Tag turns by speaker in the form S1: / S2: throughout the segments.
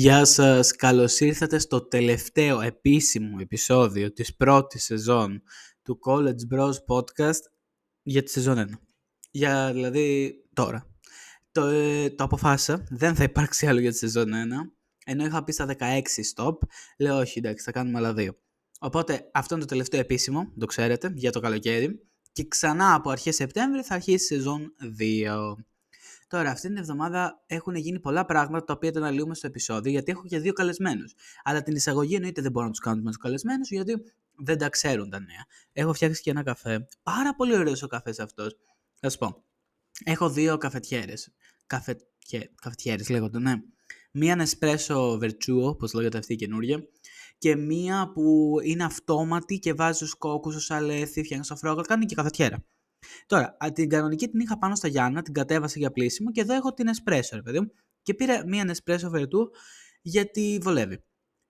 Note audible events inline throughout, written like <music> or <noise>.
S1: Γεια σας, καλώς ήρθατε στο τελευταίο επίσημο επεισόδιο της πρώτης σεζόν του College Bros Podcast για τη σεζόν 1. Για δηλαδή τώρα. Το, ε, το αποφάσισα, δεν θα υπάρξει άλλο για τη σεζόν 1, ενώ είχα πει στα 16 stop, λέω όχι εντάξει θα κάνουμε άλλα δύο. Οπότε αυτό είναι το τελευταίο επίσημο, το ξέρετε, για το καλοκαίρι. Και ξανά από αρχές Σεπτέμβρη θα αρχίσει η σεζόν 2. Τώρα, αυτή την εβδομάδα έχουν γίνει πολλά πράγματα τα οποία τα αναλύουμε στο επεισόδιο, γιατί έχω και δύο καλεσμένους. Αλλά την εισαγωγή εννοείται δεν μπορώ να τους κάνουμε με τους καλεσμένους, γιατί δεν τα ξέρουν τα νέα. Έχω φτιάξει και ένα καφέ. Πάρα πολύ ωραίος ο καφές αυτός. Θα σου πω. Έχω δύο καφετιέρες. Καφετιέρες λέγονται, ναι. Μία Nespresso Vertuo, όπως λέγεται αυτή η καινούργια, και μία που είναι αυτόματη και βάζει του κόκκους, ο αλέθι, φτιάχνει φρόγο, κάνει και καφετιέρα. Τώρα, την κανονική την είχα πάνω στα Γιάννα, την κατέβασα για πλήσιμο και εδώ έχω την Espresso, ρε παιδί μου. Και πήρα μία Espresso Vertu γιατί βολεύει.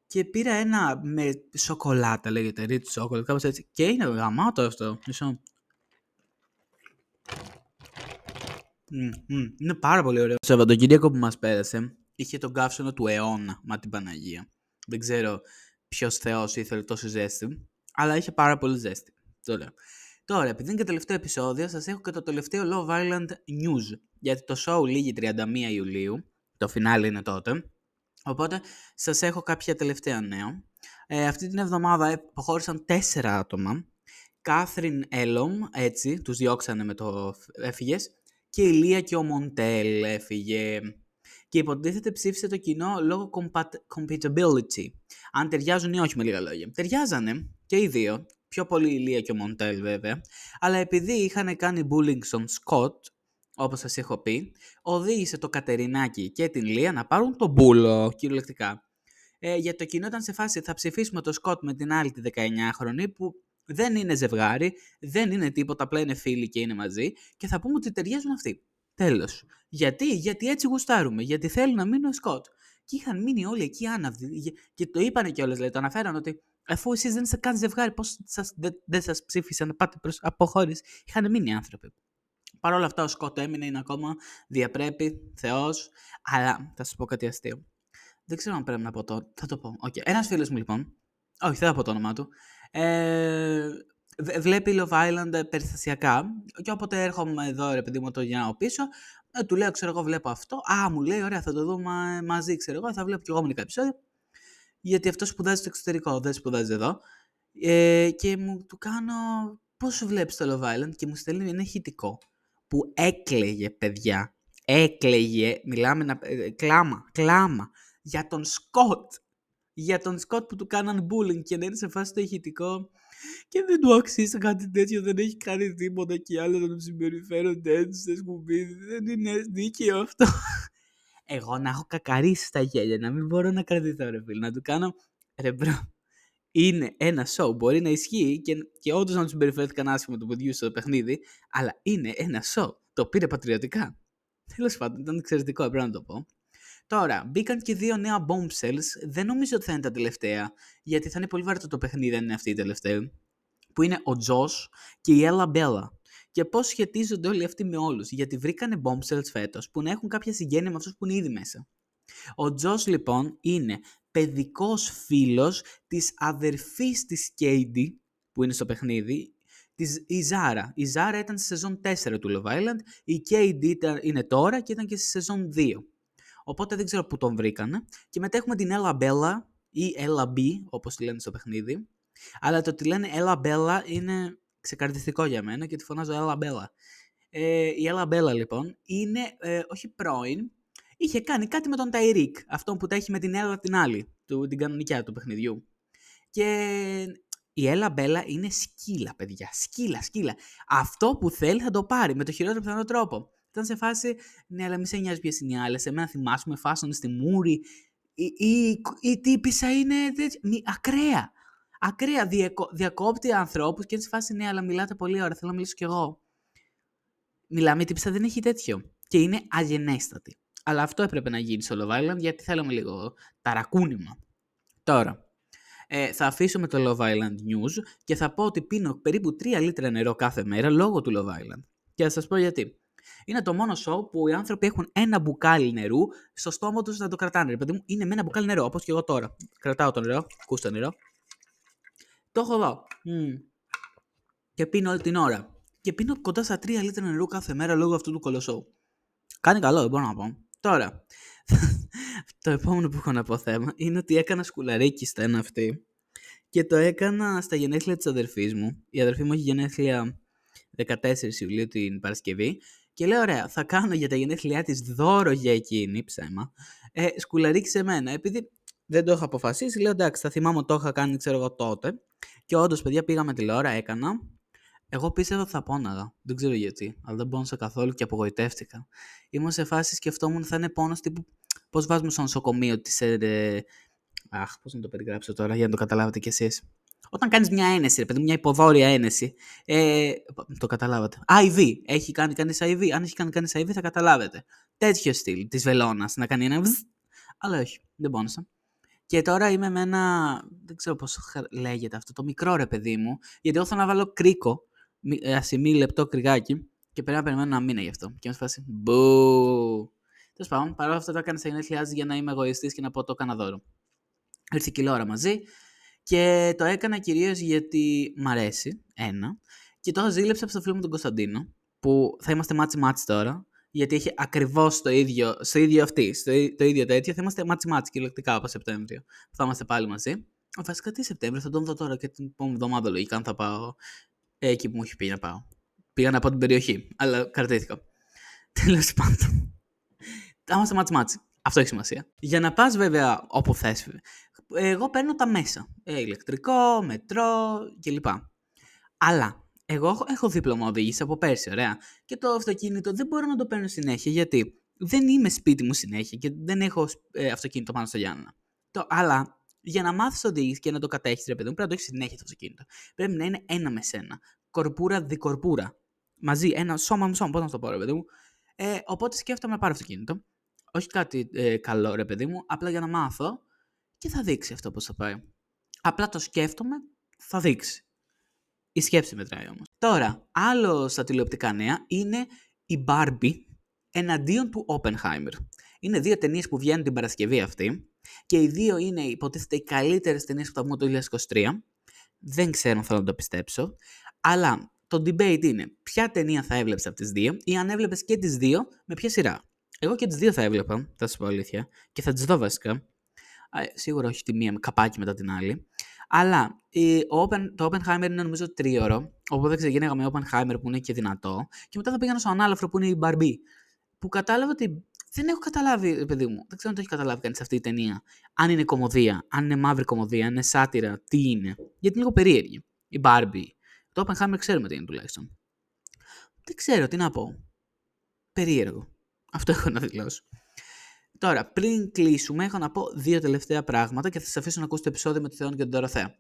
S1: Και πήρα ένα με σοκολάτα, λέγεται, rich chocolate, κάπως έτσι. Και είναι γαμάτο αυτό. Μισό. Mm, είναι πάρα πολύ ωραίο. Το Σαββατοκύριακο που μας πέρασε είχε τον καύσωνο του αιώνα, μα την Παναγία. Δεν ξέρω ποιος Θεός ήθελε τόσο ζέστη, αλλά είχε πάρα πολύ ζέστη. Το λέω. Τώρα, επειδή είναι και το τελευταίο επεισόδιο, σας έχω και το τελευταίο Love Island News. Γιατί το show λύγει 31 Ιουλίου, το φινάλι είναι τότε. Οπότε, σας έχω κάποια τελευταία νέα. Ε, αυτή την εβδομάδα αποχώρησαν τέσσερα άτομα. Κάθριν Έλομ, έτσι, τους διώξανε με το έφυγες. Και η Λία και ο Μοντέλ έφυγε. Και υποτίθεται ψήφισε το κοινό λόγω compatibility. Αν ταιριάζουν ή όχι με λίγα λόγια. Ταιριάζανε και οι δύο πιο πολύ η Λία και ο Μοντέλ βέβαια, αλλά επειδή είχαν κάνει bullying στον Σκοτ, όπως σας έχω πει, οδήγησε το Κατερινάκι και την Λία να πάρουν τον μπούλο, κυριολεκτικά. Ε, γιατί το κοινό ήταν σε φάση θα ψηφίσουμε το Σκοτ με την άλλη τη 19χρονη που δεν είναι ζευγάρι, δεν είναι τίποτα, απλά είναι φίλοι και είναι μαζί και θα πούμε ότι ταιριάζουν αυτοί. Τέλος. Γιατί, γιατί έτσι γουστάρουμε, γιατί θέλουν να μείνουν ο Σκοτ. Και είχαν μείνει όλοι εκεί άναυδοι και το είπανε κιόλας, δηλαδή το αναφέραν ότι Αφού εσείς δεν είστε καν ζευγάρι, πώς δεν, δεν σας ψήφισαν να πάτε προς αποχώρηση. Είχαν μείνει άνθρωποι. Παρ' όλα αυτά, ο Σκότ έμεινε, είναι ακόμα διαπρέπει, Θεός. Αλλά θα σας πω κάτι αστείο. Δεν ξέρω αν πρέπει να πω το. Θα το πω. Okay. Ένας φίλος μου λοιπόν. Όχι, δεν θα πω το όνομά του. Ε, βλέπει Love Island περιστασιακά. Και όποτε έρχομαι εδώ, ρε παιδί μου, το γυρνάω πίσω, ε, του λέω, ξέρω εγώ, βλέπω αυτό. Α, μου λέει, ωραία, θα το δούμε μαζί, ξέρω εγώ, θα βλέπω κι εγώ μερικά επεισόδια γιατί αυτό σπουδάζει στο εξωτερικό, δεν σπουδάζει εδώ. Ε, και μου του κάνω πώς σου βλέπεις το Love Island; και μου στέλνει ένα ηχητικό που έκλαιγε παιδιά. Έκλαιγε, μιλάμε, να, ε, κλάμα, κλάμα για τον Σκοτ. Για τον Σκοτ που του κάναν bullying και να είναι σε φάση το ηχητικό και δεν του αξίζει κάτι τέτοιο, δεν έχει κάνει τίποτα και οι άλλοι να τον συμπεριφέρονται έτσι σε σκουπίδι. Δεν είναι δίκαιο αυτό εγώ να έχω κακαρίσει στα γέλια, να μην μπορώ να κρατηθώ ρε φίλε, να του κάνω ρε bro, είναι ένα show, μπορεί να ισχύει και, και όντως να τους συμπεριφέρθηκαν άσχημα το παιδιού στο παιχνίδι, αλλά είναι ένα show, το πήρε πατριωτικά. Τέλος πάντων, ήταν εξαιρετικό, πρέπει να το πω. Τώρα, μπήκαν και δύο νέα bombshells. Δεν νομίζω ότι θα είναι τα τελευταία, γιατί θα είναι πολύ βαρετό το παιχνίδι, δεν είναι αυτή η τελευταία. Που είναι ο Josh και η Ella Bella και πώς σχετίζονται όλοι αυτοί με όλους. Γιατί βρήκανε bombshells φέτος που να έχουν κάποια συγγένεια με αυτούς που είναι ήδη μέσα. Ο Τζος λοιπόν είναι παιδικός φίλος της αδερφής της Κέιντι που είναι στο παιχνίδι, της, η Ζάρα. Η Ζάρα ήταν στη σεζόν 4 του Love Island, η Κέιντι είναι τώρα και ήταν και στη σεζόν 2. Οπότε δεν ξέρω πού τον βρήκανε. Και μετά έχουμε την Ella Bella ή Ella B, όπως τη λένε στο παιχνίδι. Αλλά το ότι λένε Ella Bella είναι ξεκαρδιστικό για μένα και τη φωνάζω Έλα Μπέλα. Ε, η Έλα Μπέλα λοιπόν είναι, ε, όχι πρώην, είχε κάνει κάτι με τον Ταϊρίκ, αυτόν που τα έχει με την Έλα την άλλη, του, την κανονικιά του παιχνιδιού. Και η Έλα Μπέλα είναι σκύλα, παιδιά. Σκύλα, σκύλα. Αυτό που θέλει θα το πάρει με το χειρότερο πιθανό τρόπο. Ήταν σε φάση, ναι, αλλά μη σε νοιάζει ποιες είναι οι άλλες. Εμένα θυμάσαι με φάσον στη μούρη. Η, η, η τύπησα είναι ακραία ακραία διακο... διακόπτει ανθρώπους και έτσι φάση ναι, αλλά μιλάτε πολύ ώρα, θέλω να μιλήσω κι εγώ. Μιλάμε, η τύπησα δεν έχει τέτοιο. Και είναι αγενέστατη. Αλλά αυτό έπρεπε να γίνει στο Love Island γιατί θέλαμε λίγο ταρακούνημα. Τώρα, ε, θα αφήσω με το Love Island News και θα πω ότι πίνω περίπου 3 λίτρα νερό κάθε μέρα λόγω του Love Island. Και θα σας πω γιατί. Είναι το μόνο show που οι άνθρωποι έχουν ένα μπουκάλι νερού στο στόμα τους να το κρατάνε. Ρε παιδί μου, είναι με ένα μπουκάλι νερό, όπως και εγώ τώρα. Κρατάω το νερό, ακούς το νερό. Το έχω εδώ. Μμμ. Και πίνω όλη την ώρα. Και πίνω κοντά στα 3 λίτρα νερού κάθε μέρα λόγω αυτού του κολοσσού. Κάνει καλό, δεν μπορώ να πω. Τώρα, <laughs> το επόμενο που έχω να πω θέμα είναι ότι έκανα σκουλαρίκι στα ένα αυτή και το έκανα στα γενέθλια της αδερφής μου. Η αδερφή μου έχει γενέθλια 14 Ιουλίου την Παρασκευή και λέω ωραία, θα κάνω για τα γενέθλιά της δώρο για εκείνη, ψέμα, ε, σκουλαρίκι σε μένα. Επειδή δεν το είχα αποφασίσει, λέω εντάξει, θα θυμάμαι ότι το είχα κάνει, ξέρω εγώ τότε. Και όντως, παιδιά, πήγαμε τηλεόρα, έκανα. Εγώ πίστευα ότι θα πόναγα. Δεν ξέρω γιατί. Αλλά δεν πόνωσα καθόλου και απογοητεύτηκα. Ήμουν σε φάση σκεφτόμουν θα είναι πόνος τύπου. Πώς βάζουμε στο νοσοκομείο τη. Ε, αχ, πώς να το περιγράψω τώρα για να το καταλάβετε κι εσείς. Όταν κάνεις μια ένεση, ρε παιδί, μια υποδόρια ένεση. Ε, το καταλάβατε. IV. Έχει κάνει κανείς IV. Αν έχει κάνει κανείς IV, θα καταλάβετε. Τέτοιο στυλ της βελόνας. Να κάνει ένα. Βζ, αλλά όχι, δεν πόνωσα. Και τώρα είμαι με ένα. Δεν ξέρω πώς λέγεται αυτό. Το μικρό ρε παιδί μου. Γιατί εγώ θέλω να βάλω κρίκο. ε, Ασημή λεπτό κρικάκι. Και πρέπει να περιμένω ένα μήνα γι' αυτό. Και είμαι σε φάση. Boo. Τέλος πάντων, παρόλα αυτά το έκανα στα γενέθλιά της για να είμαι εγωιστής και να πω το έκανα δώρο. Ήρθε και η Λόρα μαζί. Και το έκανα κυρίως γιατί μ' αρέσει. Ένα. Και τώρα ζήλεψα από το φίλο μου τον Κωνσταντίνο. Που θα είμαστε matchy matchy τώρα. Γιατί έχει ακριβώς το ίδιο, στο ίδιο αυτή, στο ί- το ίδιο τέτοιο. Θα είμαστε matchy matchy κυριολεκτικά από Σεπτέμβριο. Θα είμαστε πάλι μαζί. Ο, Βασικά τι Σεπτέμβριο, θα τον δω τώρα και την επόμενη εβδομάδα λογικά αν θα πάω ε, εκεί που μου έχει πει να πάω. Πήγα να πω την περιοχή, αλλά κρατήθηκα. <laughs> Τέλος πάντων. Θα είμαστε matchy matchy. Αυτό έχει σημασία. Για να πας βέβαια όπου θες. Εγώ παίρνω τα μέσα. Ε, ηλεκτρικό, μετρό κλπ. Αλλά εγώ έχω- έχω δίπλωμα οδήγηση από πέρσι, ωραία. Και το αυτοκίνητο δεν μπορώ να το παίρνω συνέχεια γιατί δεν είμαι σπίτι μου συνέχεια και δεν έχω ε, αυτοκίνητο πάνω στα Γιάννενα. Το, αλλά για να μάθεις οδήγηση και να το κατέχεις, ρε παιδί μου, πρέπει να το έχεις συνέχεια το αυτοκίνητο. Πρέπει να είναι ένα με σένα. Κορπούρα δικορπούρα. Μαζί, ένα σώμα με σώμα. Πώς να το πω, ρε παιδί μου. Ε, οπότε σκέφτομαι να πάρω αυτοκίνητο. Όχι κάτι ε, καλό, ρε παιδί μου, απλά για να μάθω και θα δείξει αυτό πώς θα πάει. Απλά το σκέφτομαι, θα δείξει. Η σκέψη μετράει όμως. Τώρα, άλλο στα τηλεοπτικά νέα είναι η Barbie εναντίον του Oppenheimer. Είναι δύο ταινίες που βγαίνουν την Παρασκευή αυτή και οι δύο είναι υποτίθεται οι καλύτερες ταινίες που θα βγουν το 2023. Δεν ξέρω αν θέλω να το πιστέψω. Αλλά το debate είναι ποια ταινία θα έβλεψε από τις δύο ή αν έβλεπες και τις δύο με ποια σειρά. Εγώ και τις δύο θα έβλεπα, θα σου πω αλήθεια, και θα τις δω βασικά. Α, σίγουρα όχι τη μία με καπάκι μετά την άλλη. Αλλά η, ο Open, το Oppenheimer είναι νομίζω τρίωρο, οπότε ξεκίναγα με Oppenheimer που είναι και δυνατό και μετά θα πήγαινα στο ανάλαφρο που είναι η Barbie. Που κατάλαβα ότι δεν έχω καταλάβει, ρε παιδί μου, δεν ξέρω αν το έχει καταλάβει κανείς αυτή η ταινία. Αν είναι κομμωδία, αν είναι μαύρη κομμωδία, αν είναι σάτυρα, τι είναι. Γιατί είναι λίγο περίεργη. Η Barbie. Το Oppenheimer ξέρουμε τι είναι τουλάχιστον. Δεν ξέρω τι να πω. Περίεργο. Αυτό έχω να δηλώσω. Τώρα, πριν κλείσουμε, έχω να πω δύο τελευταία πράγματα και θα σας αφήσω να ακούσετε το επεισόδιο με τη Θεόν και τον Δωροθέα.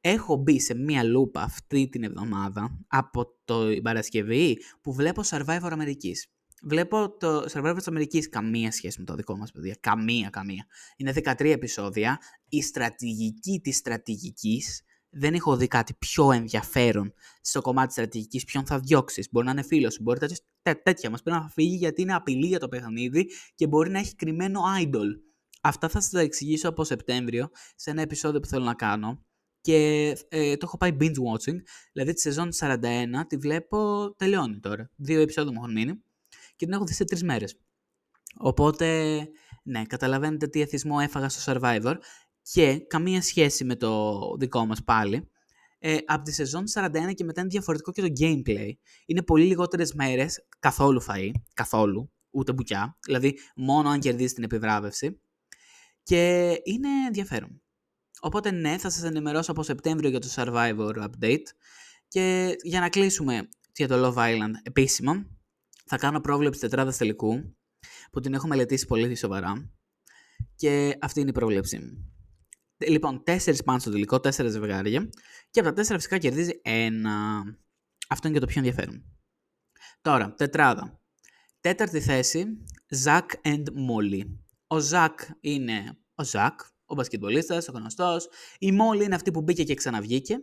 S1: Έχω μπει σε μία λούπα αυτή την εβδομάδα από το την Παρασκευή που βλέπω Survivor Αμερικής. Βλέπω το Survivor της Αμερικής καμία σχέση με το δικό μας παιδιά. Καμία, καμία. Είναι 13 επεισόδια. Η στρατηγική της στρατηγικής δεν έχω δει κάτι πιο ενδιαφέρον στο κομμάτι της στρατηγικής. Ποιον θα διώξεις. Μπορεί να είναι φίλος σου, μπορεί τέτοιος, τέ, τέτοια. Μας πρέπει να φύγει γιατί είναι απειλή για το παιχνίδι και μπορεί να έχει κρυμμένο idol. Αυτά θα σας τα εξηγήσω από Σεπτέμβριο σε ένα επεισόδιο που θέλω να κάνω. Και ε, το έχω πάει binge watching. Δηλαδή τη σεζόν 41 τη βλέπω. Τελειώνει τώρα. Δύο επεισόδια μου έχουν μείνει. Και την έχω δει σε τρεις μέρες. Οπότε, ναι, καταλαβαίνετε τι εθισμό έφαγα στο Survivor και καμία σχέση με το δικό μας πάλι. Ε, από τη σεζόν 41 και μετά είναι διαφορετικό και το gameplay. Είναι πολύ λιγότερες μέρες, καθόλου φαΐ, καθόλου, ούτε μπουκιά, δηλαδή μόνο αν κερδίσεις την επιβράβευση. Και είναι ενδιαφέρον. Οπότε ναι, θα σας ενημερώσω από Σεπτέμβριο για το Survivor Update. Και για να κλείσουμε για το Love Island επίσημα, θα κάνω πρόβλεψη τετράδας τελικού, που την έχω μελετήσει πολύ σοβαρά. Και αυτή είναι η πρόβλεψή μου. Λοιπόν, τέσσερις πάνω στο τελικό, τέσσερα ζευγάρια. Και από τα τέσσερα φυσικά κερδίζει ένα. Αυτό είναι και το πιο ενδιαφέρον. Τώρα, τετράδα. Τέταρτη θέση, Ζακ and Molly. Ο Ζακ είναι ο Ζακ, ο μπασκετμπολίστας, ο γνωστός. Η Molly είναι αυτή που μπήκε και ξαναβγήκε.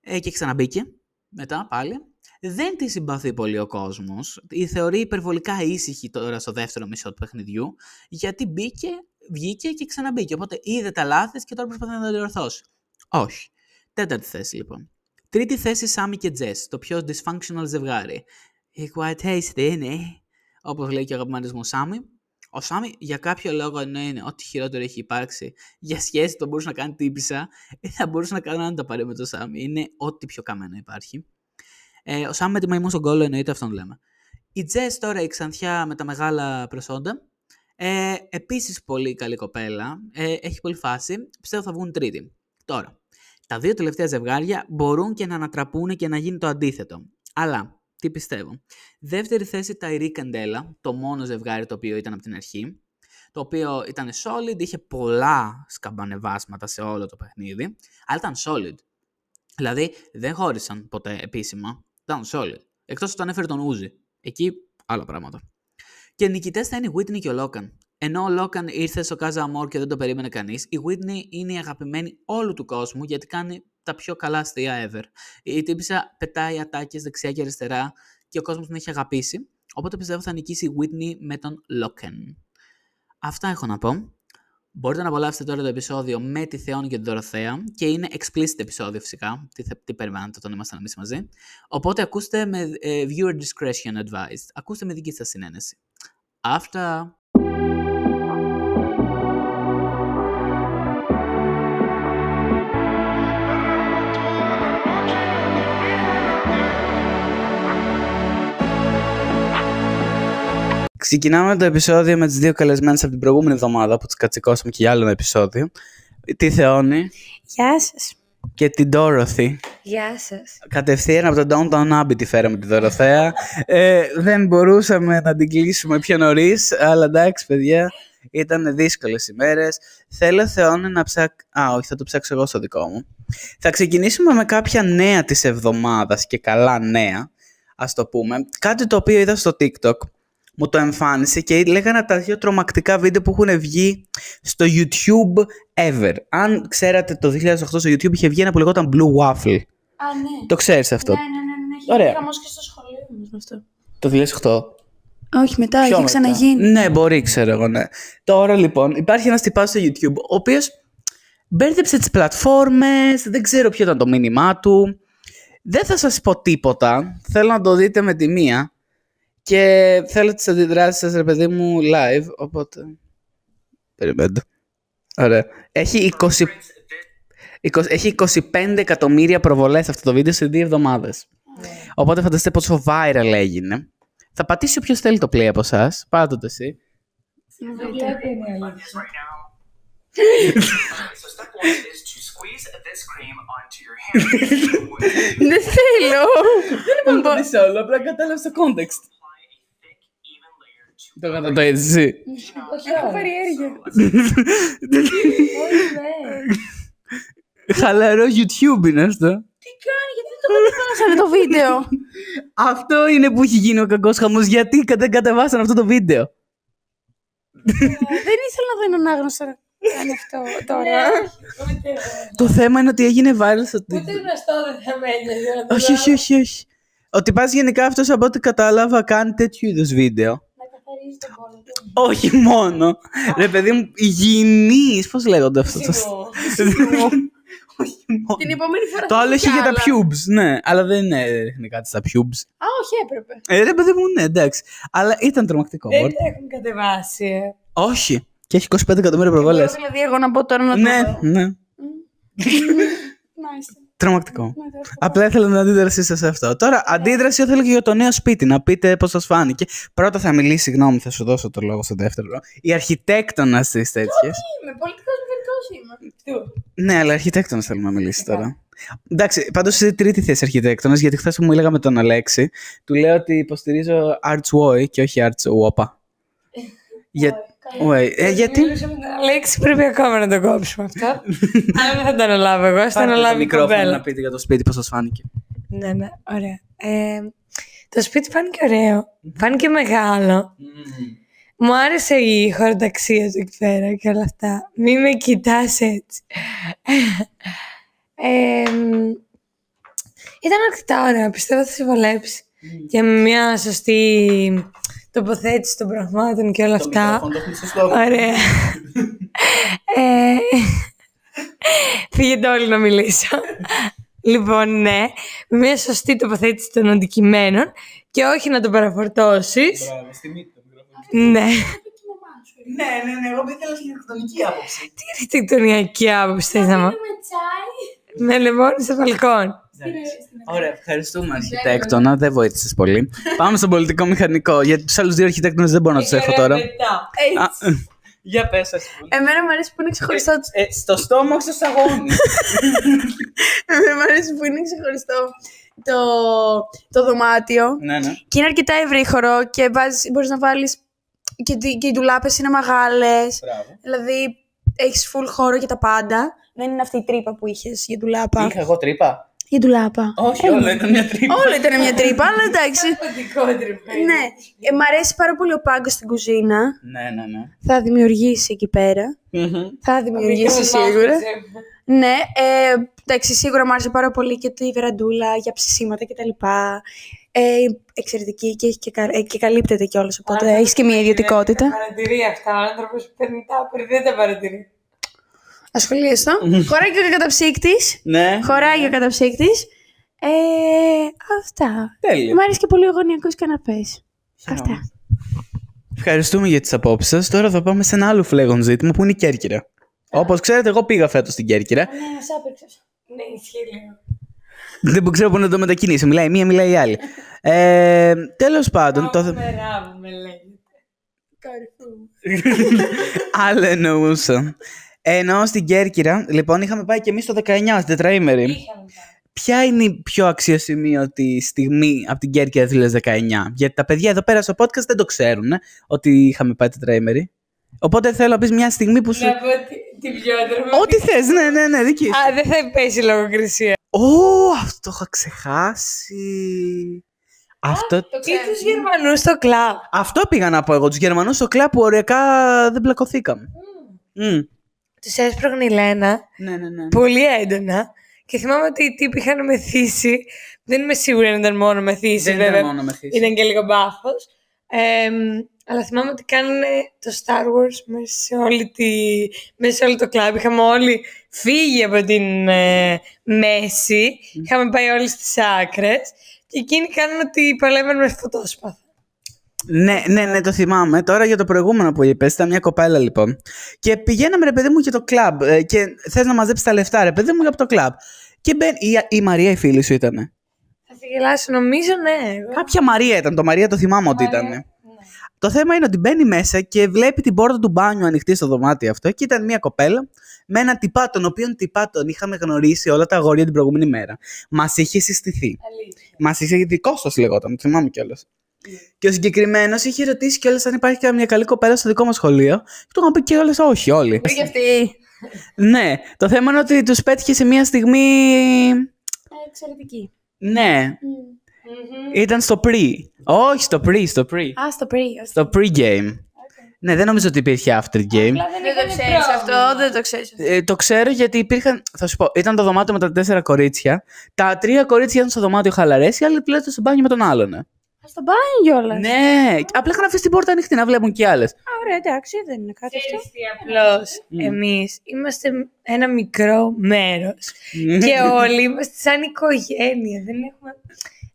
S1: Ε, και ξαναμπήκε μετά πάλι. δεν τη συμπαθεί πολύ ο κόσμος. Η θεωρεί υπερβολικά ήσυχη τώρα στο δεύτερο μισό του παιχνιδιού, γιατί μπήκε, βγήκε και ξαναμπήκε. Οπότε είδε τα λάθη και τώρα προσπαθεί να τα διορθώσει. Όχι. Τέταρτη θέση λοιπόν. Τρίτη θέση Σάμι και Τζες, το πιο dysfunctional ζευγάρι. Η Quiet Taste είναι, όπως λέει και ο αγαπημένος μου Σάμι. Ο Σάμι για κάποιο λόγο ενώ είναι ό,τι χειρότερο έχει υπάρξει για σχέση το μπορούσε να κάνει τύπησα, δεν θα μπορούσε να κάνει να τα πάρει με το Σάμι. Είναι ό,τι πιο καμένο υπάρχει. Ε, ο Σάμι με τη μαϊμού στον κόλλο εννοείται αυτόν λέμε. Η Τζες τώρα η ξανθιά με τα μεγάλα προσόντα. Ε, επίσης πολύ καλή κοπέλα. Ε, έχει πολύ φάση. Πιστεύω θα βγουν τρίτη. Τώρα, τα δύο τελευταία ζευγάρια μπορούν και να ανατραπούν και να γίνει το αντίθετο. Αλλά, τι πιστεύω. Δεύτερη θέση τα Ιρή Καντέλα, το μόνο ζευγάρι το οποίο ήταν από την αρχή. Το οποίο ήταν solid, είχε πολλά σκαμπανεβάσματα σε όλο το παιχνίδι, αλλά ήταν solid. Δηλαδή δεν χώρισαν ποτέ επίσημα. Ήταν solid. Εκτός όταν έφερε τον Ούζι. Εκεί άλλα πράγματα. Και νικητές θα είναι η Whitney και ο Λόκαν. Ενώ ο Λόκαν ήρθε στο Κάζα Αμόρ και δεν το περίμενε κανείς, η Whitney είναι η αγαπημένη όλου του κόσμου γιατί κάνει τα πιο καλά αστεία ever. Η τύπησα πετάει ατάκες δεξιά και αριστερά και ο κόσμος την έχει αγαπήσει. Οπότε πιστεύω θα νικήσει η Whitney με τον Λόκαν. Αυτά έχω να πω. Μπορείτε να απολαύσετε τώρα το επεισόδιο με τη Θεόν και την Δωροθέα και είναι explicit επεισόδιο φυσικά, τι, τι περιμένετε όταν ήμασταν εμείς μαζί. Οπότε ακούστε με uh, viewer discretion advised, ακούστε με δική σας συνένεση. Αυτά. Ξεκινάμε το επεισόδιο με τις δύο καλεσμένες από την προηγούμενη εβδομάδα που τις κατσικώσαμε και για άλλο ένα επεισόδιο. Τη Θεόνη.
S2: Γεια σας.
S1: Και την Dorothy.
S2: Γεια σας.
S1: Κατευθείαν από το Downtown Abbey τη φέραμε τη Δωροθέα. ε, δεν μπορούσαμε να την κλείσουμε πιο νωρίς, αλλά εντάξει παιδιά, ήταν δύσκολες ημέρες. Θέλω Θεόνη να ψάξω... Α, όχι, θα το ψάξω εγώ στο δικό μου. Θα ξεκινήσουμε με κάποια νέα της εβδομάδας και καλά νέα, ας το πούμε. Κάτι το οποίο είδα στο TikTok μου το εμφάνισε και λέγανε τα δύο τρομακτικά βίντεο που έχουν βγει στο YouTube ever. Αν ξέρατε το 2008 στο YouTube είχε βγει ένα που λεγόταν Blue Waffle.
S2: Α, ναι.
S1: Το ξέρεις αυτό;
S2: Ναι, ναι, ναι, ναι. Έχει
S1: Ωραία.
S2: Ωραία. χαμός και στο σχολείο μας με αυτό.
S1: Το 2008.
S2: Όχι, μετά,
S1: Πιο
S2: έχει
S1: μετά.
S2: ξαναγίνει.
S1: Ναι, μπορεί, ξέρω εγώ, ναι. Τώρα λοιπόν, υπάρχει ένας τυπάς στο YouTube, ο οποίος μπέρδεψε τις πλατφόρμες, δεν ξέρω ποιο ήταν το μήνυμά του. Δεν θα σας πω τίποτα. Θέλω να το δείτε με τη μία. Και θέλω τις αντιδράσεις σας, ρε παιδί μου, live. Οπότε. Περιμένετε. Ωραία. Έχει 20... 20 Έχει 25 εκατομμύρια προβολές αυτό το βίντεο σε δύο εβδομάδες. Οπότε φανταστείτε πόσο viral έγινε. Θα πατήσει όποιος θέλει το play από εσάς. Πάτε το εσύ. <laughs>
S3: so step one is to squeeze this cream onto your hand. <laughs>
S2: Δεν θέλω.
S1: Δεν είπαμε το δεις όλο, απλά κατάλαβε το context. Το κατατοείς εσύ.
S2: Όχι, έχω περιέργεια. <laughs>
S1: Χαλαρό YouTube είναι αυτό.
S2: Τι κάνει, γιατί δεν το κατεβάσανε το βίντεο;
S1: Αυτό είναι που έχει γίνει ο κακός χαμός. Γιατί δεν κατεβάσαν αυτό το βίντεο.
S2: Δεν ήθελα να δω έναν άγνωστο να κάνει αυτό τώρα.
S1: Το θέμα είναι ότι έγινε viral στο TikTok.
S2: γνωστό δεν θα μένει.
S1: Όχι, όχι, όχι, όχι. Ότι πας γενικά αυτός από ό,τι κατάλαβα κάνει τέτοιου είδους βίντεο.
S2: Να καθαρίζει τον πόλο του.
S1: Όχι μόνο. Ρε παιδί μου, υγιεινής. Πώς λέγονται αυτό το... <laughs> Όχι μόνο.
S2: Την επόμενη φορά
S1: Το
S2: θα
S1: άλλο
S2: πω
S1: έχει
S2: κι
S1: για τα
S2: άλλα.
S1: pubes, ναι. Αλλά δεν είναι ρίχνει κάτι στα pubes.
S2: Α, όχι, έπρεπε.
S1: Ε, ρε παιδί μου, ναι, εντάξει. Αλλά ήταν τρομακτικό.
S2: Δεν
S1: μωρέ.
S2: τα έχουν κατεβάσει. ε.
S1: Όχι. Και έχει 25 εκατομμύρια προβολές.
S2: Μπορώ δηλαδή εγώ να πω τώρα να το
S1: Ναι,
S2: δω.
S1: ναι. <laughs>
S2: Μάλιστα.
S1: Τρομακτικό.
S2: Ναι, το έχω.
S1: Απλά ήθελα την αντίδρασή σας σε αυτό. Τώρα, αντίδραση θέλω και για το νέο σπίτι, να πείτε πώς σας φάνηκε. Πρώτα θα μιλήσει, συγγνώμη, θα σου δώσω το λόγο στο δεύτερο. Η αρχιτέκτονα της τέτοιες.
S2: Είμαι πολιτικός μηχανικός είμαι. Του.
S1: Ναι, αλλά αρχιτέκτονα θέλουμε να μιλήσει τώρα. Εντάξει, πάντως είσαι τρίτη θέση αρχιτέκτονας, γιατί χθες που μου έλεγα με τον Αλέξη, του λέω ότι υποστηρίζω Arts Y και όχι Arts WOPA. Για... Way. Ε, γιατί;
S2: Μιλούσα με τον Αλέξη, πρέπει ακόμα να το κόψουμε αυτό. <laughs> Αλλά δεν θα το αναλάβω εγώ, θα το
S1: Πάρτε το
S2: αναλάβει η
S1: μικρόφωνο να
S2: κοπέλα.
S1: πείτε για το σπίτι πώς σας φάνηκε.
S2: Ναι, ναι, ωραία. Ε, το σπίτι φάνηκε ωραίο. Φάνηκε μεγάλο. Μου άρεσε η χωροταξία του εκεί πέρα και όλα αυτά. Μη με κοιτάς έτσι. <laughs> Ε, μ, Ήταν αρκετά ωραία, πιστεύω θα σε βολέψει. Και με μια σωστή τοποθέτηση των πραγμάτων και όλα αυτά. Ωραία. ε, φύγετε όλοι να μιλήσω. λοιπόν, ναι, με μια σωστή τοποθέτηση των αντικειμένων και όχι να το παραφορτώσεις. Ναι.
S1: Ναι, ναι, ναι, εγώ ήθελα αρχιτεκτονική άποψη.
S2: Τι αρχιτεκτονική άποψη θες να μου. Με λεμόνι στο μπαλκόν.
S1: Ωραία, ευχαριστούμε αρχιτέκτονα, δεν βοήθησες πολύ. <laughs> Πάμε στον πολιτικό μηχανικό. Γιατί τους άλλους δύο αρχιτέκτονες δεν μπορώ να τους έχω τώρα. Α, ε, Για πες, ας πούμε.
S4: Εμένα μου αρέσει που είναι ξεχωριστό.
S1: Ε, στο στόμα, όχι στο σαγόνι.
S4: Εμένα μου αρέσει που είναι ξεχωριστό το, το δωμάτιο.
S1: ναι, ναι.
S4: Και είναι αρκετά ευρύχωρο και βάζεις, μπορείς να βάλεις και, τι- και οι ντουλάπες είναι μεγάλες.
S1: Μπράβο.
S4: Δηλαδή έχεις full χώρο για τα πάντα. Δεν είναι αυτή η τρύπα που είχες για ντουλάπα.
S1: Είχα εγώ τρύπα.
S4: Για ντουλάπα.
S1: Όχι, όλα ήταν μια τρύπα.
S4: Όλα ήταν μια τρύπα, αλλά εντάξει. ναι. Ε, μ' αρέσει πάρα πολύ ο πάγκος στην κουζίνα.
S1: Ναι, ναι, ναι.
S4: Θα δημιουργήσει εκεί πέρα.
S1: Μμμ.
S4: Θα δημιουργήσει σίγουρα. Ναι, ε, εντάξει, σίγουρα μου άρεσε πάρα πολύ και τη βεραντούλα για ψησίματα κτλ. Ε, εξαιρετική και, έχει και, κα- ε, και καλύπτεται κιόλας, οπότε έχεις και μια ιδιωτικότητα.
S2: Παρατηρεί αυτά. Ο άνθρωπος που παίρνει τα άπειρη δεν τα παρατηρεί.
S4: Ασχολίαστο. Χωράει και ο καταψύκτης.
S1: Ναι.
S4: Χωράει και ο καταψύκτης. Ε, αυτά.
S1: Τέλεια.
S4: Μου αρέσει και πολύ ο γωνιακός καναπές. Αυτά.
S1: Ευχαριστούμε για τις απόψεις σας. Τώρα θα πάμε σε ένα άλλο φλέγον ζήτημα που είναι η Κέρκυρα. Όπως ξέρετε, εγώ πήγα φέτος στην Κέρκυρα.
S4: Ναι, σ' άπηξες.
S2: Ναι, ισχύει λίγο.
S1: Δεν ξέρω πού να το μετακινήσω. Μιλάει η μία, μιλάει η άλλη. Ε, Τέλος πάντων. Το...
S2: Μεράβου με λέγεται. <laughs>
S1: Άλλο εννοούσα. Ενώ στην Κέρκυρα, λοιπόν, είχαμε πάει και εμείς το 19 στην τετραήμερη.
S2: Είχαμε πάει.
S1: Ποια είναι η πιο αξιοσημείωτη στιγμή από την Κέρκυρα 2019. Γιατί τα παιδιά εδώ πέρα στο podcast δεν το ξέρουν ε, ότι είχαμε πάει τετραήμερη. Οπότε θέλω να πεις μια στιγμή που σου.
S2: Να πω τη- την πιο τρομακτική.
S1: Ό,τι θες, ναι, ναι, ναι, δική σου.
S2: Α, δεν θα πέσει λογοκρισία.
S1: Ω, αυτό το είχα ξεχάσει. Αυτό,
S2: Ή τους Γερμανούς στο κλαμπ.
S1: αυτό πήγα να πω εγώ. Τους Γερμανούς στο κλαμπ που ωριακά δεν πλακωθήκαμε. Μμ.
S2: Του έσπρωχνε η Λένα
S1: Ναι, ναι, ναι.
S2: πολύ έντονα. Και θυμάμαι ότι οι τύποι είχαν μεθύσει. Δεν είμαι σίγουρη αν ήταν μόνο μεθύσεις,
S1: Δεν
S2: βέβαια.
S1: ήταν μόνο με θύση.
S2: Ήταν και λίγο μπάφος. αλλά θυμάμαι ότι κάνανε το Star Wars μέσα σε, όλη τη, μέσα σε όλο το κλαμπ. Είχαμε όλοι φύγει από την ε, μέση. Είχαμε πάει όλοι στις άκρες. Και εκείνοι κάνανε ότι παλεύαν με φωτόσπαθα.
S1: Ναι, ναι, ναι, το θυμάμαι. Τώρα για το προηγούμενο που είπες, ήταν μια κοπέλα λοιπόν. Και πηγαίναμε, ρε παιδί μου, για το κλαμπ. ε, Και θες να μαζέψεις τα λεφτά, ρε παιδί μου, για το κλαμπ. Και μπαίνει. Η, η Μαρία, η φίλη σου ήταν.
S2: Θα σε γελάσω, νομίζω ναι. Εγώ.
S1: Κάποια Μαρία ήταν. Το Μαρία το θυμάμαι ότι ήταν. Το θέμα είναι ότι μπαίνει μέσα και βλέπει την πόρτα του μπάνιου ανοιχτή στο δωμάτιο αυτό και ήταν μια κοπέλα με έναν τυπά, τον οποίον τυπά τον είχαμε γνωρίσει όλα τα αγόρια την προηγούμενη μέρα. Μας είχε συστηθεί.
S2: Αλήθεια.
S1: Μας είχε δικό σας λεγόταν, το θυμάμαι κιόλας. Και ο συγκεκριμένος είχε ρωτήσει κιόλας αν υπάρχει καμία καλή κοπέλα στο δικό μας σχολείο. Και του είχαν πει κιόλας όχι, όλοι.
S4: Και αυτή.
S1: ναι, το θέμα είναι ότι τους πέτυχε σε μια στιγμή.
S4: Εξαιρετική.
S1: Ναι, ήταν στο pre. Όχι, στο pre, στο pre.
S4: Α, στο pre.
S1: Στο pre-game. Ναι, δεν νομίζω ότι υπήρχε after game.
S4: Δεν το ξέρεις αυτό, δεν το ξέρεις.
S1: Ε, το ξέρω γιατί υπήρχαν. Θα σου πω, ήταν το δωμάτιο με τα τέσσερα κορίτσια. Τα τρία κορίτσια ήταν στο δωμάτιο χαλαρές, οι άλλοι πλέον στο μπάνιο με τον άλλον. Ε.
S4: Στο μπάνιο κιόλας.
S1: Ναι, απλά είχαν αφήσει την πόρτα ανοιχτή να βλέπουν κι άλλες.
S4: Ωραία, εντάξει, δεν είναι κάτι αυτό.
S2: Απλώς εμείς είμαστε ένα μικρό μέρος και όλοι είμαστε σαν οικογένεια. Δεν έχουμε,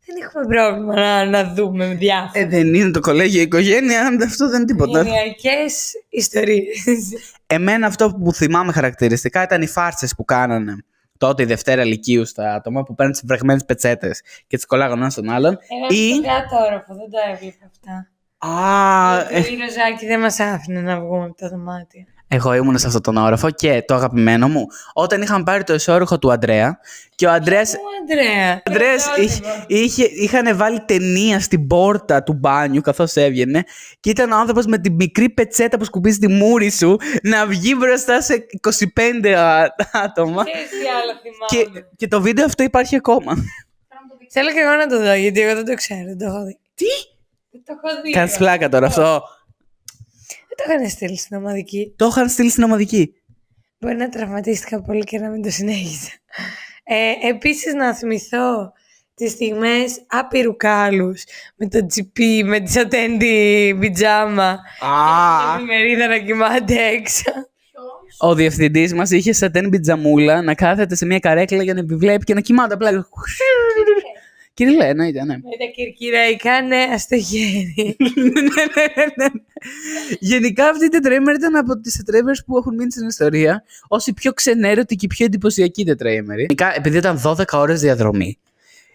S2: δεν έχουμε πρόβλημα να, να δούμε διάφορα.
S1: Ε, δεν είναι το κολέγιο η οικογένεια, αυτό δεν είναι τίποτα.
S2: Γενιακές ιστορίες.
S1: Εμένα αυτό που θυμάμαι χαρακτηριστικά ήταν οι φάρσες που κάνανε τότε η Δευτέρα Λυκείου στα άτομα που παίρνουν τις βρεγμένες πετσέτες και τις κολλάγανε ένας στον άλλον.
S2: Εγώ
S1: Ή-
S2: στον κάτω όροφο, δεν τα έβλεπα αυτά.
S1: Α, ε,
S2: Η Ροζάκη δεν μας άφηνε να βγούμε από τα δωμάτια.
S1: Εγώ ήμουν σε αυτόν τον όροφο και το αγαπημένο μου, όταν είχαν πάρει το εσώρουχο του Αντρέα και ο Αντρέας
S2: Ο Αντρέα.
S1: Ο Αντρέας είχε, είχε, είχαν βάλει ταινία στην πόρτα του μπάνιου καθώς έβγαινε και ήταν ο άνθρωπος με τη μικρή πετσέτα που σκουπίζει τη μούρη σου να βγει μπροστά σε 25 α- άτομα
S2: Ξέρεις τι άλλο
S1: και,
S2: θυμάμαι.
S1: και το βίντεο αυτό υπάρχει ακόμα.
S2: Θέλω και εγώ να το δω, γιατί εγώ δεν το ξέρω, δεν το έχω δει.
S1: Τι;
S2: Δεν το έχω δει.
S1: Κάνεις φλάκα τώρα αυτό.
S2: Δεν το είχαν στείλει στην ομαδική.
S1: Το είχαν στείλει στην ομαδική.
S2: Μπορεί να τραυματίστηκα πολύ και να μην το συνέχισα. Ε, επίσης να θυμηθώ τις στιγμές άπειρου κάλους με το τσιπί, με τη σατέντη πιτζάμα
S1: Α,
S2: και η μερίδα να κοιμάται έξω.
S1: ο διευθυντής μας είχε σατέν πιτζαμούλα να κάθεται σε μια καρέκλα για να επιβλέπει και να κοιμάται απλά. Κύριε εννοείται, ναι.
S2: Με τα κυρκυραϊκά νέα στο χέρι.
S1: ναι, ναι, ναι, ναι. Γενικά αυτή η τετραήμερη ήταν από τις τετραήμερες που έχουν μείνει στην ιστορία ως η πιο ξενέρωτη και η πιο εντυπωσιακή τετραήμερη. Γενικά, επειδή ήταν 12 ώρες διαδρομή.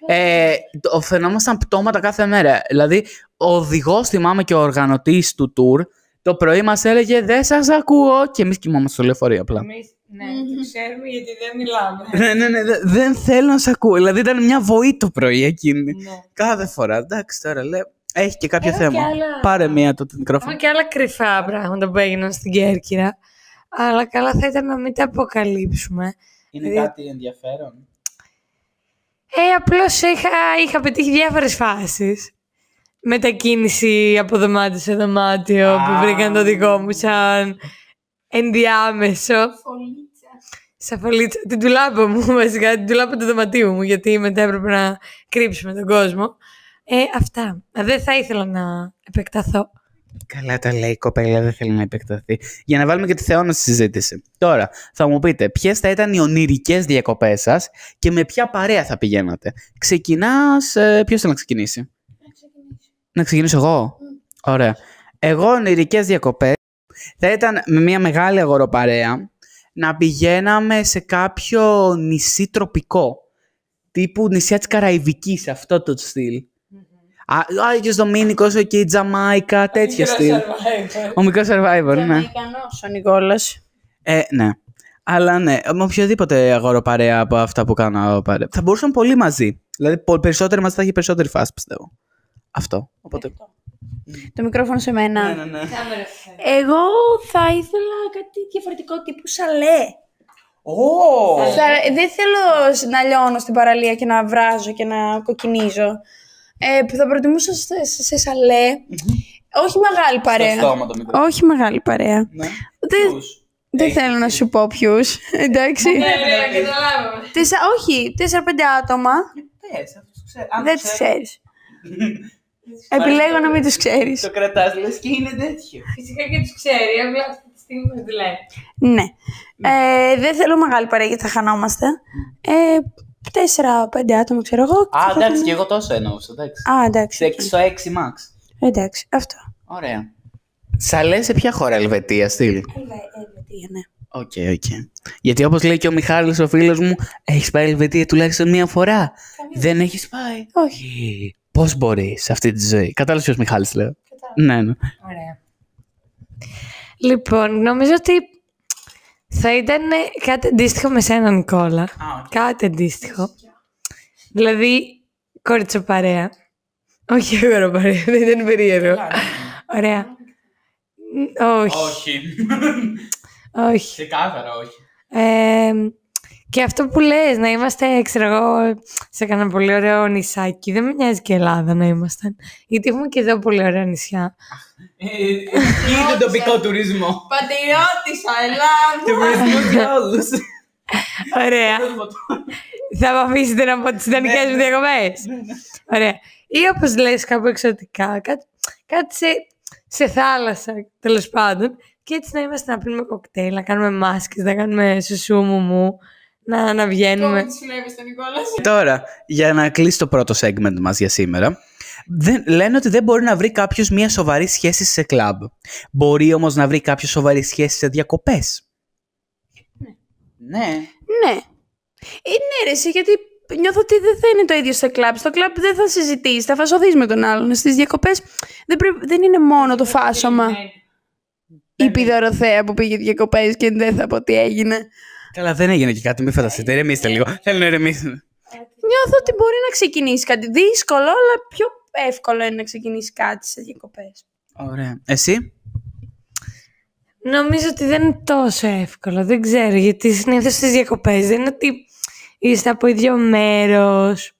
S1: Ε, το φαινόμασταν πτώματα κάθε μέρα. Δηλαδή, ο οδηγός, θυμάμαι και ο οργανωτής του tour, το πρωί μας έλεγε Δεν σας ακούω. Και εμείς κοιμόμαστε στο λεωφορείο απλά.
S2: Εμείς, ναι, το ξέρουμε γιατί δεν μιλάμε.
S1: ναι, ναι, ναι, δε- δεν θέλω να σε ακούω. Δηλαδή, ήταν μια βοή το πρωί εκείνη.
S2: Ναι.
S1: Κάθε φορά. Εντάξει, τώρα λέω. Έχει και κάποιο
S2: Έχω
S1: θέμα.
S2: και άλλα-
S1: Πάρε μία το μικρόφωνο.
S2: Έχω και άλλα κρυφά πράγματα που έγιναν στην Κέρκυρα. Αλλά καλά θα ήταν να μην τα αποκαλύψουμε.
S1: Είναι
S2: κάτι
S1: ενδιαφέρον.
S2: Ε, απλώς είχα, είχα πετύχει διάφορες φάσεις. Μετακίνηση από δωμάτιο σε δωμάτιο που
S1: Α.
S2: βρήκαν το δικό μου σαν ενδιάμεσο. Σαν φωλίτσα. Την τουλάπα μου <laughs> βασικά, την τουλάπα του δωματίου μου γιατί μετά έπρεπε να κρύψουμε τον κόσμο. Ε, αυτά. Δεν θα ήθελα να επεκταθώ.
S1: Καλά τα λέει η κοπέλα, δεν θέλει να επεκταθεί. Για να βάλουμε και τη Θεόνα στη συζήτηση. Τώρα, θα μου πείτε ποιες θα ήταν οι ονειρικές διακοπές σας και με ποια παρέα θα πηγαίνατε; Ξεκινάς. Ε, Ποιος θέλει να ξεκινήσει; Να ξεκινήσω εγώ; Ωραία. Εγώ ονειρικές διακοπές θα ήταν με μια μεγάλη αγοροπαρέα να πηγαίναμε σε κάποιο νησί τροπικό. Τύπου νησιά της Καραϊβικής, αυτό το στυλ. Α, ο Άγιος Δομήνικος, και η Τζαμάικα, τέτοιο στυλ. Ο μικρός survivor, ναι.
S4: Αμερικανός ο Νικόλας.
S1: Ε, ναι. Αλλά ναι, με οποιοδήποτε αγοροπαρέα από αυτά που κάνω αγοροπαρέα. Θα μπορούσαν πολύ μαζί. Δηλαδή, πο- περισσότεροι μαζί θα έχει περισσότερη φάση, πιστεύω. Αυτό. Οπότε.
S4: Το μικρόφωνο σε μένα.
S1: ναι, ναι.
S4: Εγώ θα ήθελα κάτι διαφορετικό τύπου σαλέ.
S1: Ω!
S4: Θα- δεν θέλω να λιώνω στην παραλία και να βράζω και να κοκκινίζω. Ε, που θα προτιμούσα σε, σε- σε σαλέ. Όχι μεγάλη παρέα.
S1: στόμα το μικρό.
S4: Όχι μεγάλη παρέα.
S1: Ναι.
S4: Δεν, δεν θέλω να σου πω ποιους. <laughs> Εντάξει.
S2: Ναι, καταλάβαμε.
S4: Τεσσα... Όχι, 4-5 άτομα.
S1: Πες, αυτό το ξέρω.
S4: δεν τους ξέρεις. Επιλέγω να μην τους ξέρεις.
S1: Το κρατάς, λες και είναι τέτοιο.
S2: Φυσικά και τους ξέρει, απλά αυτή τη στιγμή μας δουλεύει.
S4: Ναι. Ε, δεν θέλω μεγάλη παρέα γιατί θα χανόμαστε. Ε, 4-5 άτομα, ξέρω εγώ.
S1: Α,
S4: Θα
S1: εντάξει,
S4: ήταν-
S1: και εγώ τόσο εννοούσα, εντάξει.
S4: Α, εντάξει.
S1: Σε 6 στο 6 max.
S4: Εντάξει, αυτό.
S1: Ωραία. Σαλέ σε ποια χώρα, Ελβετία, στυλ;
S4: Ελβετία, ναι.
S1: OK, OK. Γιατί όπως λέει και ο Μιχάλης ο φίλος μου, έχεις πάει Ελβετία τουλάχιστον μία φορά; Δεν έχεις πάει;
S4: Όχι.
S1: Πώς μπορείς σε αυτή τη ζωή; Κατάλαβες ποιος Μιχάλης λέω. Ναι, ναι.
S2: Ωραία. Λοιπόν, νομίζω ότι θα ήταν κάτι αντίστοιχο με σένα, Νικόλα. Κάτι αντίστοιχο. Δηλαδή, κοριτσοπαρέα. Όχι αγοροπαρέα, δεν ήταν περίεργο. Ωραία. Ν- Όχι,
S1: Όχι.
S2: όχι.
S1: Ξεκάθαρα όχι.
S2: Ε, και αυτό που λες, να είμαστε, ξέρω εγώ, σε κανένα πολύ ωραίο νησάκι. Δεν με νοιάζει και η Ελλάδα να ήμασταν. Γιατί έχουμε και εδώ πολύ ωραία νησιά.
S1: Ή τον τοπικό τουρισμό.
S4: Πατριώτησα, Ελλάδα!
S1: Τουρισμό για όλους.
S2: Ωραία. Θα με αφήσετε να πω τις ιδανικές μου διακοπές. Ωραία. Ή όπως λες κάπου εξωτικά, κάτι, κάτι σε, σε θάλασσα τέλος πάντων. Και έτσι να είμαστε να πίνουμε κοκτέιλ, να κάνουμε μάσκες, να κάνουμε σουσού μου μου, να, να βγαίνουμε.
S1: Τώρα, για να κλείσει το πρώτο segment μας για σήμερα. Δεν, λένε ότι δεν μπορεί να βρει κάποιος μια σοβαρή σχέση σε κλαμπ. Μπορεί όμως να βρει κάποιος σοβαρή σχέση σε διακοπές. Ναι.
S4: Ναι. Ε, ναι, ρε, εσύ, γιατί νιώθω ότι δεν θα είναι το ίδιο στο κλαμπ. Στο κλαμπ δεν θα συζητήσει, θα φασωθεί με τον άλλον. Στις διακοπές δεν, πρέπει- δεν είναι μόνο το φάσομα. Η πιδωροθέα που πήγε διακοπές και δεν θα πω τι έγινε.
S1: Καλά, δεν έγινε και κάτι, μην φανταστείτε. Ηρεμήστε λίγο. Θέλω να ηρεμήσετε.
S4: Νιώθω ότι μπορεί να ξεκινήσει κάτι δύσκολο, αλλά πιο εύκολο είναι να ξεκινήσει κάτι σε διακοπές.
S1: Ωραία. Εσύ;
S2: Νομίζω ότι δεν είναι τόσο εύκολο. Δεν ξέρω, γιατί συνήθως στις διακοπές δεν είναι ότι είστε από ίδιο μέρος,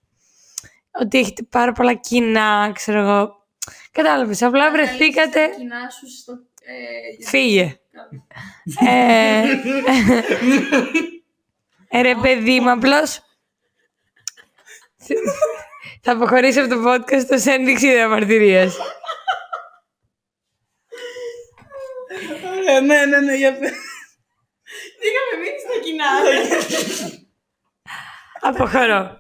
S2: ότι έχετε πάρα πολλά κοινά, ξέρω εγώ. Κατάλαβες. Απλά βρεθήκατε. Φύγε. Ε, ε, ρε παιδί μου, απλώς... Θα αποχωρήσω από το podcast ως ένδειξη διαμαρτυρίας.
S1: Ωραία, ναι, ναι, ναι, για πες.
S4: Είχαμε μείνει στα κοινά.
S2: Αποχωρώ.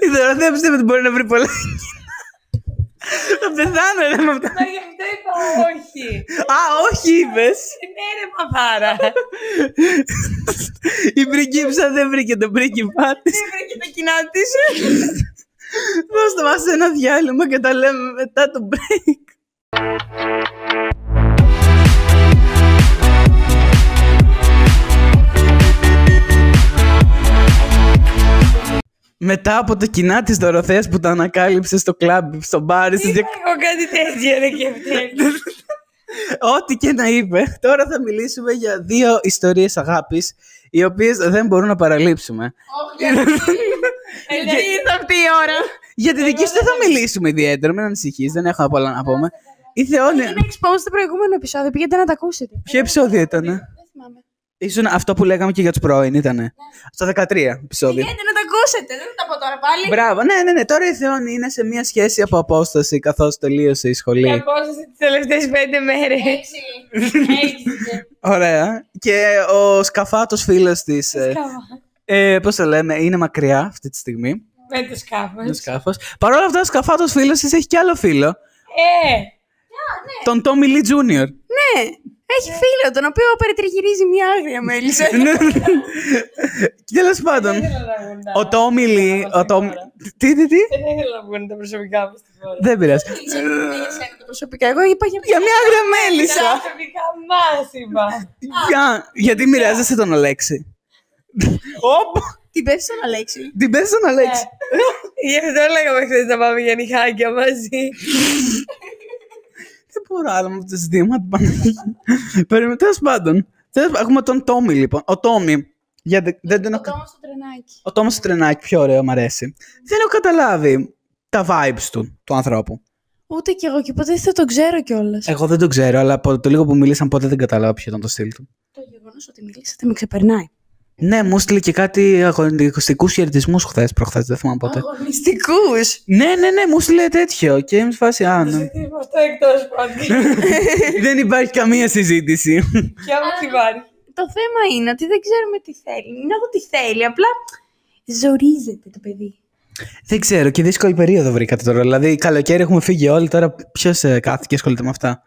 S1: Η Δωροθέα πιστεύω ότι μπορεί να βρει πολλά κοινά. Θα πεθάνω, ρε, με αυτά.
S2: Μα γι' αυτό είπα όχι.
S1: Α, όχι, είπες.
S2: Ναι ρε μαθάρα.
S1: Η πριγκίψα δεν βρήκε τον πρίγκιπά της.
S2: Βρήκε τα κοινά της.
S1: Δώστε μας ένα διάλειμμα και τα λέμε μετά το break; Μετά από το κοινά της Δωροθέας που τα ανακάλυψε στο κλαμπ, στο μπάρ, στις δια-
S2: Εγώ κάτι τέτοιο ρε και φταίει.
S1: Ό,τι και να είπε. Τώρα θα μιλήσουμε για δύο ιστορίες αγάπης, οι οποίες δεν μπορούν να παραλείψουμε.
S4: Γιατί ήρθε αυτή η ώρα.
S1: Για τη δική σου δεν θα μιλήσουμε ιδιαίτερα, μην ανησυχείς, δεν έχω πολλά να πούμε. Η Θεόνη,
S4: Δεν έχει πω στο προηγούμενο επεισόδιο, πήγαινε να τα ακούσετε.
S1: ποιο επεισόδιο ήταν,
S4: Δεν θυμάμαι.
S1: Ήσουν αυτό που λέγαμε και για τους πρώην, ήτανε. Στο 13 επεισόδιο.
S4: Πήγαινε να τα ακούσετε, δεν θα τα πω τώρα πάλι.
S1: Μπράβο, ναι, ναι, ναι. Τώρα η Θεόνη είναι σε μια σχέση από απόσταση καθώς τελείωσε η
S2: Η
S1: σχολή.
S2: απόσταση τις τελευταίες πέντε μέρες.
S1: Ωραία. Και ο σκαφάτος φίλος της, ε, ε, πώς το λέμε, είναι μακριά αυτή τη στιγμή.
S2: Με το σκάφος.
S1: Το σκάφος. Παρ' όλα αυτά, ο σκαφάτος φίλος της έχει κι άλλο φίλο.
S2: Ε,
S1: Τον Τόμι Λι Τζούνιορ.
S4: Ναι, έχει φίλο τον οποίο περιτριγυρίζει μια άγρια μέλισσα.
S1: Τέλος πάντων.
S2: δεν ήθελα να βγουν τα-
S1: Ο Τόμι Λι. Ο Τόμι... Τι, τι, τι;
S2: Δεν ήθελα να βγουν τα προσωπικά μου στη φορά.
S1: Δεν πειράζει.
S4: Προσωπικά, εγώ είπα για
S1: Για μια άγρια μέλισσα.
S2: Τα προσωπικά μας είπα.
S1: Για- Γιατί μοιράζεσαι τον Αλέξη. Οπ!
S4: Την πέφτεις στον Αλέξη.
S1: Την πες στον Αλέξη.
S2: Γι' αυτό λέγαμε χθες να πάμε για νυχάκια μαζί.
S1: Δεν μπορώ άλλο με αυτό το ζήτημα. την Παναγία. Περίμενε, τέλος πάντων. Τέλος πάντων, Έχουμε τον Τόμι λοιπόν. Ο Τόμι. Για δε- δεν τον
S4: Ο
S1: έχω...
S4: Τόμας στο τρενάκι.
S1: Ο Τόμας στο τρενάκι, πιο ωραίο, μου αρέσει. Δεν έχω καταλάβει τα vibes του, του ανθρώπου.
S4: Ούτε κι εγώ και ποτέ δεν θα το ξέρω κιόλας.
S1: Εγώ δεν το ξέρω, αλλά από το λίγο που μίλησαν ποτέ δεν κατάλαβα ποιο ήταν το στυλ του.
S4: Το γεγονός ότι μιλήσατε με ξεπερνάει.
S1: Ναι, μου έστειλε και κάτι αγωνιστικούς χαιρετισμούς χθες, προχθές, δεν θυμάμαι πότε.
S4: Αγωνιστικούς;
S1: Ναι, ναι, ναι, μου έστειλε τέτοιο και είμαι σε φάση, α, ναι.
S2: Είμαι αυτό εκτός podcast. <laughs>
S1: δεν υπάρχει καμία συζήτηση.
S2: Και άμα τι πάρει.
S4: Το θέμα είναι ότι δεν ξέρουμε τι θέλει. Είναι αυτό τι θέλει. Απλά ζορίζεται το παιδί.
S1: δεν ξέρω, και δύσκολη περίοδο βρήκατε τώρα. Δηλαδή, καλοκαίρι έχουμε φύγει όλοι, τώρα ποιος κάθεται και ασχολείται με αυτά.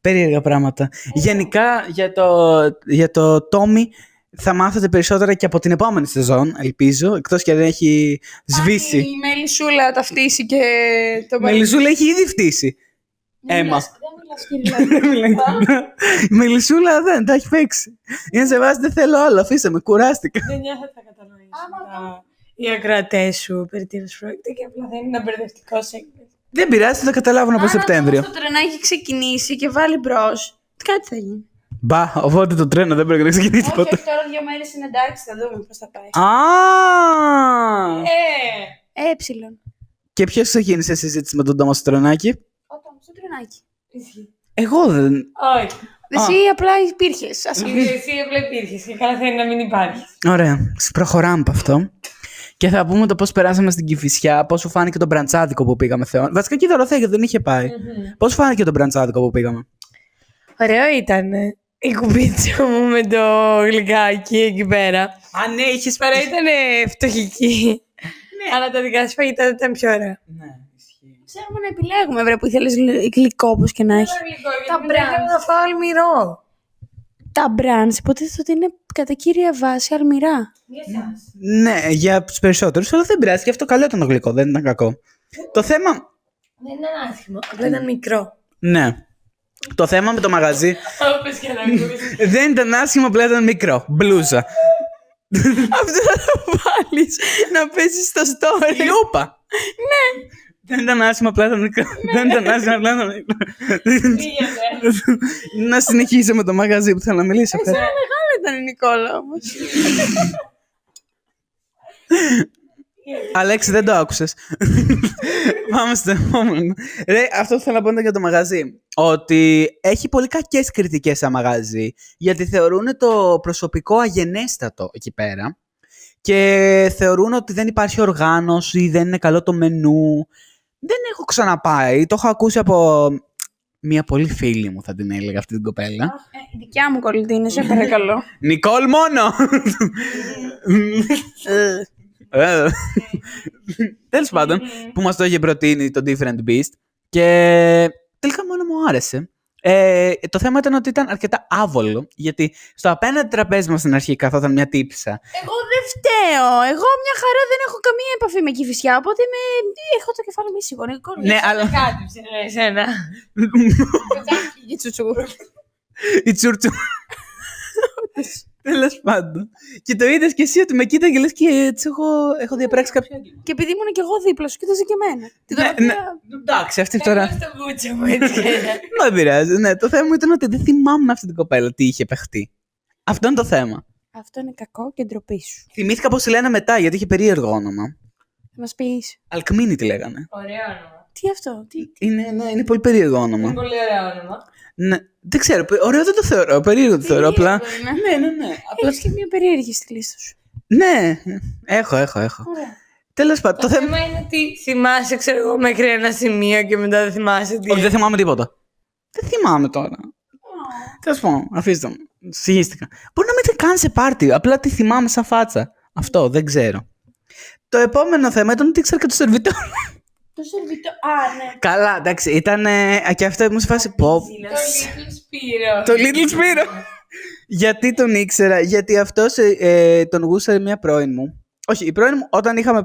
S1: Περίεργα πράγματα. Γενικά, για το, για το Τόμι θα μάθετε περισσότερα και από την επόμενη σεζόν, ελπίζω, εκτός και αν δεν έχει σβήσει.
S4: Η Μελισούλα ταυτίσει και το
S1: Μελισούλα έχει ήδη φτύσει. Έμα.
S4: Δεν μιλάς κύριε <laughs>
S1: Η Μελισούλα δεν, τα έχει παίξει. Είναι σε βάση, δεν θέλω άλλο, αφήστε με, κουράστηκα.
S2: Δεν νιώθω ότι θα κατανοήσουν οι ακροατές σου περί τίνος πρόκειται και απλά δεν είναι ένα μπερδευτικό έκθεση.
S1: Δεν πειράζει, θα το καταλάβουν από Σεπτέμβριο.
S4: Το τρενάκι έχει ξεκινήσει και βάλει μπρος. Κάτι θα γίνει.
S1: Μπα, οπότε το τρένο δεν πρέπει να ξεκινήσει
S4: Όχι,
S1: ποτέ.
S4: όχι, τώρα δύο μέρες είναι εντάξει, θα δούμε πώς θα πάει.
S1: Α!
S2: Ε,
S4: Ε, ψηλόν.
S1: Και ποιος ξεκίνησε συζήτηση με τον Τόμας στο τρενάκι;
S4: Όταν στο τρενάκι.
S1: Εγώ δεν.
S2: όχι.
S4: Εσύ απλά υπήρχες.
S2: Εσύ απλά υπήρχες και καλά θέλει να μην υπάρχεις.
S1: Ωραία. Προχωράμε από αυτό. Και θα πούμε το πώς περάσαμε στην Κυφυσιά, πώς σου φάνηκε το μπραντσάδικο που πήγαμε Θεό. Βασικά και η Δωροθέα γιατί δεν είχε πάει. Πώς σου φάνηκε το μπραντσάδικο που πήγαμε;
S2: Ωραίο ήταν η κουμπίτσα μου με το γλυκάκι εκεί πέρα.
S1: Α, ναι, είχες
S2: Παρά ήταν φτωχική. Αλλά τα δικά σου φαγητά ήταν πιο ωραία.
S1: Ναι, ισχύει.
S4: Ξέρουμε να επιλέγουμε, βρε, που ήθελε γλυκό όπως και να έχει.
S2: Τα μπράβο να φάω αλμυρό.
S4: Τα μπραντ υποτίθεται ότι είναι κατά κύρια βάση αλμυρά.
S1: Ναι, για τους περισσότερους, αλλά δεν πειράζει. Και αυτό καλό ήταν το γλυκό, δεν ήταν κακό. Το θέμα.
S2: Δεν ήταν άσχημο. Απλά ήταν μικρό.
S1: Ναι. Το θέμα με το μαγαζί
S2: Όπως και να ακούσεις.
S1: δεν ήταν άσχημο, απλά ήταν μικρό. Μπλούζα.
S4: Αυτό θα το βάλεις να πέσεις στο story.
S1: Λούπα. Ναι. Δεν ήταν άσχημο, απλά ήταν μικρό. Δεν ήταν άσχημο, απλά ήταν μικρό.
S2: Πήγαινε.
S1: Να συνεχίσω με το μαγαζί που θέλω να μιλήσω.
S4: Σαν μεγάλο ήταν η Νικόλα όμως. <laughs>
S1: Αλέξη, δεν το άκουσες. Πάμε στο επόμενο. Ρε, αυτό θέλω να πω για το μαγαζί. Ότι έχει πολύ κακές κριτικές σαν μαγαζί. Γιατί θεωρούν το προσωπικό αγενέστατο εκεί πέρα. και θεωρούν ότι δεν υπάρχει οργάνωση, δεν είναι καλό το μενού. Δεν έχω ξαναπάει. Το έχω ακούσει από μία πολύ φίλη μου, θα την έλεγα αυτή την κοπέλα.
S4: Ε, η δικιά μου κολλητή είναι, σε παρακαλώ.
S1: Νικόλ μόνο! Τέλος πάντων, που μας το είχε προτείνει το Different Beast. Και τελικά μόνο μου άρεσε. Ε, το θέμα ήταν ότι ήταν αρκετά άβολο, γιατί στο απέναντι τραπέζι μας στην αρχή καθόταν μια τύψα.
S4: Εγώ δεν φταίω. Εγώ μια χαρά δεν έχω καμία επαφή με κυφισιά, οπότε με... έχω το κεφάλι μη σίγουρο.
S1: ναι, αλλά.
S2: Κάτι ψηλά εσένα. <laughs>
S4: Η τσουτσού.
S1: Η τσουρτσου. Τέλος πάντων. Και το είδες και εσύ ότι με κοίταγε λες και έτσι έχω, έχω διαπράξει κάποια.
S4: Και επειδή ήμουν και εγώ δίπλα σου, κοίταζε και εμένα. Την
S1: Ναι,
S4: τελευταία-
S1: ναι. Εντάξει, αυτή τώρα.
S2: Εγώ στο μπούτσο μου έτσι. <laughs>
S1: Δεν πειράζει. Ναι, το θέμα ήταν ότι δεν θυμάμαι αυτή την κοπέλα τι είχε παιχτεί. Αυτό είναι το θέμα.
S4: Αυτό είναι κακό και ντροπή σου.
S1: Θυμήθηκα πώς τη λένε μετά, γιατί είχε περίεργο όνομα.
S4: Θα μας πεις.
S1: Αλκμίνη τη λέγανε.
S2: Ωραίο όνομα.
S4: Τι αυτό, τι.
S1: Είναι, ναι, είναι πολύ περίεργο
S2: Είναι
S1: όνομα.
S2: πολύ ωραίο όνομα.
S1: Ναι, δεν ξέρω, πε- ωραίο δεν το θεωρώ, περίεργο το θεωρώ. Απλά.
S4: Περίεργο είναι.
S1: Ναι, ναι, ναι. Απλά...
S4: Έχει και μια περίεργη στη λίστα σου.
S1: Ναι, έχω, έχω, έχω.
S4: Ωραία.
S1: Τέλος πάντων,
S2: Το
S1: το θέμα.
S2: θέμα είναι ότι θυμάσαι, ξέρω εγώ, μέχρι ένα σημείο και μετά δεν θυμάσαι τι.
S1: Όχι, δεν θυμάμαι τίποτα. Δεν θυμάμαι τώρα. Τέλος πάντων, αφήστε μου. Συγχύστηκα. Μπορεί να μην ήταν καν σε πάρτι, απλά τη θυμάμαι σαν φάτσα. Αυτό, δεν ξέρω. Το επόμενο θέμα ήταν ότι ήξερα και το σερβιτόρ.
S4: Το σερβιτό. Α, ναι.
S1: Καλά, εντάξει, ήταν. ε, και αυτό μου σε φάση πω.
S2: Το Little Spiro.
S1: Το Little Spiro. Γιατί τον ήξερα, γιατί αυτός τον γούσαρε μια πρώην μου. Όχι, η πρώην μου όταν είχαμε.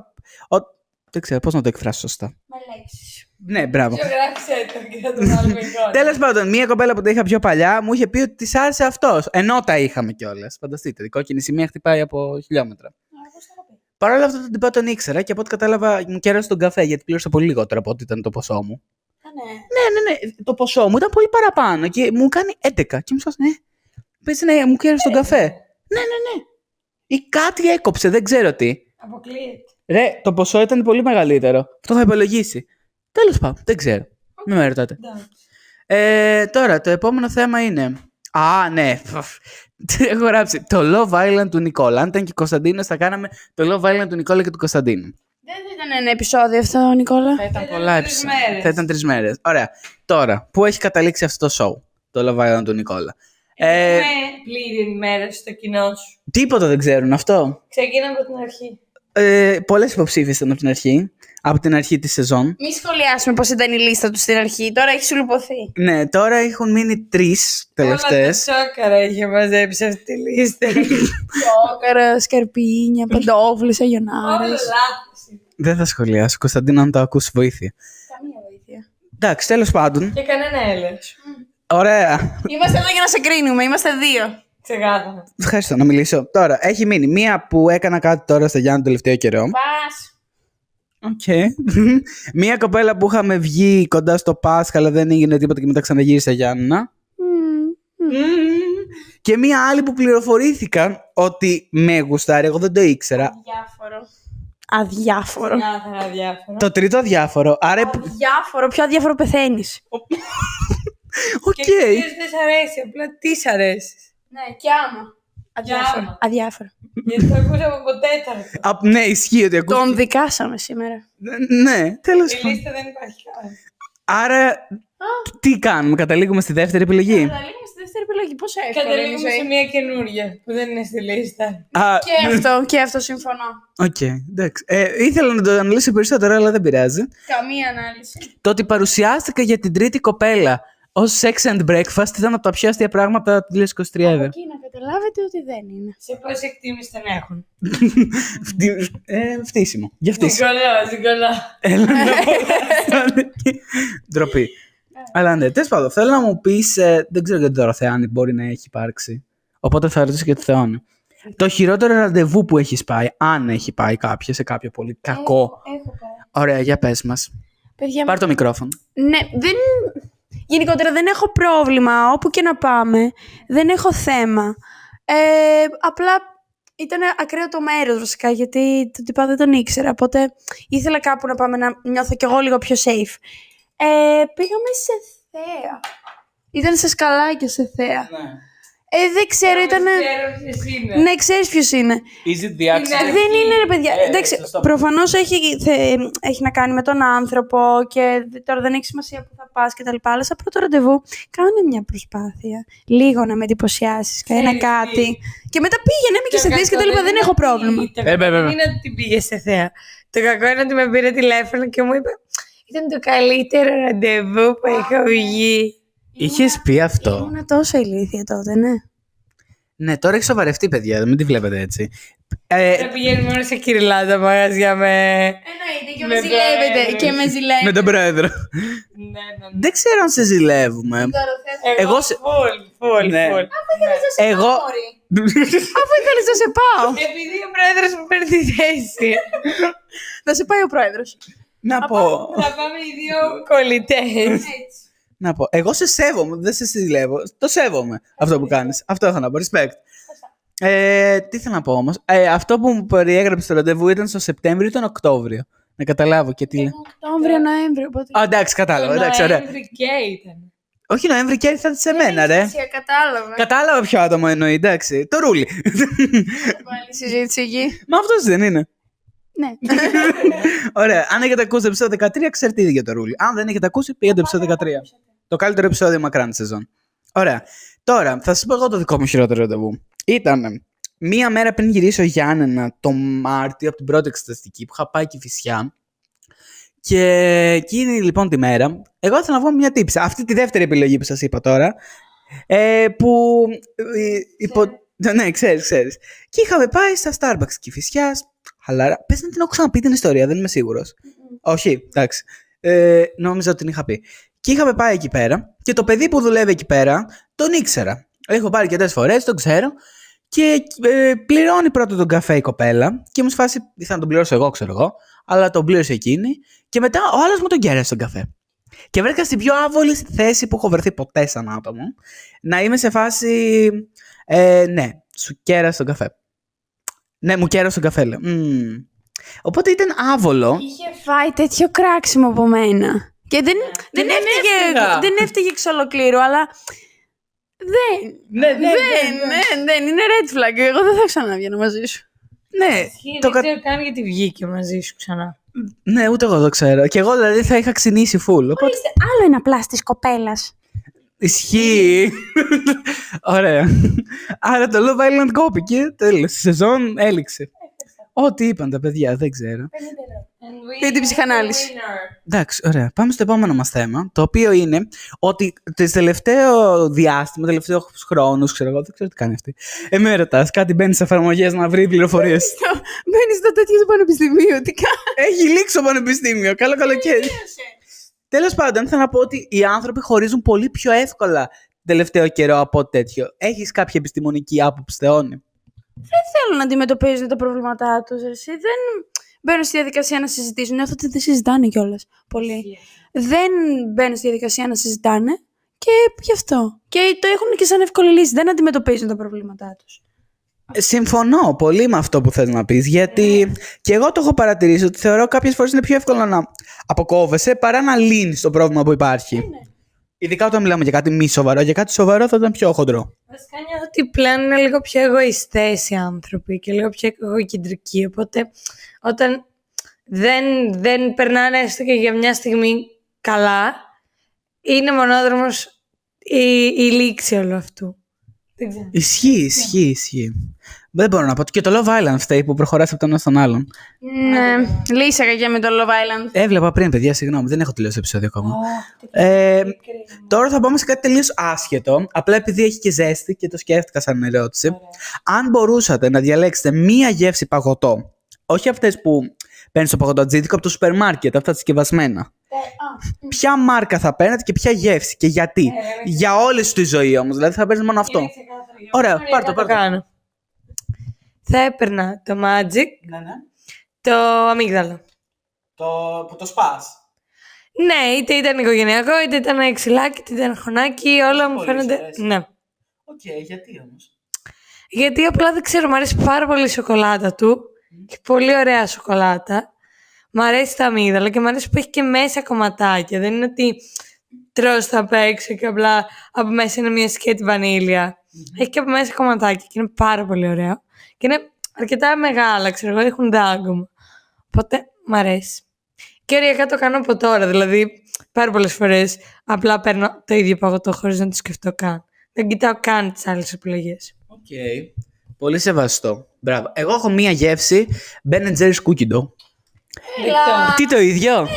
S1: Ο... Δεν ξέρω πώς να το εκφράσω σωστά.
S4: Με λέξεις.
S1: Ναι, μπράβο.
S2: Ζωγράφισε το και θα το βάλουμε <laughs> εικόνα.
S1: Τέλος πάντων, μία κοπέλα που τα είχα πιο παλιά μου είχε πει ότι τη άρεσε αυτός. Ενώ τα είχαμε κιόλας. Φανταστείτε, η κόκκινη σημεία χτυπάει από χιλιόμετρα. Παρ' όλα αυτά τον τυπά τον ήξερα και από ό,τι κατάλαβα μου κέρασε τον καφέ γιατί πλήρωσα πολύ λιγότερο από ό,τι ήταν το ποσό μου.
S4: Α, ναι.
S1: Ναι, ναι, ναι. Το ποσό μου ήταν πολύ παραπάνω και μου κάνει 11. Και μου σου ναι. Πες να μου κέρασε τον καφέ. Ναι, ναι, ναι. Ή κάτι έκοψε, δεν ξέρω τι.
S2: Αποκλείεται.
S1: Ρε, το ποσό ήταν πολύ μεγαλύτερο. Αυτό θα υπολογίσει. Τέλος πάντων, δεν ξέρω. Μην με ρωτάτε.
S2: Εντάξει.
S1: Ε, τώρα, το επόμενο θέμα είναι. Α, ναι. Τι έχω γράψει; Το Love Island του Νικόλα. Αν ήταν και Κωνσταντίνος, θα κάναμε το Love Island του Νικόλα και του Κωνσταντίνου.
S4: Δεν θα ήταν ένα επεισόδιο αυτό, Νικόλα.
S2: Θα ήταν
S1: Πολλά
S2: τρεις
S1: επεισόδια.
S2: μέρες.
S1: Θα ήταν τρεις μέρες. Ωραία. Τώρα, πού έχει καταλήξει αυτό το show, το Love Island του Νικόλα; Ε,
S2: Με πλήρη ενημέρωση στο κοινό σου.
S1: τίποτα δεν ξέρουν αυτό.
S2: Ξεκινάμε από την αρχή.
S1: Ε, Πολλές υποψήφιες ήταν από την αρχή. Από την αρχή της σεζόν.
S4: Μη σχολιάσουμε πώς ήταν η λίστα τους στην αρχή. Τώρα έχει σου λουποθεί.
S1: Ναι, τώρα έχουν μείνει τρεις τελευταίες.
S2: Όλα τα σόκαρα είχε μαζέψει αυτή τη λίστα.
S4: Τσόκαρα, σκαρπίνια, παντόφλε,
S2: Όλα
S4: αγιονάρε.
S2: λάθος.
S1: Δεν θα σχολιάσω. Κωνσταντίνο, αν το ακούσει, βοήθεια.
S4: Καμία βοήθεια.
S1: Εντάξει, τέλος πάντων.
S2: Και κανένα έλεγχο.
S1: Ωραία.
S4: Είμαστε εδώ για να σε κρίνουμε. Είμαστε δύο.
S2: Ξεκάθαρα.
S1: Ευχαριστώ να μιλήσω. Τώρα, έχει μείνει μία που έκανα κάτι τώρα στα Γιάννενα το τελευταίο καιρό.
S4: Πες.
S1: Οκ. μία κοπέλα που είχαμε βγει κοντά στο Πάσχα, αλλά δεν έγινε τίποτα και μετά ξαναγύρισε Γιάννενα. Και μία άλλη που πληροφορήθηκαν ότι με γουστάρει, εγώ δεν το ήξερα.
S4: Αδιάφορο. Αδιάφορο.
S2: Ξεκάθαρα αδιάφορα.
S1: Το τρίτο αδιάφορο. Άρα.
S4: Αδιάφορο. Πιο αδιάφορο πεθαίνεις.
S1: Οκ.
S2: Και κυρίως δεν σ' αρέσει, απλά τι σ' αρέσει.
S4: Ναι, και άμα. Αδιάφορο.
S2: άμα.
S4: Αδιάφορο.
S2: Γιατί το ακούσαμε από τέταρτο.
S1: Α, ναι, ισχύει ότι ακούω.
S4: Τον δικάσαμε σήμερα.
S1: Ναι, τέλος
S2: Η
S1: πάντων.
S2: λίστα δεν υπάρχει καν.
S1: Άρα, τι κάνουμε, καταλήγουμε στη δεύτερη επιλογή;
S4: Καταλήγουμε στη δεύτερη επιλογή. Πόσο εύκολο είναι η
S2: Καταλήγουμε σε
S4: ζωή.
S2: μια καινούρια που δεν είναι στη λίστα.
S1: Α,
S4: Και αυτό, και αυτό συμφωνώ.
S1: Οκ, εντάξει. Ε, ήθελα να το αναλύσω περισσότερο, αλλά δεν πειράζει.
S4: Καμία ανάλυση.
S1: Το ότι παρουσιάστηκα για την τρίτη κοπέλα ως sex and breakfast ήταν από τα πιο αστεία πράγματα του 2023 ever.
S4: Εκεί να καταλάβετε ότι δεν είναι.
S2: Σε πόση εκτίμηση τον έχουν;
S1: Φτι- ε, φτύσιμο. Για φτύσιμο.
S2: Νικολά, Νικολά.
S1: Έλα να πω. Ντροπή. Αλλά ναι, τέλος πάντων, θέλω να μου πεις. δεν ξέρω για τον Δωροθεάνη, μπορεί να έχει υπάρξει. Οπότε θα ρωτήσω και το Θεόνι. Το χειρότερο ραντεβού που έχεις πάει, αν έχει πάει κάποιο σε κάποιο πολύ κακό.
S4: Έχω πάει.
S1: Ωραία, για πες μας.
S4: Παιδιά,
S1: Πάρ το μικρόφωνο.
S4: ναι, δεν... Γενικότερα δεν έχω πρόβλημα όπου και να πάμε. Δεν έχω θέμα. Ε, απλά ήταν ακραίο το μέρος βασικά γιατί το τυπά δεν τον ήξερα. Οπότε ήθελα κάπου να πάμε να νιώθω κι εγώ λίγο πιο safe. Ε, πήγαμε σε θέα. Ήταν σε σκαλάκια σε θέα.
S1: Ναι.
S4: Ε, δεν ξέρω, ήταν.
S2: Ξέρω ποιος είναι.
S4: Ναι, ξέρεις ποιος είναι.
S1: Is it the accident?
S4: Δεν είναι, ρε παιδιά.
S1: Ε,
S4: Εντάξει,
S1: σωστό.
S4: προφανώς έχει, θε- έχει να κάνει με τον άνθρωπο και δε- τώρα δεν έχει σημασία που θα πας κτλ. Αλλά σαν πρώτο ραντεβού, κάνε μια προσπάθεια. Λίγο να με εντυπωσιάσεις, ένα
S2: Ξέρεις τι;
S4: κάτι. Και μετά πήγαινε με και σε θέση κτλ. Δεν έχω πρόβλημα.
S2: Το
S1: Ε,
S2: κακό
S1: βέβαια.
S2: δεν είναι ότι την πήγε σε θέα. Το κακό είναι ότι με πήρε τηλέφωνο και μου είπε ήταν το καλύτερο ραντεβού που έχω βγει.
S1: Είχες πει αυτό;
S4: Ήμουν τόσο ηλίθια τότε, ναι.
S1: Ναι, τώρα έχεις σοβαρευτεί, παιδιά. Μην τη βλέπετε έτσι. Ε,
S2: Θα πηγαίνει μόνο σε κυριλάτα μαγαζιά με...
S4: Εννοείται
S2: και με ζηλεύετε, και με
S4: ζηλεύετε.
S1: με τον πρόεδρο.
S2: Ναι, ναι, ναι.
S1: Δεν ξέρω αν σε ζηλεύουμε. Εγώ
S2: Εγώ
S1: σε-
S2: Φουλ, φουλ,
S1: Ναι.
S2: φουλ.
S1: Εγώ. <laughs>
S4: Αφού ήθελε να σε πάω.
S2: Επειδή ο πρόεδρος μου παίρνει τη θέση.
S4: Θα σε πάει ο πρόεδρος.
S1: να πω.
S2: Θα πάμε οι δύο κολλητές.
S1: Να πω. Εγώ σε σέβομαι. Δεν σε ζηλεύω. Το σέβομαι αυτό που κάνεις. Αυτό έχω να πω. Respect. Ε, τι θέλω να πω όμως. Ε, αυτό που μου περιέγραψε το ραντεβού ήταν στο Σεπτέμβριο ή τον Οκτώβριο. Να καταλάβω και τι.
S4: Οκτώβριο, Νοέμβριο. Οπότε.
S1: Α, εντάξει, κατάλαβα. Εντάξει, ωραία.
S2: Νοέμβρη και ήταν.
S1: Όχι Νοέμβρη και θα σε μένα, ρε.
S4: Κατάλαβα.
S1: Κατάλαβα ποιο άτομο εννοεί, εντάξει. Το ρούλι.
S4: Πάλι συζήτηση εκεί.
S1: Μα αυτός δεν είναι.
S4: Ναι. <laughs>
S1: Ωραία. Αν έχετε ακούσει το επεισόδιο 13, ξέρετε ήδη για το ρούλι. Αν δεν έχετε ακούσει, πήγαινε το επεισόδιο 13. Το καλύτερο επεισόδιο μακράν της σεζόν. Ωραία. Τώρα, θα σας πω εγώ το δικό μου χειρότερο ραντεβού. Ήταν μία μέρα πριν γυρίσω Γιάννενα το Μάρτιο από την πρώτη εξεταστική που είχα πάει και φυσιά. Και εκείνη λοιπόν τη μέρα, εγώ ήθελα να βγω με μια τύψη. Αυτή τη δεύτερη επιλογή που σας είπα τώρα, ε, που ε, υπο... Ναι, ξέρεις, ξέρεις. Και είχαμε πάει στα Starbucks και φυσιάς, χαλαρά. Πες να την έχω ξαναπεί την ιστορία, δεν είμαι σίγουρος. Όχι, εντάξει. Ε, νόμιζα ότι την είχα πει. Και είχαμε πάει εκεί πέρα και το παιδί που δουλεύει εκεί πέρα τον ήξερα. Έχω πάρει και φορές, τον ξέρω. Και ε, πληρώνει πρώτα τον καφέ η κοπέλα και μου σφάσει, ήθελα να τον πληρώσω εγώ, ξέρω εγώ, αλλά τον πλήρωσε εκείνη. Και μετά ο άλλος μου τον κέρασε τον καφέ. Και βρέθηκα στην πιο άβολη θέση που έχω βρεθεί ποτέ σαν άτομο. Να είμαι σε φάση. Ε, ναι, σου κέρασε τον καφέ. Ναι, μου κέρασε τον καφέ, λέω. Μμμ. Οπότε ήταν άβολο.
S4: Είχε φάει τέτοιο κράξιμο από μένα. Και δεν, δεν,
S1: δεν
S4: έφταιγε,
S1: έφταιγα.
S4: δεν έφταιγε εξ ολοκλήρου, αλλά δεν.
S1: Ναι, ναι,
S4: δεν, δεν, δεν, είναι red flag. Εγώ δεν θα ξαναβγαίνω μαζί σου.
S1: Ναι, το
S2: Δεν
S1: κα...
S2: ξέρω καν γιατί βγήκε μαζί σου ξανά.
S1: ναι, ούτε εγώ το ξέρω. Και εγώ δηλαδή θα είχα ξυνήσει full. Οπότε
S4: Ορίστε, άλλο ένα απλά της κοπέλας.
S1: Ισχύει. Ωραία. Άρα το Love Island κόπηκε. Τέλος. Η σεζόν έληξε. Ό,τι είπαν τα παιδιά, δεν ξέρω.
S4: Και την ψυχανάλυση.
S1: Εντάξει, ωραία. Πάμε στο επόμενο μας θέμα. Το οποίο είναι ότι το τελευταίο διάστημα, τελευταίο χρόνους, ξέρω εγώ, δεν ξέρω τι κάνει αυτή. Εμέρωτα, κάτι μπαίνει σε εφαρμογές να βρει πληροφορίες;
S4: Μπαίνει στο τέτοιο του πανεπιστημίου. Τι κάνει.
S1: Έχει λήξει το πανεπιστήμιο. Καλό καλοκαίρι. Τέλος πάντων, θέλω να πω ότι οι άνθρωποι χωρίζουν πολύ πιο εύκολα τελευταίο καιρό από ό,τι τέτοιο. Έχεις κάποια επιστημονική άποψη, Θεόνι.
S4: Δεν θέλουν να αντιμετωπίζουν τα προβλήματά τους. Εσύ δεν μπαίνουν στη διαδικασία να συζητήσουν. Νιώθω ότι δεν συζητάνε κιόλας πολύ. Δεν μπαίνουν στη διαδικασία να συζητάνε και γι' αυτό. Και το έχουν και σαν εύκολη λύση. Δεν αντιμετωπίζουν τα προβλήματά τους.
S1: Ε, Συμφωνώ πολύ με αυτό που θες να πεις, γιατί και εγώ το έχω παρατηρήσει ότι θεωρώ κάποιες φορές είναι πιο εύκολο να αποκόβεσαι παρά να λύνεις το πρόβλημα που υπάρχει. Ειδικά όταν μιλάμε για κάτι μη σοβαρό, για κάτι σοβαρό θα ήταν πιο χοντρό.
S2: Βασικά νιώθω ότι πλέον είναι λίγο πιο εγωιστές οι άνθρωποι και λίγο πιο εγωκεντρικοί. Οπότε όταν δεν, δεν περνάνε έστω και για μια στιγμή καλά, είναι μονόδρομος η, η λήξη όλου αυτού. Δεν ξέρω.
S1: Ισχύει, ισχύει, ισχύει. Δεν μπορώ να πω. Και το Love Island φταίει που προχωράς από τον ένα στον άλλον.
S4: Ναι, λύσαγα και με το Love Island.
S1: Έβλεπα πριν, παιδιά, συγγνώμη, δεν έχω τελειώσει το επεισόδιο ακόμα. Ε, τώρα θα πάμε σε κάτι τελείως άσχετο. Απλά επειδή έχει και ζέστη και το σκέφτηκα σαν ερώτηση. Αν μπορούσατε να διαλέξετε μία γεύση παγωτό, όχι αυτές που παίρνεις στο παγωτατζίδικο από το σούπερ μάρκετ, αυτά τα συσκευασμένα. Ποια μάρκα θα παίρνετε και ποια γεύση και γιατί; Για όλη σου τη ζωή όμως, δηλαδή θα παίρνεις μόνο αυτό. Ωραία, πάρ' το, πάρ' το.
S2: Κάνω. Θα έπαιρνα το Magic,
S1: Ναι, ναι.
S2: το αμύγδαλο.
S1: Το που το σπάς.
S2: Ναι, είτε ήταν οικογενειακό, είτε ήταν ξυλάκι, είτε ήταν χωνάκι, όλα μου
S1: πολύ
S2: φαίνονται.
S1: σου αρέσει.
S2: Ναι.
S1: Οκ, γιατί όμως;
S2: Γιατί απλά δεν ξέρω, μου αρέσει πάρα πολύ η σοκολάτα του. Έχει πολύ ωραία σοκολάτα. Μ' αρέσει τα αμύγδαλα και μου αρέσει που έχει και μέσα κομματάκια. Δεν είναι ότι τρως το απ' έξω και απλά από μέσα είναι μια σκέτη βανίλια. Έχει και από μέσα κομματάκια και είναι πάρα πολύ ωραίο. Και είναι αρκετά μεγάλα, ξέρω εγώ, έχουν δάγκωμα. Οπότε μ' αρέσει. Και οριακά το κάνω από τώρα, δηλαδή πάρα πολλές φορές απλά παίρνω το ίδιο παγωτό χωρίς να το σκεφτώ καν. Δεν κοιτάω καν τις άλλες επιλογές.
S1: Οκ. Πολύ σεβαστό. Μπράβο. Εγώ έχω μία γεύση Ben Jerry's Cookie Dough. Τι το ίδιο;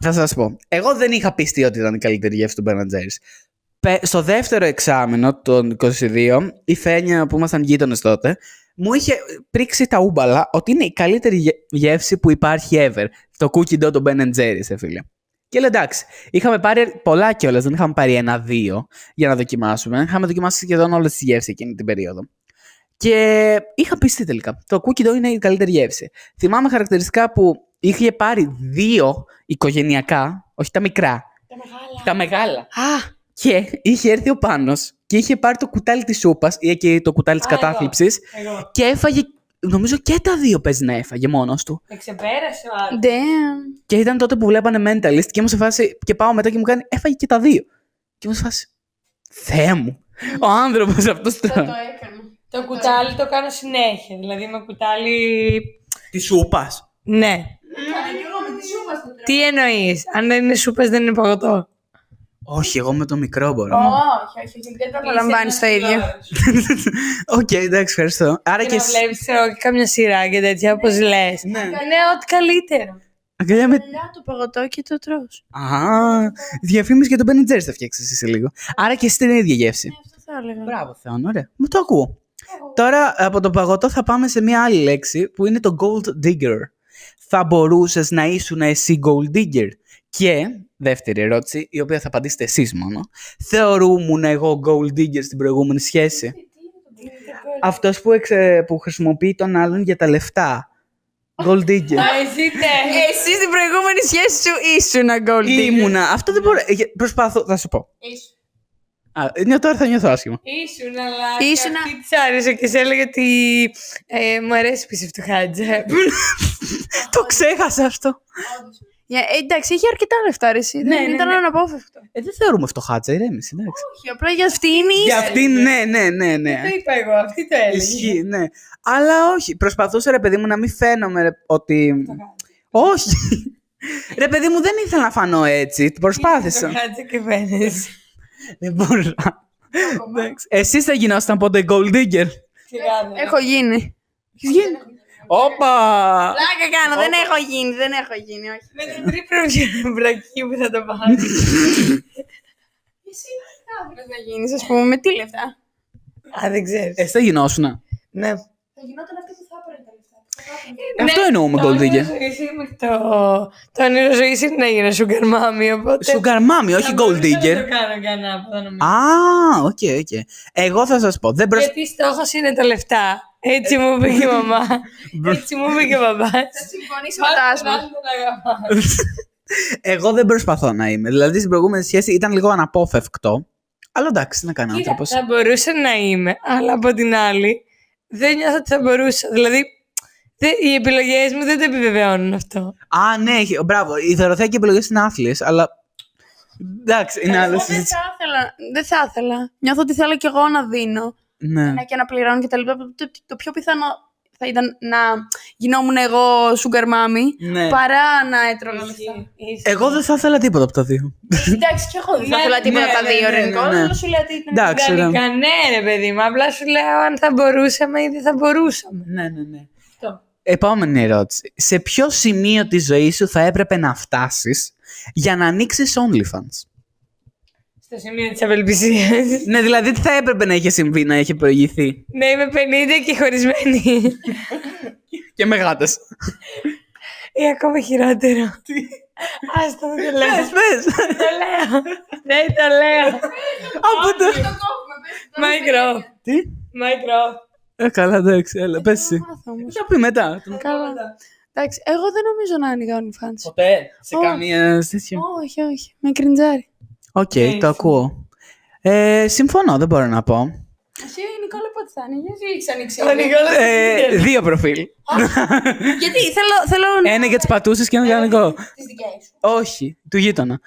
S1: Θα σας πω. Εγώ δεν είχα πειστεί ότι ήταν η καλύτερη γεύση του Ben Jerry's. Πε- Στο δεύτερο εξάμηνο των 22, η Φένια που ήμασταν γείτονες τότε, μου είχε πρήξει τα ούμπαλα ότι είναι η καλύτερη γε- γεύση που υπάρχει ever. Το cookie dough του Ben Jerry's, ε, φίλε. Και λέω εντάξει, είχαμε πάρει πολλά κιόλας, δεν είχαμε πάρει ένα-δύο για να δοκιμάσουμε. Είχαμε δοκιμάσει σχεδόν όλες τις γεύσεις εκείνη την περίοδο. Και είχα πιστεί τελικά. Το cookie dough είναι η καλύτερη γεύση. Θυμάμαι χαρακτηριστικά που είχε πάρει δύο οικογενειακά, όχι τα μικρά. Τα μεγάλα.
S4: Α,
S1: Και είχε έρθει ο Πάνος και είχε πάρει το κουτάλι της σούπας ή και το κουτάλι της
S2: Α, εγώ.
S1: κατάθλιψης
S2: Εγώ.
S1: και έφαγε, νομίζω και τα δύο παίζει να έφαγε μόνος του.
S2: Με ξεπέρασε ο άλλος.
S4: damn.
S1: Και ήταν τότε που βλέπανε mentalist και ήμουν σε φάση και πάω μετά και μου κάνει έφαγε και τα δύο. Και ήμουν σε φάση, Θεέ μου, ο άνθρωπος αυτός
S4: Το
S1: τώρα.
S4: έκανα.
S2: Το κουτάλι το κάνω συνέχεια. Δηλαδή με κουτάλι.
S1: Της σούπας.
S2: Ναι. Τις εννοείς, Αν δεν είναι σούπα, δεν είναι παγωτό.
S1: Όχι, εγώ με το μικρό μπορώ.
S4: Όχι, όχι, όχι, δεν το απολαμβάνει το ίδιο.
S1: Οκ, εντάξει, ευχαριστώ. Άρα
S2: Και
S1: και
S2: να
S1: εσύ.
S2: βλέπεις και καμιά σειρά και τέτοια, όπως λες.
S1: Ναι.
S2: Είναι ό,τι καλύτερο.
S1: Αγκαλιά με...
S4: Καλά το παγωτό και το τρως.
S1: Α, διαφήμιση για τον Ben Jerry's θα φτιάξεις εσύ σε λίγο. Άρα και εσύ την ίδια γεύση.
S4: Αυτό θα έλεγα.
S1: Μπράβο, Θεόν, ωραία. Μου το ακούω. Τώρα από το παγωτό θα πάμε σε μια άλλη λέξη που είναι το gold digger. Θα μπορούσες να ήσουν εσύ gold digger. Και, δεύτερη ερώτηση, η οποία θα απαντήσετε εσείς μόνο. Θεωρούμουν εγώ gold digger στην προηγούμενη σχέση; Αυτός που, εξε, που χρησιμοποιεί τον άλλον για τα λεφτά. Gold digger.
S2: Εσύ ναι.
S4: Εσύ στην προηγούμενη σχέση σου ήσουν ένα gold digger.
S1: Ήμουνα. Αυτό δεν μπορώ. ε, Προσπάθω, θα σου πω. Α, νιώ- τώρα θα νιώθω άσχημα.
S2: Ήσουν, αλλά.
S4: Ήσουν-
S2: και αυτή της άρεσε και σε έλεγε ότι. Ε, μου αρέσει που είσαι φτωχάτζα. <laughs>
S1: το ξέχασα αυτό.
S4: Για- ε, εντάξει, είχε αρκετά λεφτά, ρε, εσύ.
S1: Ναι,
S4: δεν
S1: ναι,
S4: ήταν
S1: ναι.
S4: αναπόφευκτο.
S1: Ε, δεν θεωρούμε φτωχάτσα, ηρέμηση, εντάξει.
S4: Όχι, απλά για αυτήν είσαι.
S1: Για αυτήν, ναι, ναι, ναι, ναι.
S2: Το είπα εγώ, αυτή το έλεγε.
S1: Ισχύει, ναι. Αλλά όχι. Προσπαθούσα, ρε παιδί μου, να μην φαίνομαι ρε, ότι. όχι. <laughs> ρε παιδί μου, δεν ήθελα να φανώ έτσι. Προσπάθησα.
S2: Φτωχάτζα και φαίνεσαι.
S1: δεν μπορώ. Εντάξει. Εσείς θα γινόσασταν ποτέ gold digger;
S2: Σιγά,
S4: Έχω γίνει.
S1: Έχεις γίνει. Όπα!
S4: Πλάκα κάνω, δεν έχω γίνει, δεν έχω γίνει, όχι.
S2: Με την τρίπλη βρακή που θα το πάρει.
S4: Εσύ τι θα ήθελες να γίνεις, ας πούμε, με τι λεφτά;
S2: Α, δεν ξέρεις.
S1: Εσύ θα γινόσουν.
S2: Ναι.
S4: Θα γινόταν αυτή που θα έπαιρνε τα λεφτά.
S1: Αυτό εννοούμε gold digger.
S2: Το, το όνειρο ζωής είναι να γίνω sugar mommy, οπότε.
S1: Sugar mommy, όχι
S2: θα
S1: gold
S2: μπορούσα Να
S1: digger.
S2: το κάνω και ανάποδα νομίζω.
S1: Α, οκ, οκ. Εγώ θα σας πω. Δεν προσ...
S2: Γιατί στόχος είναι τα λεφτά. Έτσι μου είπε και η μαμά. Έτσι μου είπε και ο μπαμπάς.
S4: Θα συμφωνήσω με το άσμα.
S1: Εγώ δεν προσπαθώ να είμαι. Δηλαδή στην προηγούμενη σχέση ήταν λίγο αναπόφευκτο. Αλλά εντάξει, τι να κάνει ο άνθρωπος.
S2: Θα μπορούσα να είμαι, αλλά από την άλλη δεν νιώθω ότι θα μπορούσα. Δηλαδή, δε- οι επιλογές μου δεν το επιβεβαιώνουν αυτό.
S1: Α, ναι, έχει- μπράβο. Οι δωροθέκοι επιλογές είναι άθλιες, αλλά. Εντάξει, είναι άλλη
S4: Εγώ δεν
S1: συζήτηση.
S4: θα ήθελα. Δεν θα ήθελα. Νιώθω ότι θέλω κι εγώ να δίνω
S1: Ναι.
S4: να και να πληρώνω και τα λοιπά. Το, το, το πιο πιθανό θα ήταν να γινόμουν εγώ sugar mommy
S1: ναι.
S4: παρά να έτρωγα λεφτά.
S1: Εγώ δεν θα ήθελα τίποτα από τα δύο.
S4: Εντάξει, και εγώ δεν θα
S2: Ναι,
S4: ήθελα τίποτα
S2: ναι,
S4: από τα
S2: ναι,
S4: δύο,
S2: ναι,
S4: Ρενικό.
S1: ναι, ναι.
S4: Δεν σου λέω ότι ήταν.
S1: Εντάξει, ρε.
S2: Ιδανικά, ναι, ρε παιδί μου. Απλά σου λέω αν θα μπορούσαμε ή δεν θα μπορούσαμε.
S1: Ναι, ναι, ναι.
S2: Αυτό.
S1: Επόμενη ερώτηση. Σε ποιο σημείο της ζωής σου θα έπρεπε να φτάσεις για να ανοίξεις OnlyFans;
S2: Στο σημείο της απελπισία.
S1: ναι, δηλαδή τι θα έπρεπε να είχε συμβεί, να είχε προηγηθεί;
S2: ναι, είμαι 50 και χωρισμένη.
S1: Και με γάτε.
S2: ή ακόμα χειρότερο. Άστα δεν το λέω.
S1: Πες, πες.
S2: Το λέω. Ναι, το λέω.
S1: Από το...
S2: Μάικρο.
S1: Τι;
S2: Μάικρο.
S1: Ε, καλά, εντάξει, έλα, πες εσύ. Θα πει μετά.
S4: Καλά. Εντάξει, εγώ δεν νομίζω να άνοιγα OnlyFans.
S1: Ποτέ. Σε
S4: Όχι.
S1: καμία τέτοιο.
S4: Όχι, όχι. Με κριντζάρει.
S1: Οκ,
S2: Ναι,
S1: το ακούω. Ε, συμφωνώ, δεν μπορώ να πω.
S4: Εσύ η Νικόλα πότε θα είναι, γιατί έχεις ανοίξει.
S2: Ο Νικόλας
S1: Ε, δύο προφίλ.
S4: Γιατί θέλω, θέλω να...
S1: Ένα για τις πατούσες και ένα για κανονικό.
S4: Τις δικές σου.
S1: Όχι, του γείτονα.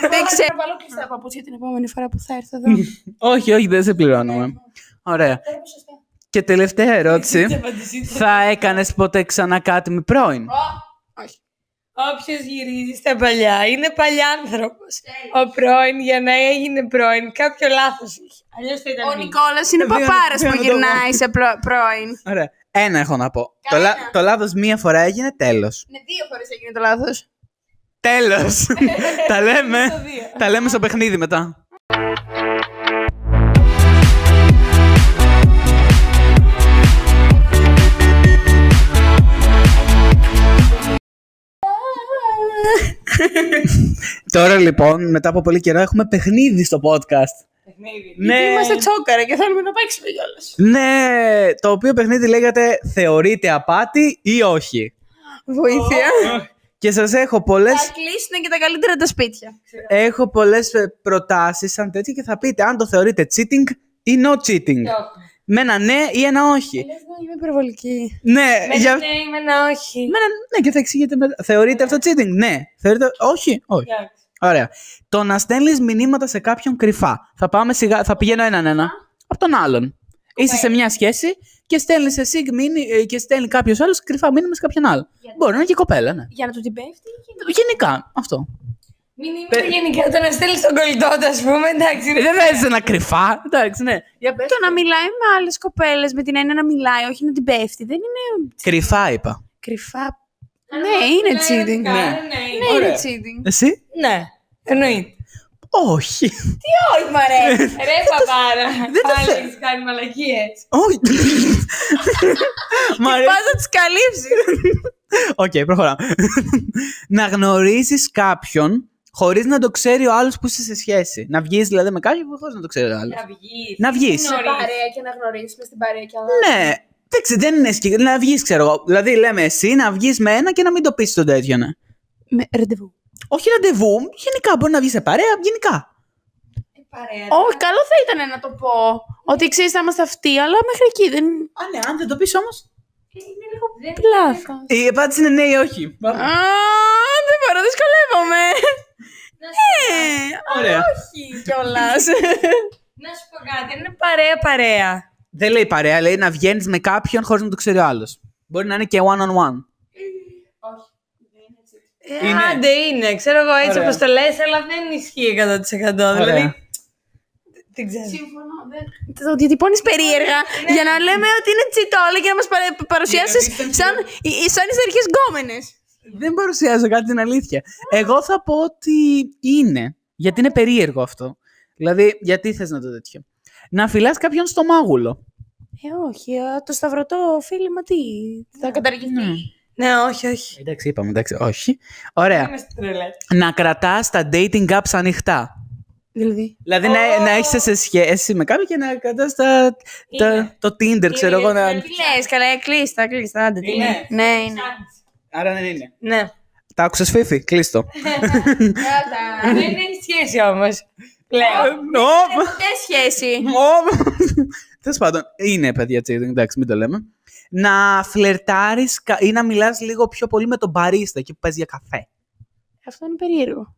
S4: Δεν ξέρω. Θα βάλω κλειστά παπούτσια την επόμενη φορά που θα έρθω εδώ. <laughs>
S1: όχι, όχι, δεν σε πληρώνουμε. Ωραία. Και τελευταία ερώτηση. θα έκανες ποτέ ξανά κάτι με πρώην;
S4: Όχι.
S2: Όποιος γυρίζει στα παλιά είναι παλιάνθρωπος. Ο πρώην για να έγινε πρώην κάποιο λάθος είχε. Αλλιώς θα ήταν.
S4: Ο
S2: μη.
S4: Νικόλας είναι
S1: Δύο-
S4: παπάρας
S1: δύο
S4: που
S1: να το
S4: γυρνάει σε πρω- πρώην.
S1: Ωραία. Ένα έχω να πω. Το, λα... το λάθος μία φορά έγινε, τέλος.
S4: Ναι, δύο φορές έγινε το λάθος.
S1: Τέλος. <laughs> Τα λέμε. Τα λέμε στο παιχνίδι μετά. <laughs> Τώρα λοιπόν, μετά από πολύ καιρό, έχουμε παιχνίδι στο podcast. Ναι,
S4: Είμαστε τσόκαρα και θέλουμε να παίξουμε κιόλας.
S1: ναι, το οποίο παιχνίδι λέγεται Θεωρείται απάτη ή όχι;
S4: Βοήθεια.
S1: Και σας έχω πολλές,
S4: Θα κλείσουν και τα καλύτερα τα σπίτια.
S1: έχω πολλές ε, προτάσεις σαν τέτοια και θα πείτε αν το θεωρείτε cheating ή no cheating. Με ένα ναι ή ένα όχι.
S4: Λες να είμαι υπερβολική.
S1: Ναι,
S2: Με
S1: για...
S2: ένα ναι ή με ένα όχι.
S1: με ένα ναι και θα εξηγείτε μετά. Θεωρείτε αυτό cheating, ναι. Θεωρείτε όχι, όχι.
S2: Εντάξει.
S1: Ωραία. Το να στέλνεις μηνύματα σε κάποιον κρυφά. Θα, πάμε σιγά, θα πηγαίνω έναν ένα από τον άλλον. Είσαι σε μια σχέση και στέλνεις εσύ μήνυ- ε, και στέλνει κάποιος άλλος κρυφά μήνυμα σε κάποιον άλλο. Μπορεί να είναι και κοπέλα, ναι.
S4: Για να του την πέφτει.
S1: Γενικά, αυτό.
S2: Μηνύματα γενικά το να στείλεις τον κολλητό του, ας πούμε. Εντάξει.
S1: Ε, Δεν παίζει ένα κρυφά. Εντάξει, ναι. Για πες.
S4: Το να μιλάει με άλλες κοπέλες με την έννοια να μιλάει, όχι να την πέφτει. Δεν είναι
S1: Κρυφά είπα.
S4: κρυφά. Ναι, είναι cheating.
S2: Ναι,
S4: Ναι,
S2: ναι.
S4: είναι cheating.
S1: Εσύ;
S2: Ναι, εννοείται.
S1: Όχι.
S4: Όχι, μαρέ.
S2: Ρε παπάρα.
S1: Δεν το
S2: Πάλι
S1: θε-
S2: έχεις κάνει μαλακίες.
S1: Όχι. Μ' αρέσει.
S4: Πας να τις καλύψεις.
S1: Οκ, προχωράμε. να γνωρίζεις κάποιον χωρίς να το ξέρει ο άλλος που είσαι σε σχέση. Να βγεις δηλαδή με κάποιον χωρίς να το ξέρει ο άλλος.
S2: Να βγεις.
S1: Να βγεις.
S2: Νωρίς.
S4: παρέα και να γνωρίσει με στην παρέα και άλλα.
S1: Ναι. Δεν ξέρω, δεν είναι σκι... Να βγεις, ξέρω εγώ. Δηλαδή, λέμε εσύ να βγεις με ένα και να μην το πεις στον τέτοιο, ναι.
S4: Με ραντεβού.
S1: Όχι ραντεβού, γενικά μπορεί να βγεις σε παρέα, γενικά.
S2: Παρέα.
S4: Όχι, καλό θα ήταν να το πω. Ότι ξέρεις, θα είμαστε αυτοί, αλλά μέχρι εκεί δεν.
S1: Α, ναι, αν δεν το πεις όμως.
S2: Είναι λίγο
S4: Πλάθο.
S1: Η απάντηση είναι ναι ή όχι.
S4: Α, δεν μπορώ, δυσκολεύομαι. Ναι,
S1: Ωραία.
S4: όχι κιόλας. <laughs>
S2: Να σου πω κάτι, είναι παρέα παρέα.
S1: Δεν λέει παρέα, λέει να βγαίνεις με κάποιον χωρίς να το ξέρει ο άλλος. Μπορεί να είναι και one on one.
S2: Ε,
S1: Είναι.
S2: Άντε είναι, ξέρω εγώ έτσι
S1: Ωραία.
S2: όπως το λες, αλλά δεν ισχύει 100%. Δηλαδή, δεν ξέρω.
S4: Συμφωνώ. δεν- Το διατυπώνεις περίεργα για να λέμε ότι είναι τσιτόλα και να μας παρουσιάσεις σαν, οι- σαν ιστορικέ γκόμενες.
S1: Δεν παρουσιάζω κάτι την αλήθεια. Εγώ θα πω ότι είναι. Γιατί είναι περίεργο αυτό. Δηλαδή, γιατί θες να το τέτοιο. Να φυλάς κάποιον στο μάγουλο.
S4: Ε, όχι, α, το σταυρωτό φίλημα τι. Θα καταργηθεί.
S2: Ναι, όχι, όχι.
S1: Εντάξει, είπαμε, εντάξει, όχι. Ωραία.
S2: Είμαι στην τρελέ.
S1: να κρατάς τα dating apps ανοιχτά.
S4: Δηλαδή.
S1: Δηλαδή να, να έχεις σε σχέση με κάποιον και να κρατάς τα, τα, το Tinder, ξέρω εγώ. Να...
S4: Τι λες, καλά, ε, κλείστα, κλείστα. Άντε, τι
S2: Είναι.
S4: είναι. Ναι, είναι.
S1: Άρα δεν είναι.
S2: Ναι.
S1: Τα άκουσες Φίφη, κλείστο.
S2: Δεν έχει σχέση όμως. Πλέον.
S4: Ποτέ σχέση.
S1: Τέλος πάντων, είναι παιδιά cheating, εντάξει, μην το λέμε. Να φλερτάρεις κα- ή να μιλάς λίγο πιο πολύ με τον μπαρίστα εκεί που παίζει για καφέ.
S4: Αυτό είναι περίεργο.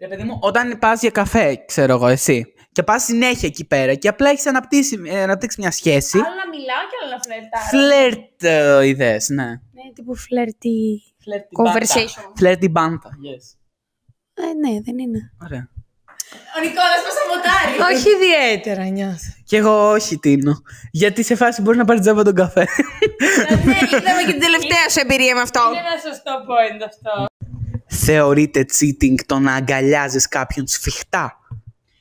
S1: Ρε παιδί μου, όταν πας για καφέ, ξέρω εγώ, εσύ, και πας συνέχεια εκεί πέρα και απλά έχεις αναπτύξει, ε, αναπτύξεις μια σχέση.
S4: Άλλο να μιλάω και άλλο να φλερτάρω.
S1: Φλερτ ε, ιδέες, ναι.
S4: Ναι, τύπου φλερτι. Conversation.
S1: Φλερτι μπάντα. Yes.
S4: Ε, ναι, δεν είναι.
S1: Ωραία.
S4: Ο Νικόλας μας σαμποτάρει.
S2: Όχι ιδιαίτερα νιώθω.
S1: Κι εγώ όχι, Τίνο. Γιατί σε φάση μπορείς να πάρεις τζάμπα τον καφέ.
S4: Ναι, είδαμε και την τελευταία σου εμπειρία με αυτό.
S2: Είναι ένα σωστό point αυτό.
S1: Θεωρείται cheating το να αγκαλιάζεις κάποιον σφιχτά;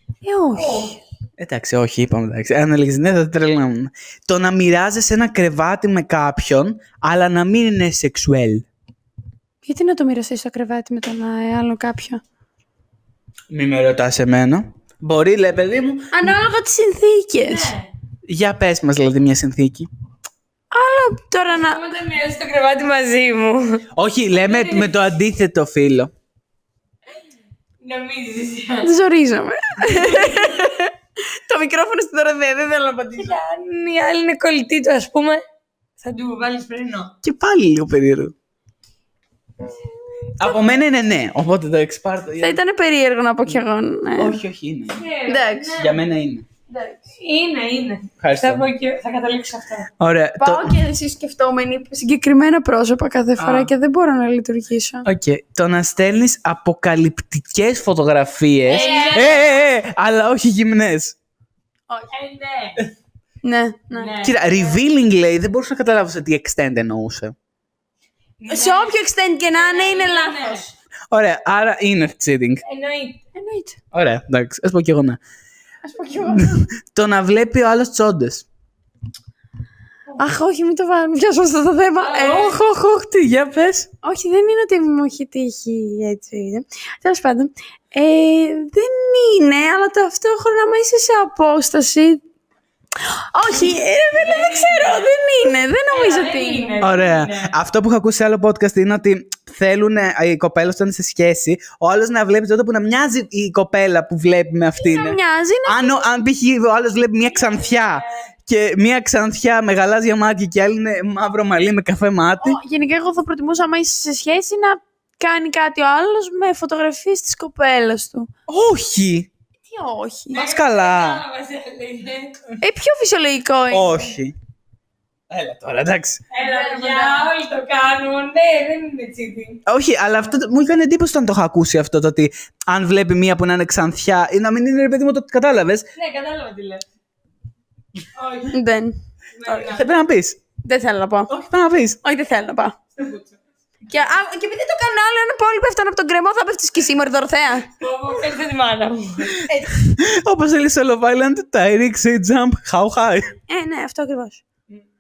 S4: Ε, όχι.
S1: Εντάξει, όχι, είπαμε εντάξει. Αν έλεγες ναι, θα τρελνόμουν. Το να μοιράζεσαι ένα κρεβάτι με κάποιον, αλλά να μην είναι σεξουέλ.
S4: Γιατί να το μοιραστείς στο κρεβάτι με τον ε, άλλο κάποιο.
S1: Μη με ρωτάς εμένα. Μπορεί, λέει παιδί μου.
S4: Ανάλογα τις συνθήκες.
S1: Για πες μας, δηλαδή, μια συνθήκη.
S4: Άλλο τώρα να.
S2: Όταν μοιράζεις το κρεβάτι μαζί μου.
S1: Όχι, λέμε με το αντίθετο φίλο.
S2: Νομίζεις.
S4: Δεν ζορίζομαι. <laughs> <laughs> <laughs> Το μικρόφωνο στην Δωροθέα, δεν θέλω να απαντήσω.
S2: Αν η άλλη είναι κολλητή του, ας πούμε, θα του βάλεις πρινό.
S1: Και πάλι λίγο περίεργο. Από μένα είναι ναι, οπότε το εξπάρτο.
S4: Θα ήταν περίεργο να πω κι εγώ. ναι.
S1: Όχι, όχι είναι.
S4: Εντάξει.
S1: Για μένα είναι.
S2: Είναι, είναι.
S1: Ευχαριστώ.
S2: Θα, πω και, θα καταλήξω αυτό.
S1: Ωραία.
S4: Πάω
S1: Το...
S4: και εσύ σκεφτόμενοι συγκεκριμένα πρόσωπα κάθε φορά
S1: Α.
S4: και δεν μπορώ να λειτουργήσω.
S1: Οκ. Το να στέλνεις αποκαλυπτικές φωτογραφίες. Ε, ε, ε, αλλά όχι γυμνές.
S2: Ε, ναι.
S4: Ναι, ναι.
S2: ναι.
S1: Κοίτα, revealing λέει, δεν μπορούσα να καταλάβω σε τι extent εννοούσε.
S4: Σε όποιο extent και να είναι, είναι λάθος.
S1: Ωραία, άρα είναι cheating.
S2: Εννοείται.
S4: Εννοείται.
S1: Ωραία, εντάξει, ας πω κι εγώ ναι.
S4: Α πω κι εγώ. <laughs>
S1: Το να βλέπει ο άλλος τσόντες.
S4: Αχ, όχι, μην το βάλουμε πια σε αυτό το θέμα. Ε,
S1: Όχι, όχι, όχι, τι, για πες.
S4: όχι, δεν είναι ότι μου έχει τύχει έτσι. Τέλος πάντων. Ε, δεν είναι, αλλά ταυτόχρονα άμα είσαι σε απόσταση. Όχι, ε, δεν, δεν ξέρω, δεν είναι. Δεν νομίζω ότι είναι.
S1: Ωραία. Αυτό που έχω ακούσει σε άλλο podcast είναι ότι θέλουν ε, οι κοπέλες όταν είναι σε σχέση, ο άλλος να βλέπει τότε που να μοιάζει η κοπέλα που βλέπει με αυτήν.
S4: Να μοιάζει να.
S1: Αν, ο- αν π.χ. ο άλλος βλέπει μια ξανθιά και μια ξανθιά με γαλάζια μάτια και άλλη είναι μαύρο μαλλί με καφέ μάτι.
S4: Ω, Γενικά, εγώ θα προτιμούσα, άμα είσαι σε σχέση, να κάνει κάτι ο άλλος με φωτογραφίες της κοπέλας του.
S1: Όχι.
S4: Τι όχι.
S1: Πας καλά.
S4: Ε, πιο φυσιολογικό είναι.
S1: Όχι. Έλα τώρα, εντάξει.
S2: Έλα, παιδιά, όλοι το κάνουν. Ναι, δεν είναι cheating.
S1: Όχι, αλλά αυτό το- μου έκανε εντύπωση όταν το έχω ακούσει αυτό. Το ότι αν βλέπει μία που να είναι ξανθιά ή να μην είναι ρε παιδί μου το κατάλαβες.
S2: Ναι, κατάλαβα τι λες. Όχι.
S4: Δεν.
S1: Θα πρέπει να πεις.
S4: Δεν θέλω να πω.
S1: Όχι, πρέπει να πεις.
S4: Όχι, δεν θέλω να πάω. Και, α, και επειδή το κάνουν άλλο, ένα πολύ πέφτουν από τον κρεμό, θα πέφτεις και εσύ, Μωρή Δorothea.
S2: Έρθε τη μάνα μου.
S1: Όπως θέλεις σε Love Island, Tyreek say jump, how high.
S4: Ε, ναι, αυτό ακριβώς.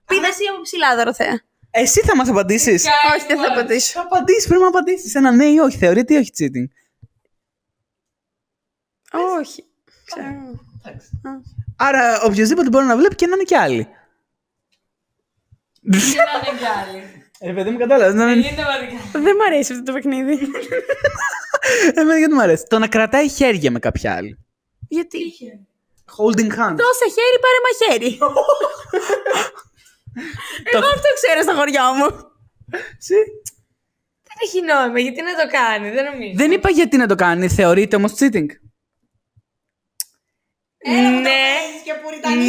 S4: Πήδα εσύ από ψηλά, Δωροθέα.
S1: Εσύ θα μας απαντήσεις.
S4: Όχι, δεν θα απαντήσω.
S1: Θα απαντήσεις, πρέπει να απαντήσεις. Ένα ναι ή όχι. Θεωρείται ή όχι cheating.
S4: Όχι. Ξέρω.
S1: Άρα οποιοδήποτε μπορεί να βλέπει και να είναι κι άλλοι.
S2: Και να είναι κι άλλοι.
S1: Ε, παιδί μου, κατάλαβες. Να
S2: Δεν
S1: είναι.
S2: είναι βαρικά.
S4: Δεν μ' αρέσει αυτό το παιχνίδι.
S1: Εμένα γιατί μου αρέσει. Το να κρατάει χέρια με κάποια άλλη.
S4: Γιατί;
S1: Holding hands.
S4: Δώσε χέρι, πάρε μαχαίρι. <laughs> Εγώ αυτό ξέρω στα χωριά μου.
S1: Εσύ.
S2: Δεν έχει νόημα, γιατί να το κάνει, δεν νομίζω.
S1: Δεν είπα γιατί να το κάνει. Θεωρείται όμως cheating.
S2: Ναι,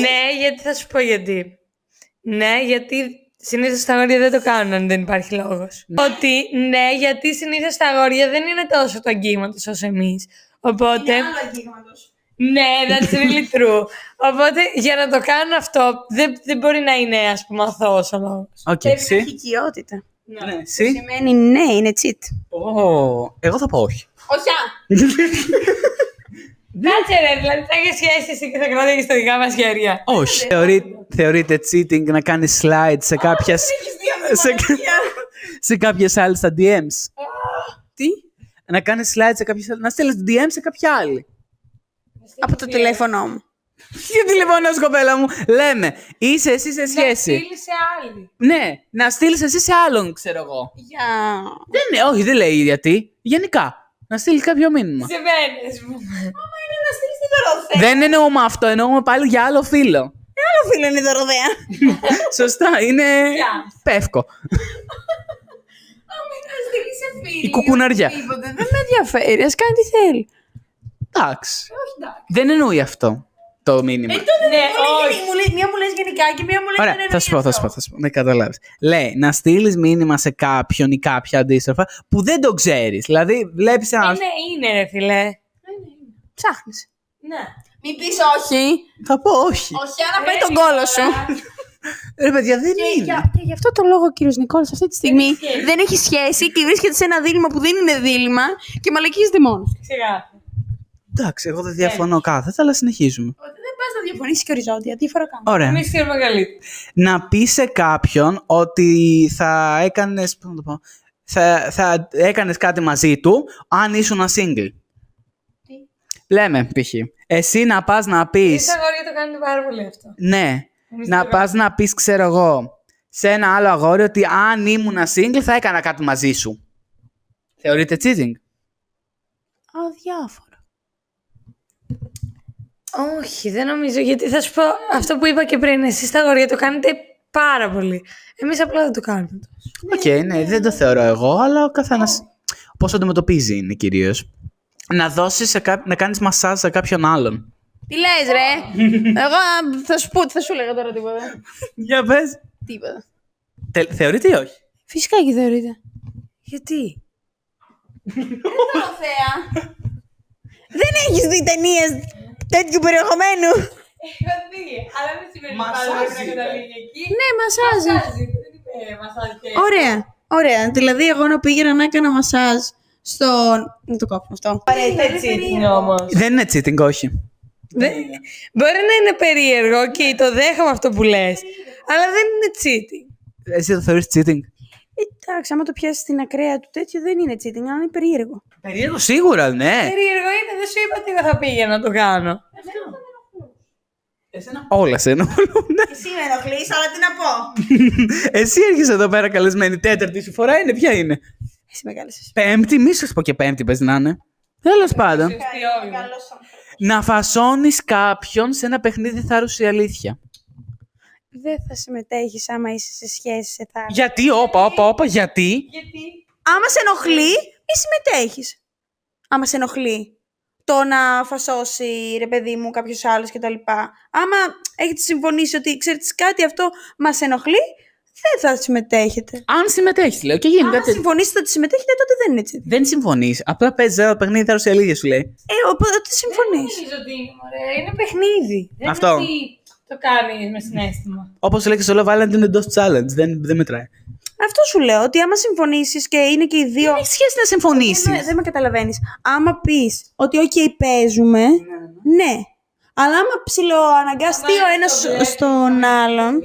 S2: ναι, γιατί θα σου πω γιατί. Ναι, γιατί συνήθως τα αγόρια δεν το κάνουν αν δεν υπάρχει λόγος. Ότι ναι, γιατί συνήθως τα αγόρια δεν είναι τόσο τους αγγίγματο όσο εμείς. Οπότε. Ναι, that's really true. Οπότε για να το κάνουν αυτό δεν, δεν μπορεί να είναι ας πούμε αθώος ο λόγος.
S1: Οκ,
S4: Έχει
S1: εσύ;
S4: οικειότητα.
S1: Ναι, εσύ;
S4: Σημαίνει ναι, είναι cheat.
S1: Ω, Εγώ θα πω όχι.
S4: Όχι. <laughs>
S2: Κάτσε ρε, δηλαδή θα έχεις σχέση εσύ και θα κρατήσεις τα δικά μας χέρια.
S1: Όχι. Θεωρεί, θεωρείται cheating να κάνει slide σε κάποια. σε, σε κάποιες άλλες στα DMs.
S4: Τι;
S1: Να κάνεις slide σε κάποιες Να στείλει DM σε κάποια άλλη.
S4: Από το τηλέφωνό μου.
S1: Ποιο τηλεφωνό, κοπέλα μου. Λέμε, είσαι εσύ σε
S2: Να
S1: σχέση.
S2: στείλεις σε άλλη.
S1: Ναι, να στείλεις εσύ σε άλλον, ξέρω εγώ.
S4: Για...
S1: Δεν είναι, όχι, δεν λέει γιατί. Γενικά. Να στείλεις κάποιο μήνυμα.
S2: Σε μένες μου.
S4: Να στείλει τη Δωροθέα.
S1: δεν εννοούμε αυτό, εννοούμε πάλι για άλλο φίλο.
S4: Άλλο φίλο είναι η Δωροθέα.
S1: Σωστά, είναι.
S2: Γεια.
S1: Πεύκο.
S4: Άμα είναι να στείλεις σε φίλη.
S1: Η κουκουναριά.
S4: οτιδήποτε, Δεν με ενδιαφέρει. Α κάνει τι θέλει.
S1: Εντάξει. Δεν εννοεί αυτό το μήνυμα.
S2: Ναι, όχι.
S4: Μου λέει- Μία μου λες γενικά και μία μου λέει
S1: Ωραία,
S4: δεν
S1: θα σου πω,
S4: εννοεί
S1: θα σου πω,
S4: αυτό.
S1: θα σου πω. Ναι, καταλάβεις. Λέει να στείλεις μήνυμα σε κάποιον ή κάποια αντίστροφα που δεν το ξέρεις. Δηλαδή, βλέπεις ένα.
S2: Είναι, είναι ρε φιλέ.
S4: Ψάχνεις.
S2: Ναι.
S4: Μην πεις όχι.
S1: Θα πω όχι.
S4: Όχι, άρα πάει τον κόλο σου.
S1: Ρε, παιδιά, δεν
S4: Και
S1: είναι.
S4: για- Και γι' αυτό το λόγο ο κύριος Νικόλας αυτή τη στιγμή δεν έχει σχέση και βρίσκεται σε ένα δίλημα που δεν είναι δίλημα και μαλακίζεται μόνος.
S2: Σιγά.
S1: Εντάξει, εγώ δεν διαφωνώ κάθετα, αλλά συνεχίζουμε.
S4: Ότι δεν πας να διαφωνήσεις και οριζόντια. Τι φορά κάνω.
S1: Ωραία.
S2: Εμείς ξέρουμε καλύτερα.
S1: Να πει σε κάποιον ότι θα έκανες. Πώς να το πω. Θα, θα έκανες κάτι μαζί του αν ήσουν single. Λέμε, π.χ. Εσύ να πας να πεις.
S2: Εμείς τα αγόρια το κάνουν πάρα πολύ αυτό.
S1: Ναι.
S2: Εμείς
S1: να
S2: το
S1: πας να πεις, ξέρω εγώ, σε ένα άλλο αγόρι ότι αν ήμουν single θα έκανα κάτι μαζί σου. Θεωρείται cheating;
S4: Αδιάφορο.
S2: Όχι, δεν νομίζω. Γιατί θα σου πω αυτό που είπα και πριν. Εσείς τα αγόρια το κάνετε πάρα πολύ. Εμείς απλά δεν το κάνουμε.
S1: Οκ, ναι, δεν το θεωρώ εγώ, αλλά ο καθένας. Πώς το αντιμετωπίζει είναι κυρίως. Να δώσεις, να κάνεις μασάζ σε κάποιον άλλον.
S4: Τι λες ρε; Εγώ α, θα σου πω, θα σου έλεγα τώρα τίποτα.
S1: Για πες.
S4: Τίποτα.
S1: Θεωρείται ή όχι;
S4: Φυσικά και θεωρείται.
S2: Γιατί;
S4: Θεά. Δεν έχεις δει ταινίες τέτοιου περιεχομένου.
S2: Έχω δει, αλλά δεν σημαίνει
S1: Μασάζει, είπε.
S2: εκεί.
S4: Ναι, μασάζει.
S2: Μασάζει.
S4: Ωραία. Ωραία. Δηλαδή, εγώ να πήγαινα να έκανα μασάζ στον. Να το κόψουμε αυτό.
S2: Είναι cheating όμως.
S1: Δεν είναι cheating, όχι.
S2: Δεν- Μπορεί να είναι περίεργο και το δέχομαι αυτό που λες. Αλλά δεν είναι cheating.
S1: Εσύ το θεωρείς cheating;
S4: Εντάξει, άμα το πιάσεις στην ακραία του τέτοιο δεν είναι cheating, αλλά είναι περίεργο.
S1: Περίεργο σίγουρα, ναι.
S2: Περίεργο είναι, δεν σου είπα ότι εγώ θα πήγαινα να το κάνω.
S1: Όλα σε ενοχλούν. <laughs>
S4: Εσύ με ενοχλείς, αλλά τι να πω.
S1: Εσύ έρχεσαι εδώ πέρα καλεσμένη. Τέταρτη σου φορά είναι, ποια είναι;
S4: Εσύ με κάλεσε.
S1: Πέμπτη, μη σου πω και πέμπτη πες να είναι. Τέλος πάντων. Να φασώνεις κάποιον σε ένα παιχνίδι θάρρους η αλήθεια.
S4: Δεν θα συμμετέχεις άμα είσαι σε σχέση σε θάρρος.
S1: Γιατί, όπα, όπα, όπα, γιατί;
S4: Άμα σε ενοχλεί, μη συμμετέχεις. Άμα σε ενοχλεί το να φασώσει ρε παιδί μου κάποιος άλλος κτλ. Άμα έχετε συμφωνήσει ότι ξέρετε κάτι αυτό μας ενοχλεί, δεν θα συμμετέχετε.
S1: Αν συμμετέχει, λέω, και γίνει
S4: Αν
S1: κάτι. τέτοιο.
S4: συμφωνήσετε ότι συμμετέχετε, τότε δεν είναι έτσι.
S1: Δεν συμφωνείς. Απλά παίζει ένα παιχνίδι θάρρους η αλήθεια, σου λέει.
S4: Ε, οπότε συμφωνείς.
S2: νομίζω ότι είναι ωραία. Είναι παιχνίδι. Δεν
S1: Αυτό.
S2: είναι ότι το κάνει με συνέστημα.
S1: Όπως λέει και στο Love Island είναι DOS challenge. Δεν, δεν μετράει.
S4: Αυτό σου λέω, ότι άμα συμφωνήσεις και είναι και οι δύο.
S1: Δεν έχει σχέση να συμφωνήσεις.
S4: Ναι, δεν με καταλαβαίνεις. Άμα πεις ότι, OK, παίζουμε, ναι. Αλλά άμα ψιλοαναγκαστεί ο ένας στον άλλον,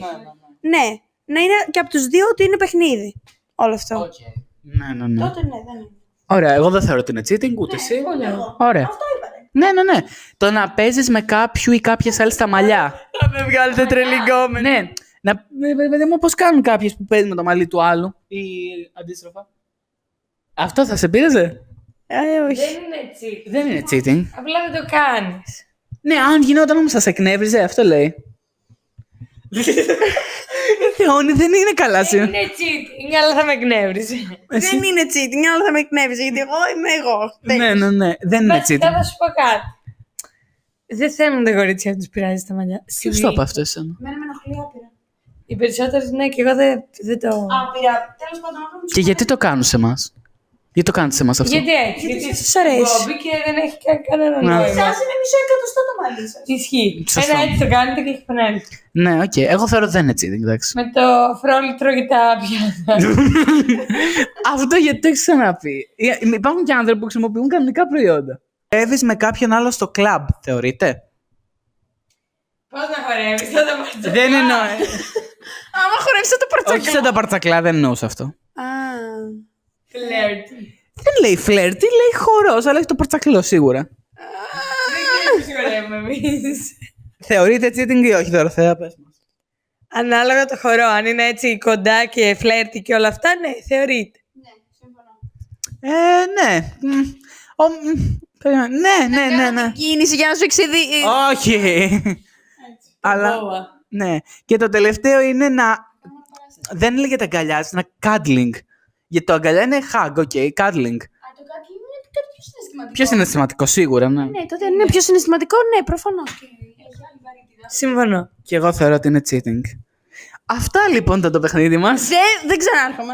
S4: ναι. Να είναι και από τους δύο ότι είναι παιχνίδι. Όλο αυτό.
S1: Ναι, ναι, ναι.
S4: Τότε ναι, δεν είναι.
S1: Ωραία, εγώ δεν θεωρώ ότι είναι cheating, ούτε εσύ. Ωραία.
S4: Αυτό είπατε.
S1: Ναι, ναι, ναι. Το να παίζεις με κάποιου ή κάποιες άλλες τα μαλλιά.
S2: Θα με βγάλετε τρελιγκόμενο.
S1: ναι. Να, ε, παιδί μου, πώς κάνουν κάποιες που παίζουν με το μαλλί του άλλου; Ή αντίστροφα. Αυτό θα σε πείραζε;
S4: Ε, όχι.
S2: Δεν είναι cheating.
S1: Δεν είναι cheating.
S2: Απλά δεν το κάνεις.
S1: Ναι, αν γινόταν όμως θα σε εκνεύριζε, αυτό λέει. Θεόνι δεν είναι καλά σήμερα.
S2: Είναι cheating, αλλά θα με εκνεύριζε.
S4: Δεν είναι cheating, αλλά θα με εκνεύριζε, γιατί εγώ είμαι εγώ.
S1: Ναι, ναι, ναι. Δεν είναι
S2: Βασικά
S1: cheating.
S2: θα σου πω κάτι. Δεν θέλουν τα κορίτσια να τους πειράζει τα μαλλιά.
S1: Ποιο το είπε αυτό εσένα;
S4: Μένα με ενοχλεί άπειρα.
S2: Οι περισσότερες ναι, και εγώ δεν, δεν το.
S4: Άπειρα. Τέλος πάντων, αυτό
S1: Και γιατί το κάνουν σε εμάς; Γιατί το κάνετε σε εμάς αυτό;
S2: Γιατί έτσι.
S4: Γιατί σας αρέσει;
S2: Μπόμπι και δεν έχει κα- κανένα
S1: Να.
S2: νόημα.
S4: Σας είναι μισό εκατοστό το μαλλί σας.
S2: Ισχύει.
S1: Σωστό.
S2: Ένα έτσι το κάνετε και έχει επανέλθει.
S1: Ναι, οκ. Εγώ θεωρώ ότι δεν είναι cheating, εντάξει.
S2: Με το φρόλιτρο και τα πιάτα. <laughs>
S1: Αυτό γιατί το έχεις ξαναπεί. Ε, Υπάρχουν και άνθρωποι που χρησιμοποιούν κανονικά προϊόντα. Έβει με κάποιον άλλο στο κλαμπ, θεωρείτε;
S2: Πώς να χορεύεις, θα το πάρει.
S1: Δεν εννοώ.
S4: Άμα χορεύσει το
S1: Όχι σαν τα παρτσακλά, δεν εννοούσα αυτό.
S4: Α.
S2: Φλερτ.
S1: Δεν λέει φλερτ, λέει χορός, αλλά έχει το παρτσακλό σίγουρα.
S2: Δεν ξέρω πώ χορεύουμε εμείς.
S1: Θεωρείτε cheating ή όχι, Δωροθέα, πες μας.
S2: Ανάλογα το χορό. Αν είναι έτσι κοντά και φλερτι και όλα αυτά, ναι, θεωρείται.
S1: Ε, ναι. Μ, ο, μ, περίμενε. Ναι, ναι, ναι, ναι.
S4: Κίνηση για να σου εξειδεί.
S1: Όχι. Αλλά,
S2: Μπόα.
S1: ναι. Και το τελευταίο είναι να... Δεν λέγεται αγκαλιάζει, να cuddling. Γιατί το αγκαλιά είναι hug, ok, cuddling.
S4: το κάτι είναι κάτι πιο συναισθηματικό.
S1: Πιο συναισθηματικό, σίγουρα, ναι.
S4: Ναι, τότε αν είναι πιο συναισθηματικό, ναι, προφανώς.
S2: Συμφωνώ.
S1: Και εγώ θεωρώ ότι είναι cheating. Αυτά λοιπόν ήταν το παιχνίδι μας.
S4: Δεν, δεν ξανάρχομαι.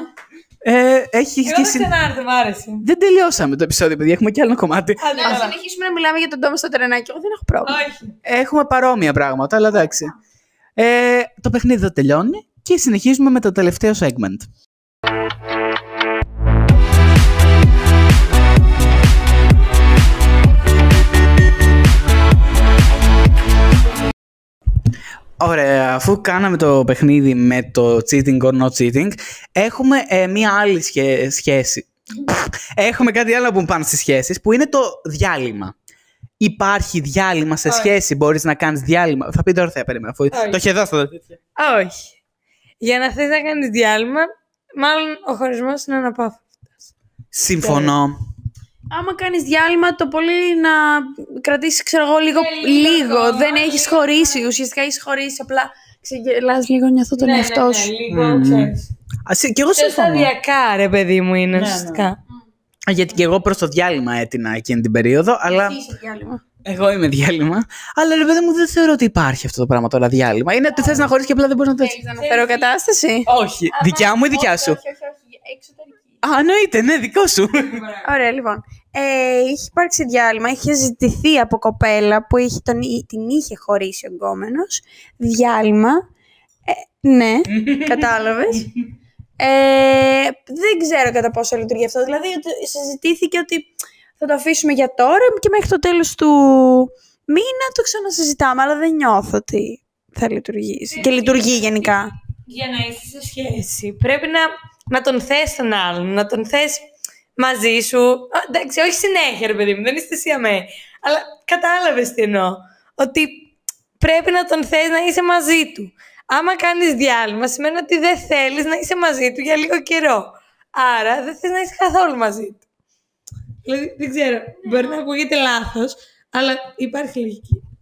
S1: Ε, έχει
S2: Εγώ θα
S1: και συν-
S2: ξανάρθω, μ' άρεσε.
S1: Δεν τελειώσαμε το επεισόδιο, παιδιά. Έχουμε και άλλο κομμάτι.
S2: Άντε,
S4: Να
S2: καλά.
S4: συνεχίσουμε να μιλάμε για τον τόμο στο τρενάκι. Εγώ δεν έχω πρόβλημα.
S2: Όχι.
S1: Έχουμε παρόμοια πράγματα, αλλά εντάξει. Ε, το παιχνίδι εδώ τελειώνει και συνεχίζουμε με το τελευταίο segment. Ωραία, αφού κάναμε το παιχνίδι με το cheating or not cheating, έχουμε ε, μία άλλη σχέ- σχέση. έχουμε κάτι άλλο που πάνε στις σχέσεις, που είναι το διάλειμμα. Υπάρχει διάλειμμα σε
S2: Όχι.
S1: σχέση, μπορείς να κάνεις διάλειμμα. Θα πει τώρα θα περίμενα, αφού
S2: Όχι.
S1: το είχε δώσει το
S2: Όχι. Για να θες να κάνεις διάλειμμα, μάλλον ο χωρισμός είναι αναπόφευκτος.
S1: Συμφωνώ.
S4: Άμα κάνεις διάλειμμα, το πολύ να κρατήσεις, ξέρω εγώ, λίγο.
S2: Ναι, λίγο
S4: λίγο.
S2: ακόμα,
S4: Δεν έχεις
S2: λίγο.
S4: χωρίσει. Ουσιαστικά έχεις χωρίσει. Απλά ξεγελάς λίγο, νιώθω τον
S2: Ναι,
S4: εαυτό
S2: ναι,
S4: σου.
S2: ναι, λίγο, ξέρεις.
S1: Α, συ- και εγώ
S2: Πιο
S1: συμφωνώ.
S2: σταδιακά, ρε παιδί μου, είναι
S1: Ναι,
S2: ουσιαστικά.
S1: Γιατί και εγώ προς το διάλειμμα έτεινα εκείνη την περίοδο, αλλά.
S4: Είσαι διάλειμμα.
S1: Εγώ είμαι διάλειμμα. Αλλά ρε παιδί μου, δεν θεωρώ ότι υπάρχει αυτό το πράγμα τώρα διάλειμμα. Είναι ότι θες να χωρίσεις και απλά δεν μπορείς να το
S4: Θέλεις να αναφέρω κατάσταση;
S1: Όχι. Δικιά μου ή δικιά σου;
S4: Όχι, όχι, όχι. Εξωτερική.
S1: Α, εννοείται, ναι, δικό σου.
S4: Ωραία, λοιπόν. Ε, είχε υπάρξει διάλειμμα, είχε ζητηθεί από κοπέλα που είχε τον, την είχε χωρίσει ο γκόμενος. Διάλειμμα. Ε, ναι, <laughs> κατάλαβες. Ε, δεν ξέρω κατά πόσο λειτουργεί αυτό. Δηλαδή, ότι συζητήθηκε ότι θα το αφήσουμε για τώρα και μέχρι το τέλος του μήνα το ξανασυζητάμε, αλλά δεν νιώθω ότι θα λειτουργήσει. Και λειτουργεί γενικά.
S2: Για να είσαι σε σχέση, πρέπει να, να τον θες τον άλλον, να τον θες μαζί σου. Α, εντάξει, όχι συνέχεια, ρε παιδί μου, δεν είστε σιαμέ. Αλλά κατάλαβες τι εννοώ. Ότι πρέπει να τον θες να είσαι μαζί του. Άμα κάνεις διάλειμμα, σημαίνει ότι δεν θέλεις να είσαι μαζί του για λίγο καιρό. Άρα δεν θες να είσαι καθόλου μαζί του. Δηλαδή, δεν ξέρω, μπορεί να ακούγεται λάθος, αλλά υπάρχει λογική.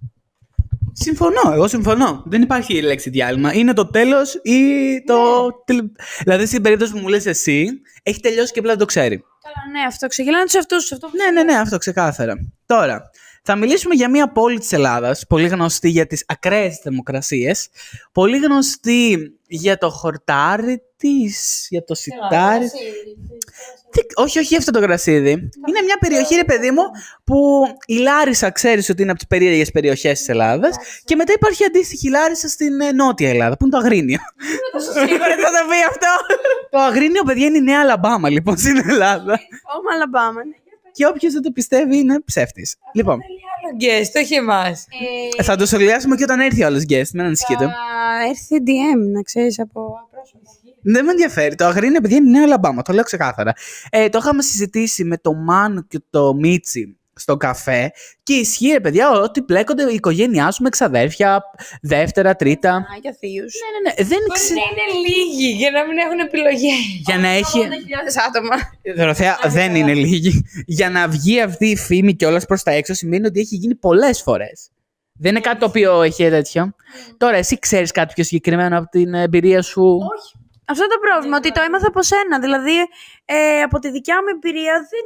S1: Συμφωνώ, εγώ συμφωνώ. Δεν υπάρχει η λέξη διάλειμμα. Είναι το τέλος ή το. τελ- Δηλαδή, στην περίπτωση που μου λες εσύ, έχει τελειώσει και απλά δεν το ξέρει.
S4: Καλά, ναι, αυτό ξεγελάνε τους εαυτούς τους. Αυτό
S1: Ναι, ναι, ναι, αυτό ξεκάθαρα. Τώρα, θα μιλήσουμε για μια πόλη της Ελλάδας, πολύ γνωστή για τις ακραίες δημοκρασίες, πολύ γνωστή για το χορτάρι της, για το σιτάρι. Τι- όχι, όχι αυτό το γρασίδι. Είναι μια περιοχή, ρε παιδί μου, που η Λάρισα ξέρεις ότι είναι από τις περίεργες περιοχές της Ελλάδας και μετά υπάρχει αντίστοιχη Λάρισα στην ε, Νότια Ελλάδα, που είναι το Αγρίνιο. Σίγουρα <laughs> θα το πει αυτό. το Αγρίνιο, παιδιά, είναι η Νέα Αλαμπάμα, λοιπόν, στην Ελλάδα.
S4: Ω Μαλαμπάμα. ναι.
S1: Και όποιος δεν το πιστεύει είναι ψεύτης. Λοιπόν,
S2: Άλλο guest, όχι εμάς.
S1: ε, θα το σχολιάσουμε και όταν έρθει ο άλλος guest, μην ανησυχείτε.
S4: Θα έρθει DM, να ξέρεις από πρόσωπο.
S1: Δεν με ενδιαφέρει. Το αγρίνιο παιδιά είναι Νέα Αλαμπάμα, το λέω ξεκάθαρα. Ε, το είχαμε συζητήσει με το Μαν και το Μίτσι στο καφέ και ισχύει, ρε παιδιά, ότι πλέκονται η οικογένειά σου με ξαδέρφια, δεύτερα, τρίτα.
S4: Α, για θείους.
S1: Ναι, ναι, ναι, δεν
S2: Μπορεί
S1: ξέρω.
S2: να είναι λίγοι για να μην έχουν επιλογές.
S1: Για να έχει.
S4: άτομα.
S1: Δωροθέα, δεν είναι λίγη. Για να βγει αυτή η φήμη κιόλα προς τα έξω σημαίνει ότι έχει γίνει πολλές φορές. Δεν είναι κάτι το οποίο έχει τέτοιο. Τώρα, εσύ ξέρεις κάτι πιο συγκεκριμένο από την εμπειρία σου;
S4: Όχι. Αυτό το πρόβλημα, ότι το έμαθα από σένα. Δηλαδή, ε, από τη δικιά μου εμπειρία δεν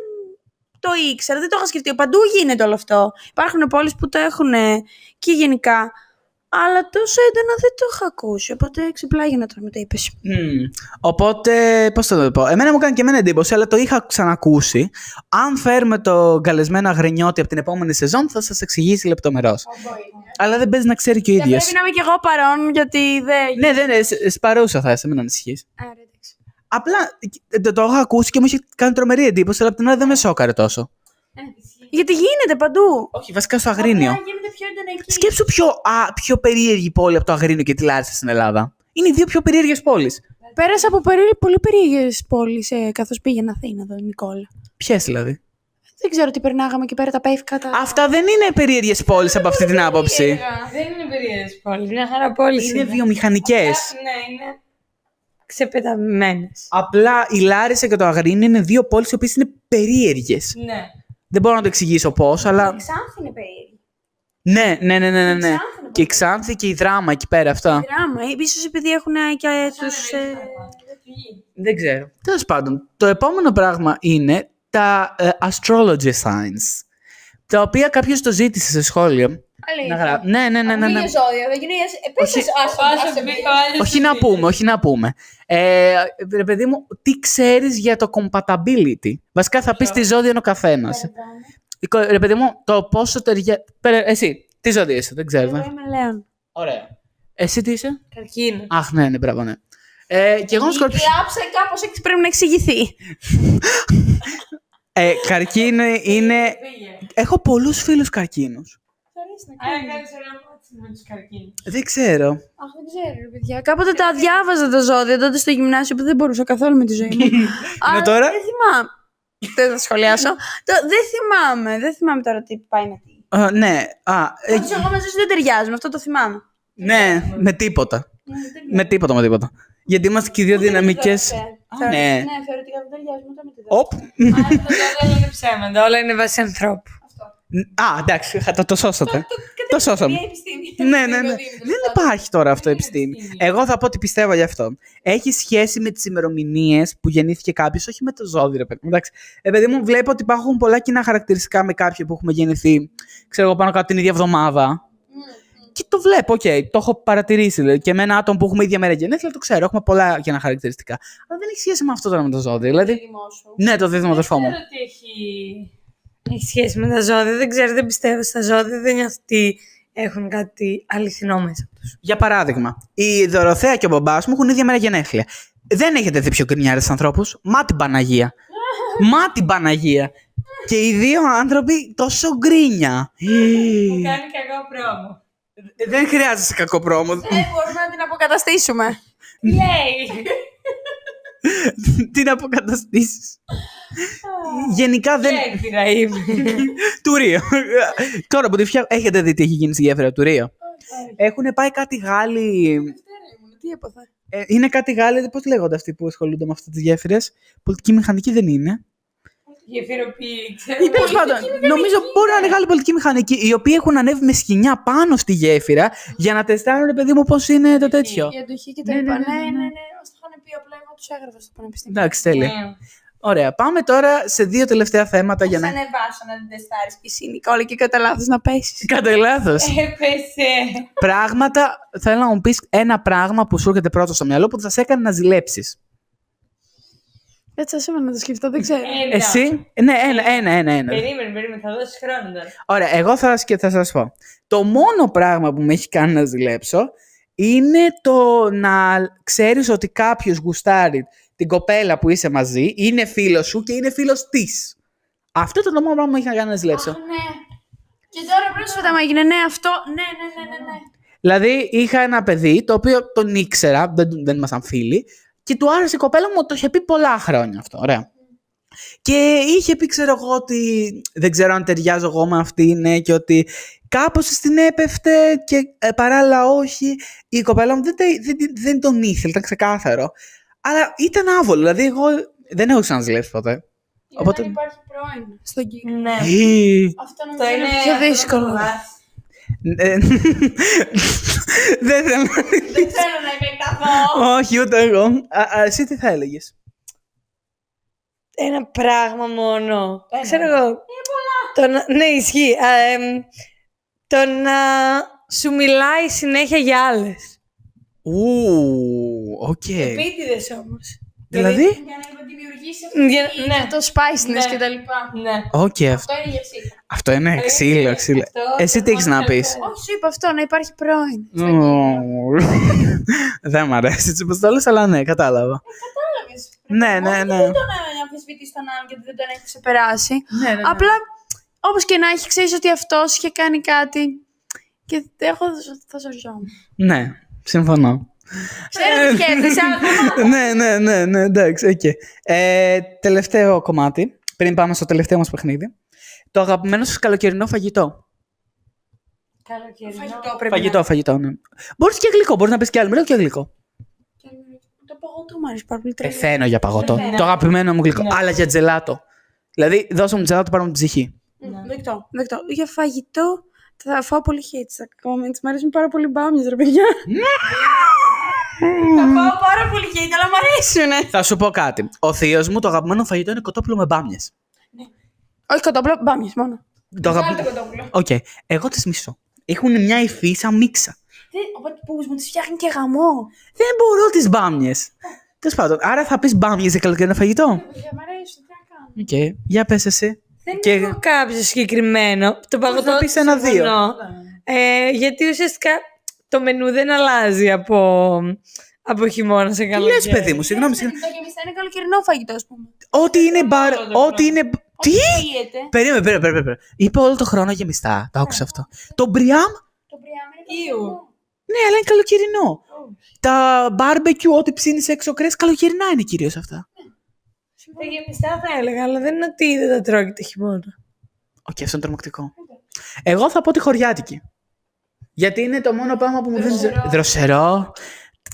S4: το ήξερα, δεν το είχα σκεφτεί. Παντού γίνεται όλο αυτό. Υπάρχουν πόλεις που το έχουν ε, και γενικά. Αλλά τόσο έντονα δεν το είχα ακούσει. Οπότε ξεπλάγει να το μου το είπες.
S1: Μμμ. Οπότε, πώς θα το πω. Εμένα μου κάνει και εμένα εντύπωση, αλλά το είχα ξανακούσει. Αν φέρουμε το καλεσμένο αγρινιώτη από την επόμενη σεζόν, θα σας εξηγήσει λεπτομερώς. Αλλά δεν παίζει να ξέρει και ο
S4: Και
S1: ίδιος.
S4: πρέπει να είμαι κι εγώ παρόν, γιατί δεν.
S1: Ναι, δεν είναι. σ- σ- Παρούσα θα είσαι, μην ανησυχείς.
S4: Άρα, εντάξει.
S1: Απλά ε, το, το είχα ακούσει και μου είχε κάνει τρομερή εντύπωση, αλλά απ' την άλλη δεν με σόκαρε τόσο.
S4: Γιατί γίνεται παντού.
S1: Όχι, βασικά στο Αγρίνιο.
S4: Απλά γίνεται πιο έντονα εκεί.
S1: Σκέψου πιο, α, πιο περίεργη πόλη από το Αγρίνιο και τη Λάρισα στην Ελλάδα. Είναι οι δύο πιο περίεργες πόλεις.
S4: Πέρασα από περί... πολύ περίεργες πόλεις ε, καθώς πήγαινα Αθήνα εδώ, Νικόλα.
S1: Ποιες δηλαδή;
S4: Δεν ξέρω τι περνάγαμε εκεί πέρα τα πέφκα. Τα...
S1: Αυτά δεν είναι περίεργες πόλεις από αυτή την άποψη.
S2: Δεν είναι περίεργες πόλεις, μια χαρά πόλεις
S1: Είναι βιομηχανικές.
S2: Ναι, είναι ξεπεταμένες.
S1: Απλά η Λάρισα και το Αγρίνιο είναι δύο πόλεις οι οποίες είναι περίεργες.
S2: Ναι.
S1: Δεν μπορώ να το εξηγήσω πώς, αλλά.
S4: Ξάνθη είναι περίεργη.
S1: Ναι, ναι, ναι, ναι. ναι, ναι.
S4: Ξάνθη είναι
S1: Και η Ξάνθη και η Δράμα εκεί πέρα αυτά.
S4: Δράμα, ίσως επειδή έχουν ε, και τους... ε,
S1: Δεν ξέρω. Τέλος πάντων, το επόμενο πράγμα είναι τα ε, astrology signs. Τα οποία κάποιος το ζήτησε σε σχόλιο. Να γρά... Ναι, ναι, ναι, ναι. ναι.
S4: ζώδια, δεν γίνει...
S1: Όχι.
S2: Άσο μπει ο άλλος
S1: όχι να πούμε, όχι να πούμε. Ε, ρε παιδί μου, τι ξέρεις για το compatibility; Βασικά θα πεις τι ζώδιο είναι ο καθένας. Ρε παιδί μου, το πόσο ταιριάζει... Εσύ, τι ζώδιο είσαι, δεν ξέρω.
S4: Εγώ είμαι Λέων.
S1: Ωραία. Εσύ τι είσαι;
S2: Καρκίνος.
S1: Αχ, ναι, ναι, μπράβο, ναι. Ε, και εγώ είμαι σκορπιός.
S4: άψα κάπως έτσι πρέπει να εξηγηθεί.
S1: Ε, καρκίνο είναι... Έχω πολλούς φίλους καρκίνους.
S2: Άρα κάνεις ένα μάτσι με τους καρκίνους.
S1: Δεν ξέρω.
S4: Αχ, δεν ξέρω, ρε παιδιά. Κάποτε τα διάβαζα τα ζώδια τότε στο γυμνάσιο που δεν μπορούσα καθόλου με τη ζωή μου. <laughs> Αλλά
S1: τώρα;
S4: Δεν θυμάμαι. Δεν θα σχολιάσω. Το- δεν θυμάμαι. Δεν θυμάμαι τώρα τι πάει με τι.
S1: Α, ναι, α, ε,
S4: Πάντως εγώ μαζί σου δεν ταιριάζουμε, αυτό το θυμάμαι.
S1: ναι, με τίποτα. Με τίποτα, με τίποτα. Γιατί είμαστε και οι δύο δυναμικές. Ναι.
S4: Ναι, θεωρητικά δεν ταιριάζουμε ούτε με τη
S1: Οπ.
S2: Όλα είναι ψέματα, όλα είναι βάση ανθρώπου.
S1: Α, εντάξει, το, το σώσατε. Το σώσαμε.
S4: Μια επιστήμη.
S1: Ναι, ναι, ναι. Δεν υπάρχει τώρα αυτό επιστήμη. Εγώ θα πω τι πιστεύω γι' αυτό. Έχει σχέση με τις ημερομηνίες που γεννήθηκε κάποιος, όχι με το ζώδιο, ρε παιδί μου. Εντάξει. Ε, παιδί μου, βλέπω ότι υπάρχουν πολλά κοινά χαρακτηριστικά με κάποιον που έχουμε γεννηθεί, ξέρω εγώ, πάνω κάτω την ίδια εβδομάδα. Και το βλέπω, οκ, το έχω παρατηρήσει. Δηλαδή, και με ένα άτομο που έχουμε ίδια μέρα γενέθλια, το ξέρω. Έχουμε πολλά κοινά χαρακτηριστικά. Αλλά δεν έχει σχέση με αυτό τώρα με το ζώδιο. Δηλαδή, ναι, το δίδυμο αδερφό μου.
S2: Δεν ξέρω ότι έχει... έχει σχέση με τα ζώδια. Δεν ξέρω, δεν πιστεύω στα ζώδια. Δεν νιώθω ότι έχουν κάτι αληθινό μέσα τους.
S1: Για παράδειγμα, η Δωροθέα και ο μπαμπάς μου έχουν ίδια μέρα γενέθλια. Δεν έχετε δει πιο γκρινιάρες ανθρώπους. Μα την Παναγία. Μα την Παναγία. Και οι δύο άνθρωποι τόσο γκρίνια.
S2: Κάνει κακό πρόμο.
S1: Δεν χρειάζεσαι κακό πρόμο.
S4: Ε, μπορούμε να την αποκαταστήσουμε.
S2: Λέει.
S1: Τι να αποκαταστήσεις. Γενικά δεν.
S2: Γέφυρα είμαι. <laughs>
S1: του Ρίο. Τώρα που τη φτιάχνω. Έχετε δει τι έχει γίνει στη γέφυρα του Ρίο. Έχουν πάει κάτι Γάλλοι.
S4: Τι έπαθε;
S1: Ε, είναι κάτι Γάλλοι, πώς λέγονται αυτοί που ασχολούνται με αυτέ τις γέφυρες; Πολιτική μηχανική δεν είναι.
S2: Γεφυροποίηση.
S1: Ή τέλος πάντων, νομίζω μπορεί να είναι Γάλλοι πολιτική μηχανική, οι οποίοι έχουν ανέβει με σκοινιά πάνω στη γέφυρα για να τεστάρουν, παιδί μου, πώς είναι το τέτοιο.
S4: Η αντοχή και τα
S1: Ναι,
S4: λοιπά.
S1: ναι,
S4: Ναι,
S1: ναι,
S4: ναι,
S1: ναι.
S4: ναι. Μας το είχαν πει απλά εγώ τους έγραφα στο πανεπιστήμιο.
S1: Εντάξει, τέλεια. Ωραία. Πάμε τώρα σε δύο τελευταία θέματα για να.
S4: Θα ανεβάσω να την τεστάρεις πισίνη και όλα και κατά λάθος να πέσεις.
S1: Κατά λάθος.
S2: Έπεσε.
S1: πράγματα. Θέλω να μου πεις ένα πράγμα που σου έρχεται πρώτο στο μυαλό που θα σε έκανε να ζηλέψεις.
S4: Έτσι άσε με να το σκεφτώ, δεν ξέρω.
S2: Ένα.
S1: Εσύ; Ναι, ένα, ένα, ένα. ένα.
S2: Περίμενε, περίμενε, θα δώσεις χρόνο τώρα.
S1: Ωραία, εγώ θα, σκε- θα σας πω. Το μόνο πράγμα που με έχει κάνει να ζηλέψω είναι το να ξέρεις ότι κάποιος γουστάρει την κοπέλα που είσαι μαζί, είναι φίλος σου και είναι φίλος της. Αυτό ήταν το μόνο πράγμα που με έχει κάνει να ζηλέψω.
S4: Αχ, ναι. Και τώρα πρόσφατα μου έγινε, ναι, αυτό. Ναι, ναι, ναι, ναι. ναι.
S1: Δηλαδή, είχα ένα παιδί το οποίο τον ήξερα, δεν, δεν ήμασταν φίλοι, και του άρεσε η κοπέλα μου, το είχε πει πολλά χρόνια αυτό. Ωραία. Και είχε πει, ξέρω εγώ, ότι δεν ξέρω αν ταιριάζω εγώ με αυτήν, ναι, και ότι κάπως την έπεφτε και ε, παράλληλα όχι. Η κοπέλα μου δεν, τε- δεν, δεν τον ήθελε, ήταν ξεκάθαρο. Αλλά ήταν άβολο, δηλαδή εγώ δεν έχω ξαναζηλέψει ποτέ.
S4: Είναι
S1: Οπότε-
S4: όταν υπάρχει πρώην στον κύκλο.
S2: Ναι.
S1: Ε,
S4: Αυτό
S2: Το
S4: νομίζω
S2: είναι
S4: είναι πιο
S2: αυτό το
S4: δύσκολο.
S2: φοβάσαι.
S1: ε, Δεν θέλω να
S4: Δεν θέλω να επεκταθώ.
S1: Όχι, ούτε εγώ. Α, α, εσύ τι θα έλεγες;
S2: Ένα πράγμα μόνο. Ξέρω εγώ. Το να... Ναι, ισχύει. Α, εμ, το να σου μιλάει συνέχεια για άλλες.
S1: Ου, οκ.
S2: Επίτηδες όμως.
S1: Δηλαδή,
S4: Για να δημιουργήσει
S2: Για-
S4: αυτή
S2: ναι.
S4: το spiciness
S2: Ναι.
S4: και τα λοιπά.
S2: Ναι.
S1: οκ, αυτό,
S4: Αυτό είναι για εσύ.
S1: αυτό είναι ξύλο, ξύλο.
S2: Αυτό
S1: Εσύ
S2: το
S1: τι έχεις να
S2: μόνος
S1: πεις;
S2: θέλω.
S4: Όχι, σου είπα αυτό, να υπάρχει πρώην.
S1: Ου, Δεν μ' αρέσει έτσι πως το λες, αλλά ναι, κατάλαβα.
S4: Κατάλαβες.
S1: Ναι, ναι,
S4: Όχι,
S1: ναι.
S4: Δεν τον αμφισβητείς τον άλλον γιατί δεν τον έχεις ξεπεράσει.
S1: Ναι, ναι, ναι.
S4: Απλά, όπως και να έχει, ξέρεις ότι αυτός είχε κάνει κάτι και έχω θα σωριόμουν.
S1: Ναι, συμφωνώ.
S4: Ξέρω τι σκέφτεσαι, αλλά
S1: ναι, ναι, ναι, ναι, εντάξει, οκ. Ε, τελευταίο κομμάτι, πριν πάμε στο τελευταίο μας παιχνίδι. Το αγαπημένο σας καλοκαιρινό φαγητό.
S2: Καλοκαιρινό.
S4: φαγητό πρέπει
S1: Φαγητό, φαγητό, ναι. Μπορείς και γλυκό, μπορείς να πεις και άλλο, και γλυκό.
S4: να Το παγωτό μου αρέσει πάρα πολύ. τρελό.
S1: Πεθαίνω για παγωτό.
S2: Πεθαίνω.
S1: Το αγαπημένο μου γλυκό.
S2: Ναι.
S1: Αλλά για τζελάτο. Δηλαδή, δώσε μου τζελάτο πάνω από την ψυχή.
S4: Μμ, Δεκτό, δεκτό. Για φαγητό θα φάω πολύ hate στα comments. Μ' αρέσουν πάρα πολύ μπάμιες, ρε παιδιά. Θα φάω πάρα πολύ hate, αλλά μ' αρέσουνε.
S1: Θα σου πω κάτι. Ο θείος μου το αγαπημένο φαγητό είναι κοτόπουλο με μπάμιες.
S4: Όχι κοτόπουλο, μπάμιες μόνο.
S1: Το αγαπημένο.
S4: κοτόπουλο.
S1: Οκ. Εγώ τις μισώ. Έχουν μια υφή σαν μίξα.
S4: Οπότε που μου τις φτιάχνει και γαμώ.
S1: Δεν μπορώ τις μπάμιες. Τέλος πάντων, άρα θα πεις μπάμιες για καλοκαιρινό φαγητό;
S4: Παιδιά, μ' αρέσουν, τι να κάνω.
S1: Οκ. Για πες εσύ.
S2: Δεν
S1: Και-
S2: έχω κάποιο συγκεκριμένο. Το παγωτό
S1: θα πεις
S2: το
S1: ένα-δύο.
S2: συμφωνώ. Ε, γιατί ουσιαστικά το μενού δεν αλλάζει από, από χειμώνα σε
S1: Τι
S2: καλοκαίρι.
S1: λες, παιδί μου, συγγνώμη. συγγνώμη.
S4: Το γεμιστά είναι καλοκαιρινό φαγητό, ας πούμε.
S1: Ό,τι είναι μπαρ.
S2: όλο το
S1: Ό,τι είναι. Τι!
S4: Πίεται.
S1: Περίμενε, περίμενε, περίμενε. Είπε όλο το χρόνο γεμιστά. Το άκουσα αυτό. Το μπριάμ,
S4: Το μπριάμ είναι
S2: Ew.
S4: καλοκαιρινό.
S1: ναι, αλλά είναι καλοκαιρινό. Τα μπάρμπεκιου, ό,τι ψήνεις έξω κρέας, καλοκαιρινά είναι κυρίως αυτά.
S2: Τα γεμιστά θα έλεγα, αλλά δεν είναι ότι δεν τα τρώει και το χειμώνα.
S1: Οκ, αυτό είναι τρομακτικό. Εγώ θα πω τη χωριάτικη. Γιατί είναι το μόνο πράγμα που μου δίνει.
S4: Δροσερό.
S1: Δροσερό.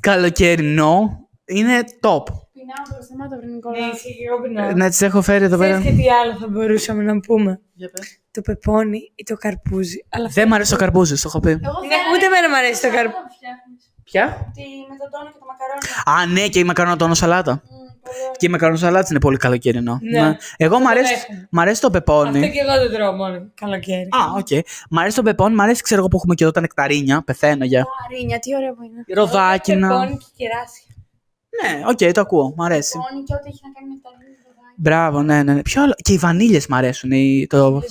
S1: καλοκαιρινό είναι top.
S4: Πεινάω τώρα, σταμάτα βρε Νικόλα.
S2: Ναι, ισχύει και εγώ πεινάω.
S1: Να τις έχω φέρει εδώ
S2: Ξέρεις
S1: πέρα.
S2: και τι άλλο θα μπορούσαμε να πούμε; Το πεπόνι ή το καρπούζι. Αλλά
S1: Δεν μ' αρέσει το καρπούζι, το έχω πει.
S4: Εγώ
S2: Ναι, ούτε εμένα μου αρέσει το καρπούζι.
S1: Ποια;
S4: Τη με τον τόνο και το μακαρόνι.
S1: Α, ναι, και η μακαρονοτόνο σαλάτα. Και η μακαρονοσαλάτα είναι πολύ καλοκαιρινό.
S2: Ναι.
S1: Εγώ μ'
S2: Το
S1: αρέσει,
S2: δέχομαι.
S1: μ' αρέσει το πεπόνι.
S2: Αυτό και εγώ δεν τρώω μόνο καλοκαίρι.
S1: Α, οκ. Μ' αρέσει το πεπόνι, μ' αρέσει ξέρω εγώ που έχουμε και εδώ τα νεκταρίνια. Πεθαίνω για.
S4: Αρίνια, τι ωραία που είναι.
S1: Ροδάκινα.
S2: Πεπόνι και κεράσια.
S1: Ναι, οκ, το ακούω. Μ' αρέσει.
S4: Πόνι και ό,τι έχει να κάνει με τα ρίνια.
S1: Μπράβο, ναι, ναι. ναι. Ποιο άλλο. Και οι βανίλιες μ' αρέσουν. οι- Το...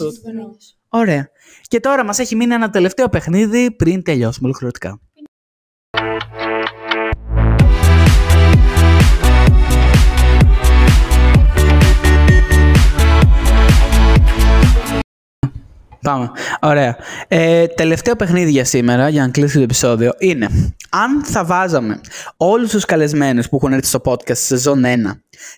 S1: Ωραία. Και τώρα μας έχει μείνει ένα τελευταίο παιχνίδι πριν τελειώσουμε ολοκληρωτικά. Πάμε. Ωραία. Ε, τελευταίο παιχνίδι για σήμερα, για να κλείσει το επεισόδιο, είναι αν θα βάζαμε όλους τους καλεσμένους που έχουν έρθει στο podcast σε σεζόν 1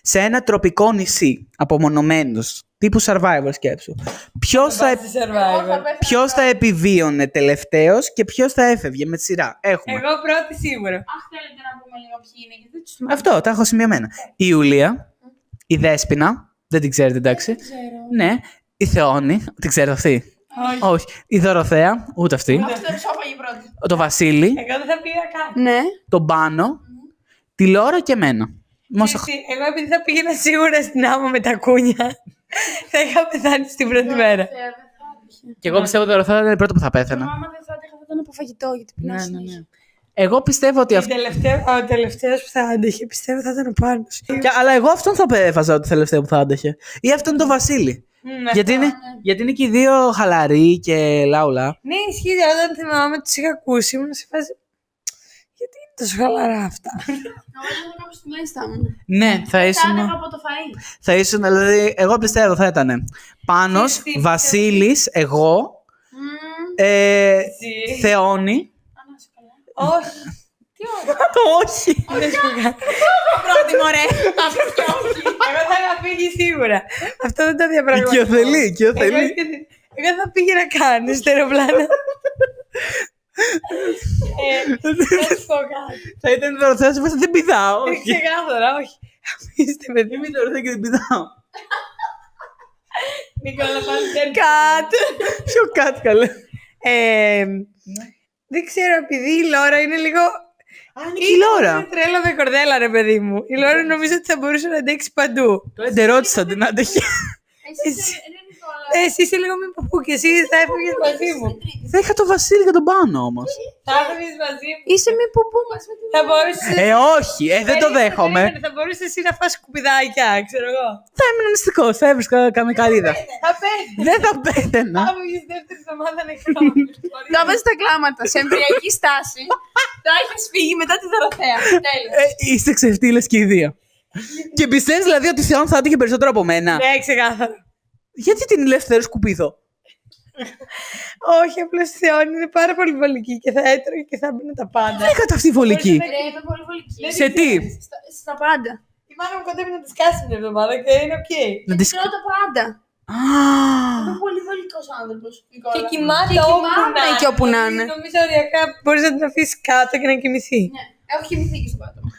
S1: σε ένα τροπικό νησί, απομονωμένους, τύπου Survivor σκέψου, ποιος θα,
S2: Στη Survivor.
S1: ποιος θα επιβίωνε τελευταίος και ποιος θα έφευγε με τη σειρά. Έχουμε.
S2: Εγώ πρώτη σίγουρα.
S4: Αχ, θέλετε να πούμε λίγο ποιοι είναι, γιατί δεν τους θυμάμαι.
S1: Αυτό, τα έχω σημειωμένα. Η Ιουλία, η Δέσποινα, δεν την ξέρετε εντάξει.
S4: Ξέρω.
S1: Ναι, η Θεόνη, την ξέρετε αυτή;
S2: Όχι.
S1: Όχι. Η Δωροθέα, ούτε αυτή.
S4: Αυτό το ψόφαγε πρώτη.
S1: Το Βασίλη,
S2: Εγώ δεν θα πήγα καν.
S4: Ναι.
S1: τον Πάνο, τη Λόρα και εμένα. Μόσα...
S2: Εσύ, Εγώ επειδή θα πήγαινα σίγουρα στην άμμο με τα κούνια, <laughs> θα είχα πεθάνει στην πρώτη μέρα.
S1: Και εγώ πιστεύω ότι η Δωροθέα είναι η πρώτη που θα πέθαινα.
S4: Μάμα δεν θα άντεχα, θα ήταν από φαγητό, γιατί πεινάω
S1: Ναι, ναι,
S4: συνέχεια.
S1: ναι. Εγώ πιστεύω ότι
S2: Ο
S1: αυτό.
S2: τελευταίο- Ο τελευταίος που θα άντεχε πιστεύω θα ήταν ο Πάνος.
S1: Και- αλλά εγώ αυτόν θα έβαζα το τελευταίο που θα άντεχε. Ή αυτόν είναι το Βασίλη.
S2: Ναι.
S1: γιατί, είναι, γιατί είναι και οι δύο χαλαροί και λαουλά.
S2: Ναι, ισχύει. Όταν θυμάμαι τους είχα ακούσει, ήμουν σε φάση. Γιατί είναι τόσο χαλαρά αυτά;
S4: Εγώ δεν κάπου στη μέση θα ήμουν.
S1: Ναι, θα
S4: Θα
S1: ήσουν.
S4: άντεχα από το φαΐ.
S1: Θα ήσουν, δηλαδή, εγώ πιστεύω θα ήταν Πάνος,
S2: Τι- τι-
S1: Βασίλης, εγώ,
S4: Μμμ.
S1: ε,
S2: Έτσι.
S1: Θεόνη.
S4: Α, να είσαι καλά.
S2: Όχι. Τι ωραία.
S1: Όχι.
S2: Δεν σου πω κάτι.
S4: Πρώτη, μωρέ. Αυτό και όχι.
S2: Εγώ θα είχα φύγει σίγουρα. Αυτό δεν το διαπραγματεύω.
S1: Οικειοθελή,
S2: Εγώ,
S1: οικειοθελή.
S2: εγώ θα πήγαινα καν στο αεροπλάνο. ε, δεν σου πω κάτι.
S1: Θα ήταν η Δωροθέα, σου δεν πηδάω.
S2: Ε,
S1: Όχι.
S2: Ξεκάθαρα, όχι. Αφήστε με
S1: Είμαι η Δωροθέα και δεν πηδάω.
S2: Νικόλα, πάλι δεν
S4: Κατ.
S1: Ποιο κάτι καλέ.
S2: Ε, δεν ξέρω, επειδή η Λόρα είναι λίγο.
S1: Και η Λόρα.
S2: Είναι τρέλα με κορδέλα, ρε παιδί μου. Η Λόρα νομίζω ότι θα μπορούσε να αντέξει παντού.
S1: Το εντερό της θα την άντεχε.
S4: Εσύ, <laughs> ρε Νικόλα.
S2: Ε, εσύ είσαι λίγο μη παππού και εσύ θα έφυγες μαζί μου.
S1: Θα είχα το Βασίλη και τον Πάνο όμως.
S2: Θα έφυγες μαζί μου.
S4: Είσαι μη που πού μας με την...
S2: Θα μπορούσες.
S1: Ε, όχι, ε, δεν το δέχομαι.
S2: Θα μπορούσες εσύ να φας σκουπιδάκια, ξέρω εγώ.
S1: Θα ήμουν νηστικός, θα έβρισκα καμία καλύδα.
S2: Θα πέθει.
S1: Δεν θα πέταινα.
S2: Θα βγει δεύτερη εβδομάδα νεκρός.
S4: Το έβαζε τα κλάματα σε εμβριακή στάση. <laughs> Θα έχεις φύγει μετά τη Δωροθέα. Τέλος.
S1: Ε, είστε ξεφτύλες και οι δύο. <laughs> Και πιστεύεις δηλαδή ότι η Θεόν θα άντυχε περισσότερο από μένα.
S2: Ναι, ξεκάθαρα.
S1: Γιατί την ελεύθερη σκουπίδο;
S2: Όχι, απλώς η Θεόνη είναι πάρα πολύ βολική και θα έτρωγε και θα έμπαινε τα πάντα.
S1: Δεν έκανα αυτή η βολική.
S4: Ρε, είμαι πολύ βολική.
S1: Σε τι;
S4: Στα, στα πάντα.
S2: Η μάνα μου κοντεύει να τη σκάσει την εβδομάδα και είναι οκ.
S1: Να τις...
S4: Τρώω τα πάντα.
S1: Α,
S4: Είμαι πολύ βολικός άνθρωπος.
S2: Και κοιμάται
S4: Και
S2: όπου
S4: κοιμάμαι
S2: να είναι.
S4: και όπου να είναι.
S2: Νομίζω οριακά μπορείς να την αφήσεις κάτω και να κοιμηθεί.
S4: Ναι, έχω κοιμηθεί και στο πάτωμα.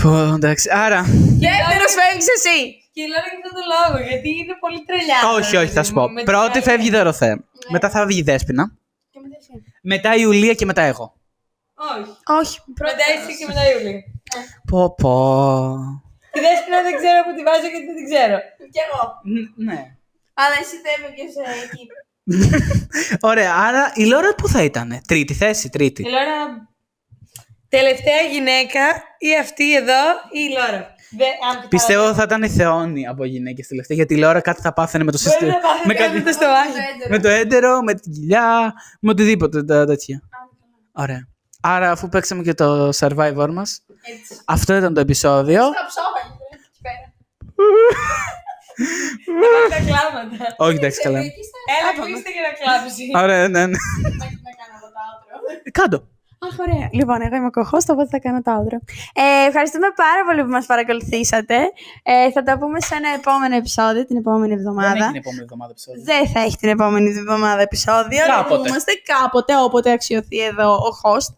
S1: πω, εντάξει. Άρα,
S4: Δεύτερος φεύγεις εσύ.
S2: Και λέω για αυτόν τον λόγο, γιατί είναι πολύ τρελιά.
S1: όχι, όχι, θα σου πω. Πρώτη φεύγει η Δωροθέα. Μετά θα βγει η Δέσποινα.
S4: Και μετά εσύ.
S1: Μετά η Ιουλία και μετά εγώ.
S2: Όχι.
S4: Όχι.
S2: Μετά εσύ και μετά η Ιούλη.
S1: Πω, πω.
S2: Τη δέσποινα δεν ξέρω που τη βάζω γιατί δεν την ξέρω.
S4: Κι εγώ.
S1: Ν- Ναι.
S4: Αλλά εσύ θα έβγαινες εκεί. <laughs>
S1: Ωραία, άρα η Λόρα πού θα ήταν, τρίτη θέση, τρίτη.
S2: Η Λόρα. Τελευταία γυναίκα ή αυτή εδώ ή η Λόρα. Δε, αν την
S1: Πιστεύω θα ήταν η Θεόνη από γυναίκες τελευταία, γιατί η Λόρα κάτι θα πάθαινε με το
S2: Μπορεί
S1: σύστημα.
S2: να πάθει
S1: με,
S2: κάτι
S1: κάτι-
S2: το στομάχι.
S1: με το έντερο, με την κοιλιά, με οτιδήποτε τα τέτοια. Ωραία. Άρα, αφού παίξαμε και το survivor μας,
S4: Έτσι.
S1: αυτό ήταν το επεισόδιο.
S4: Τα ψόφαγε. εκεί πέρα. <laughs>
S2: Τα κλάματα. <laughs>
S1: Όχι, εντάξει, καλά.
S4: Εκεί στα-
S2: Έλα, κλείστε και να κλάψει.
S1: Ωραία, ναι, ναι. <laughs>
S4: να να κάνω από το outro.
S1: Κάτω.
S4: Αχ, ωραία. Λοιπόν, εγώ είμαι ο κοχός, οπότε θα κάνω το outro. Ε, ευχαριστούμε πάρα πολύ που μας παρακολουθήσατε. Ε, θα τα πούμε σε ένα επόμενο επεισόδιο, την επόμενη εβδομάδα.
S1: επόμενη εβδομάδα επεισόδιο.
S4: Δεν θα έχει την επόμενη εβδομάδα επεισόδιο. αλλά
S1: Κάποτε.
S4: θα είμαστε κάποτε, όποτε αξιωθεί εδώ ο host.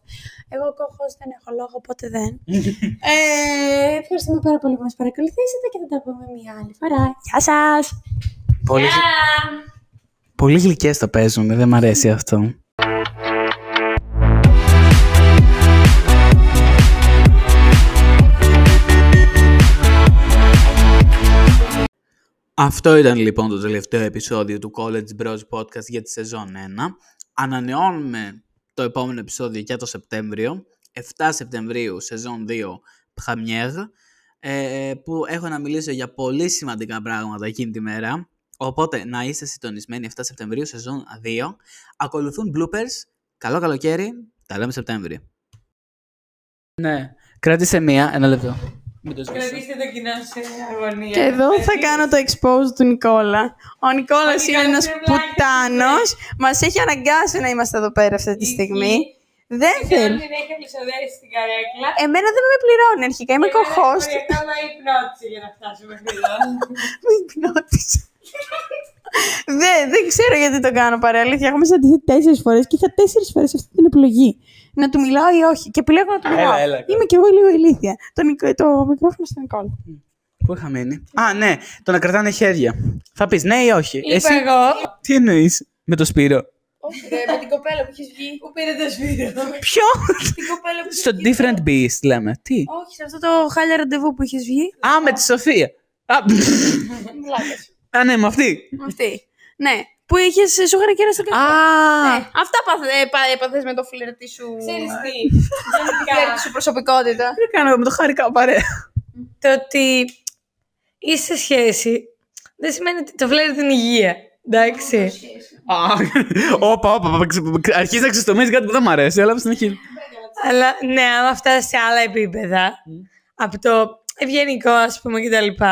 S4: Εγώ κοχός δεν έχω λόγο, οπότε δεν. <laughs> ε, ευχαριστούμε πάρα πολύ που μας παρακολουθήσατε και θα τα πούμε μια άλλη φορά. Γεια σας!
S1: Πολύ, πολύ γλυκές το παίζουν, δεν μ' αρέσει αυτό. Αυτό ήταν λοιπόν το τελευταίο επεισόδιο του College Bros Podcast για τη σεζόν 1. Ανανεώνουμε το επόμενο επεισόδιο για το Σεπτέμβριο. 7 Σεπτεμβρίου, σεζόν 2, Première, ε, που έχω να μιλήσω για πολύ σημαντικά πράγματα εκείνη τη μέρα. Οπότε να είστε συντονισμένοι 7 Σεπτεμβρίου, σεζόν 2. Ακολουθούν bloopers. Καλό καλοκαίρι. Τα λέμε Σεπτέμβριο. Ναι. Κράτησε μία, ένα λεπτό. Μην το σβήσεις.
S2: Κρατήστε το κοινό σε αγωνία.
S4: Και εδώ θα κάνω το expose του Νικόλα. Ο Νικόλας είναι ένας
S2: βλάκας,
S4: πουτάνος. Μας έχει αναγκάσει να είμαστε εδώ πέρα αυτή τη στιγμή. Δεν
S2: Θέλω
S4: θέλει.
S2: την έχει αλυσοδέσει στην καρέκλα.
S4: Εμένα δεν με πληρώνει αρχικά, είμαι κοχός.
S2: Και ακόμα υπνώτησε για να φτάσουμε μέχρι εδώ.
S4: Με υπνώτισε. δεν, δεν ξέρω γιατί το κάνω παρέα. Αλήθεια, έχουμε συναντηθεί τέσσερις φορές και είχα τέσσερις φορές αυτή την επιλογή. Να του μιλάω ή όχι; Και επιλέγω να του μιλάω.
S1: έλα,
S4: Είμαι κι εγώ λίγο ηλίθια. Το, Νικο- το μικρόφωνο στον Νικόλα.
S1: Πού είχα μείνει. Α, ναι, το να κρατάνε χέρια. Θα πεις ναι ή όχι;
S2: Είπα εγώ.
S1: Τι εννοείς με το Σπύρο;
S4: Όχι, με την κοπέλα που έχεις βγει.
S2: Που πήρε το σπίτι.
S1: Ποιο;
S4: Την κοπέλα που
S1: Στο different beast λέμε. Τι;
S4: Όχι, σε αυτό το χάλια ραντεβού που είχε βγει.
S1: Α, με τη Σοφία. Α,
S4: Βλάκας.
S1: Α, ναι, με αυτή.
S4: Αυτή. Ναι. Που είχες σου είχαν και ένα στο καφέ.
S1: Α,
S4: Ναι. Αυτά έπαθες με το φλερτή σου.
S2: Ξέρεις τι.
S4: φλερτή σου προσωπικότητα.
S1: τι κάνω με το χάρηκα παρέα.
S2: Το ότι είσαι σε σχέση δεν σημαίνει ότι το φλερ την υγεία. Εντάξει.
S1: Α, όπα, όπα, όπα, ξε- αρχίζει να ξεστομίζει κάτι που δεν μ' αρέσει, αλλά συνεχίζει.
S2: Αλλά ναι, άμα φτάσεις σε άλλα επίπεδα, από το ευγενικό ας πούμε κτλ.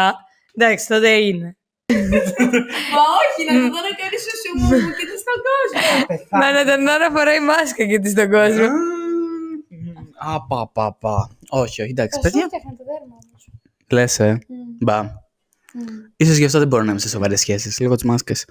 S2: Εντάξει, τότε είναι.
S4: Μα όχι, να το δω να κάνεις σου μου και τι στον κόσμο.
S2: Μα να τον δω να φοράει μάσκα και τι στον κόσμο.
S1: Α, πα, πα, πα. Όχι, όχι, εντάξει, παιδιά.
S4: φτιάχνει το δέρμα όμως.
S1: Λες, ε. Μπα. Ίσως γι' αυτό δεν μπορώ να είμαι σε σοβαρές σχέσεις, λίγο τις μάσκες.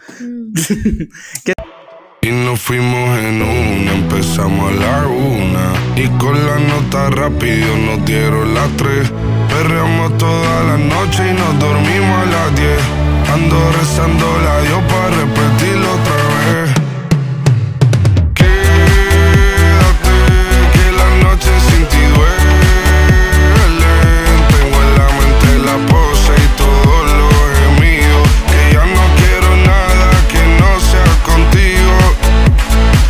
S5: Y nos fuimos en una, empezamos a la una. Y con la nota rápido nos dieron las tres. Perreamos toda la noche y nos dormimos a las diez. rezando, rezando la dio para respetar.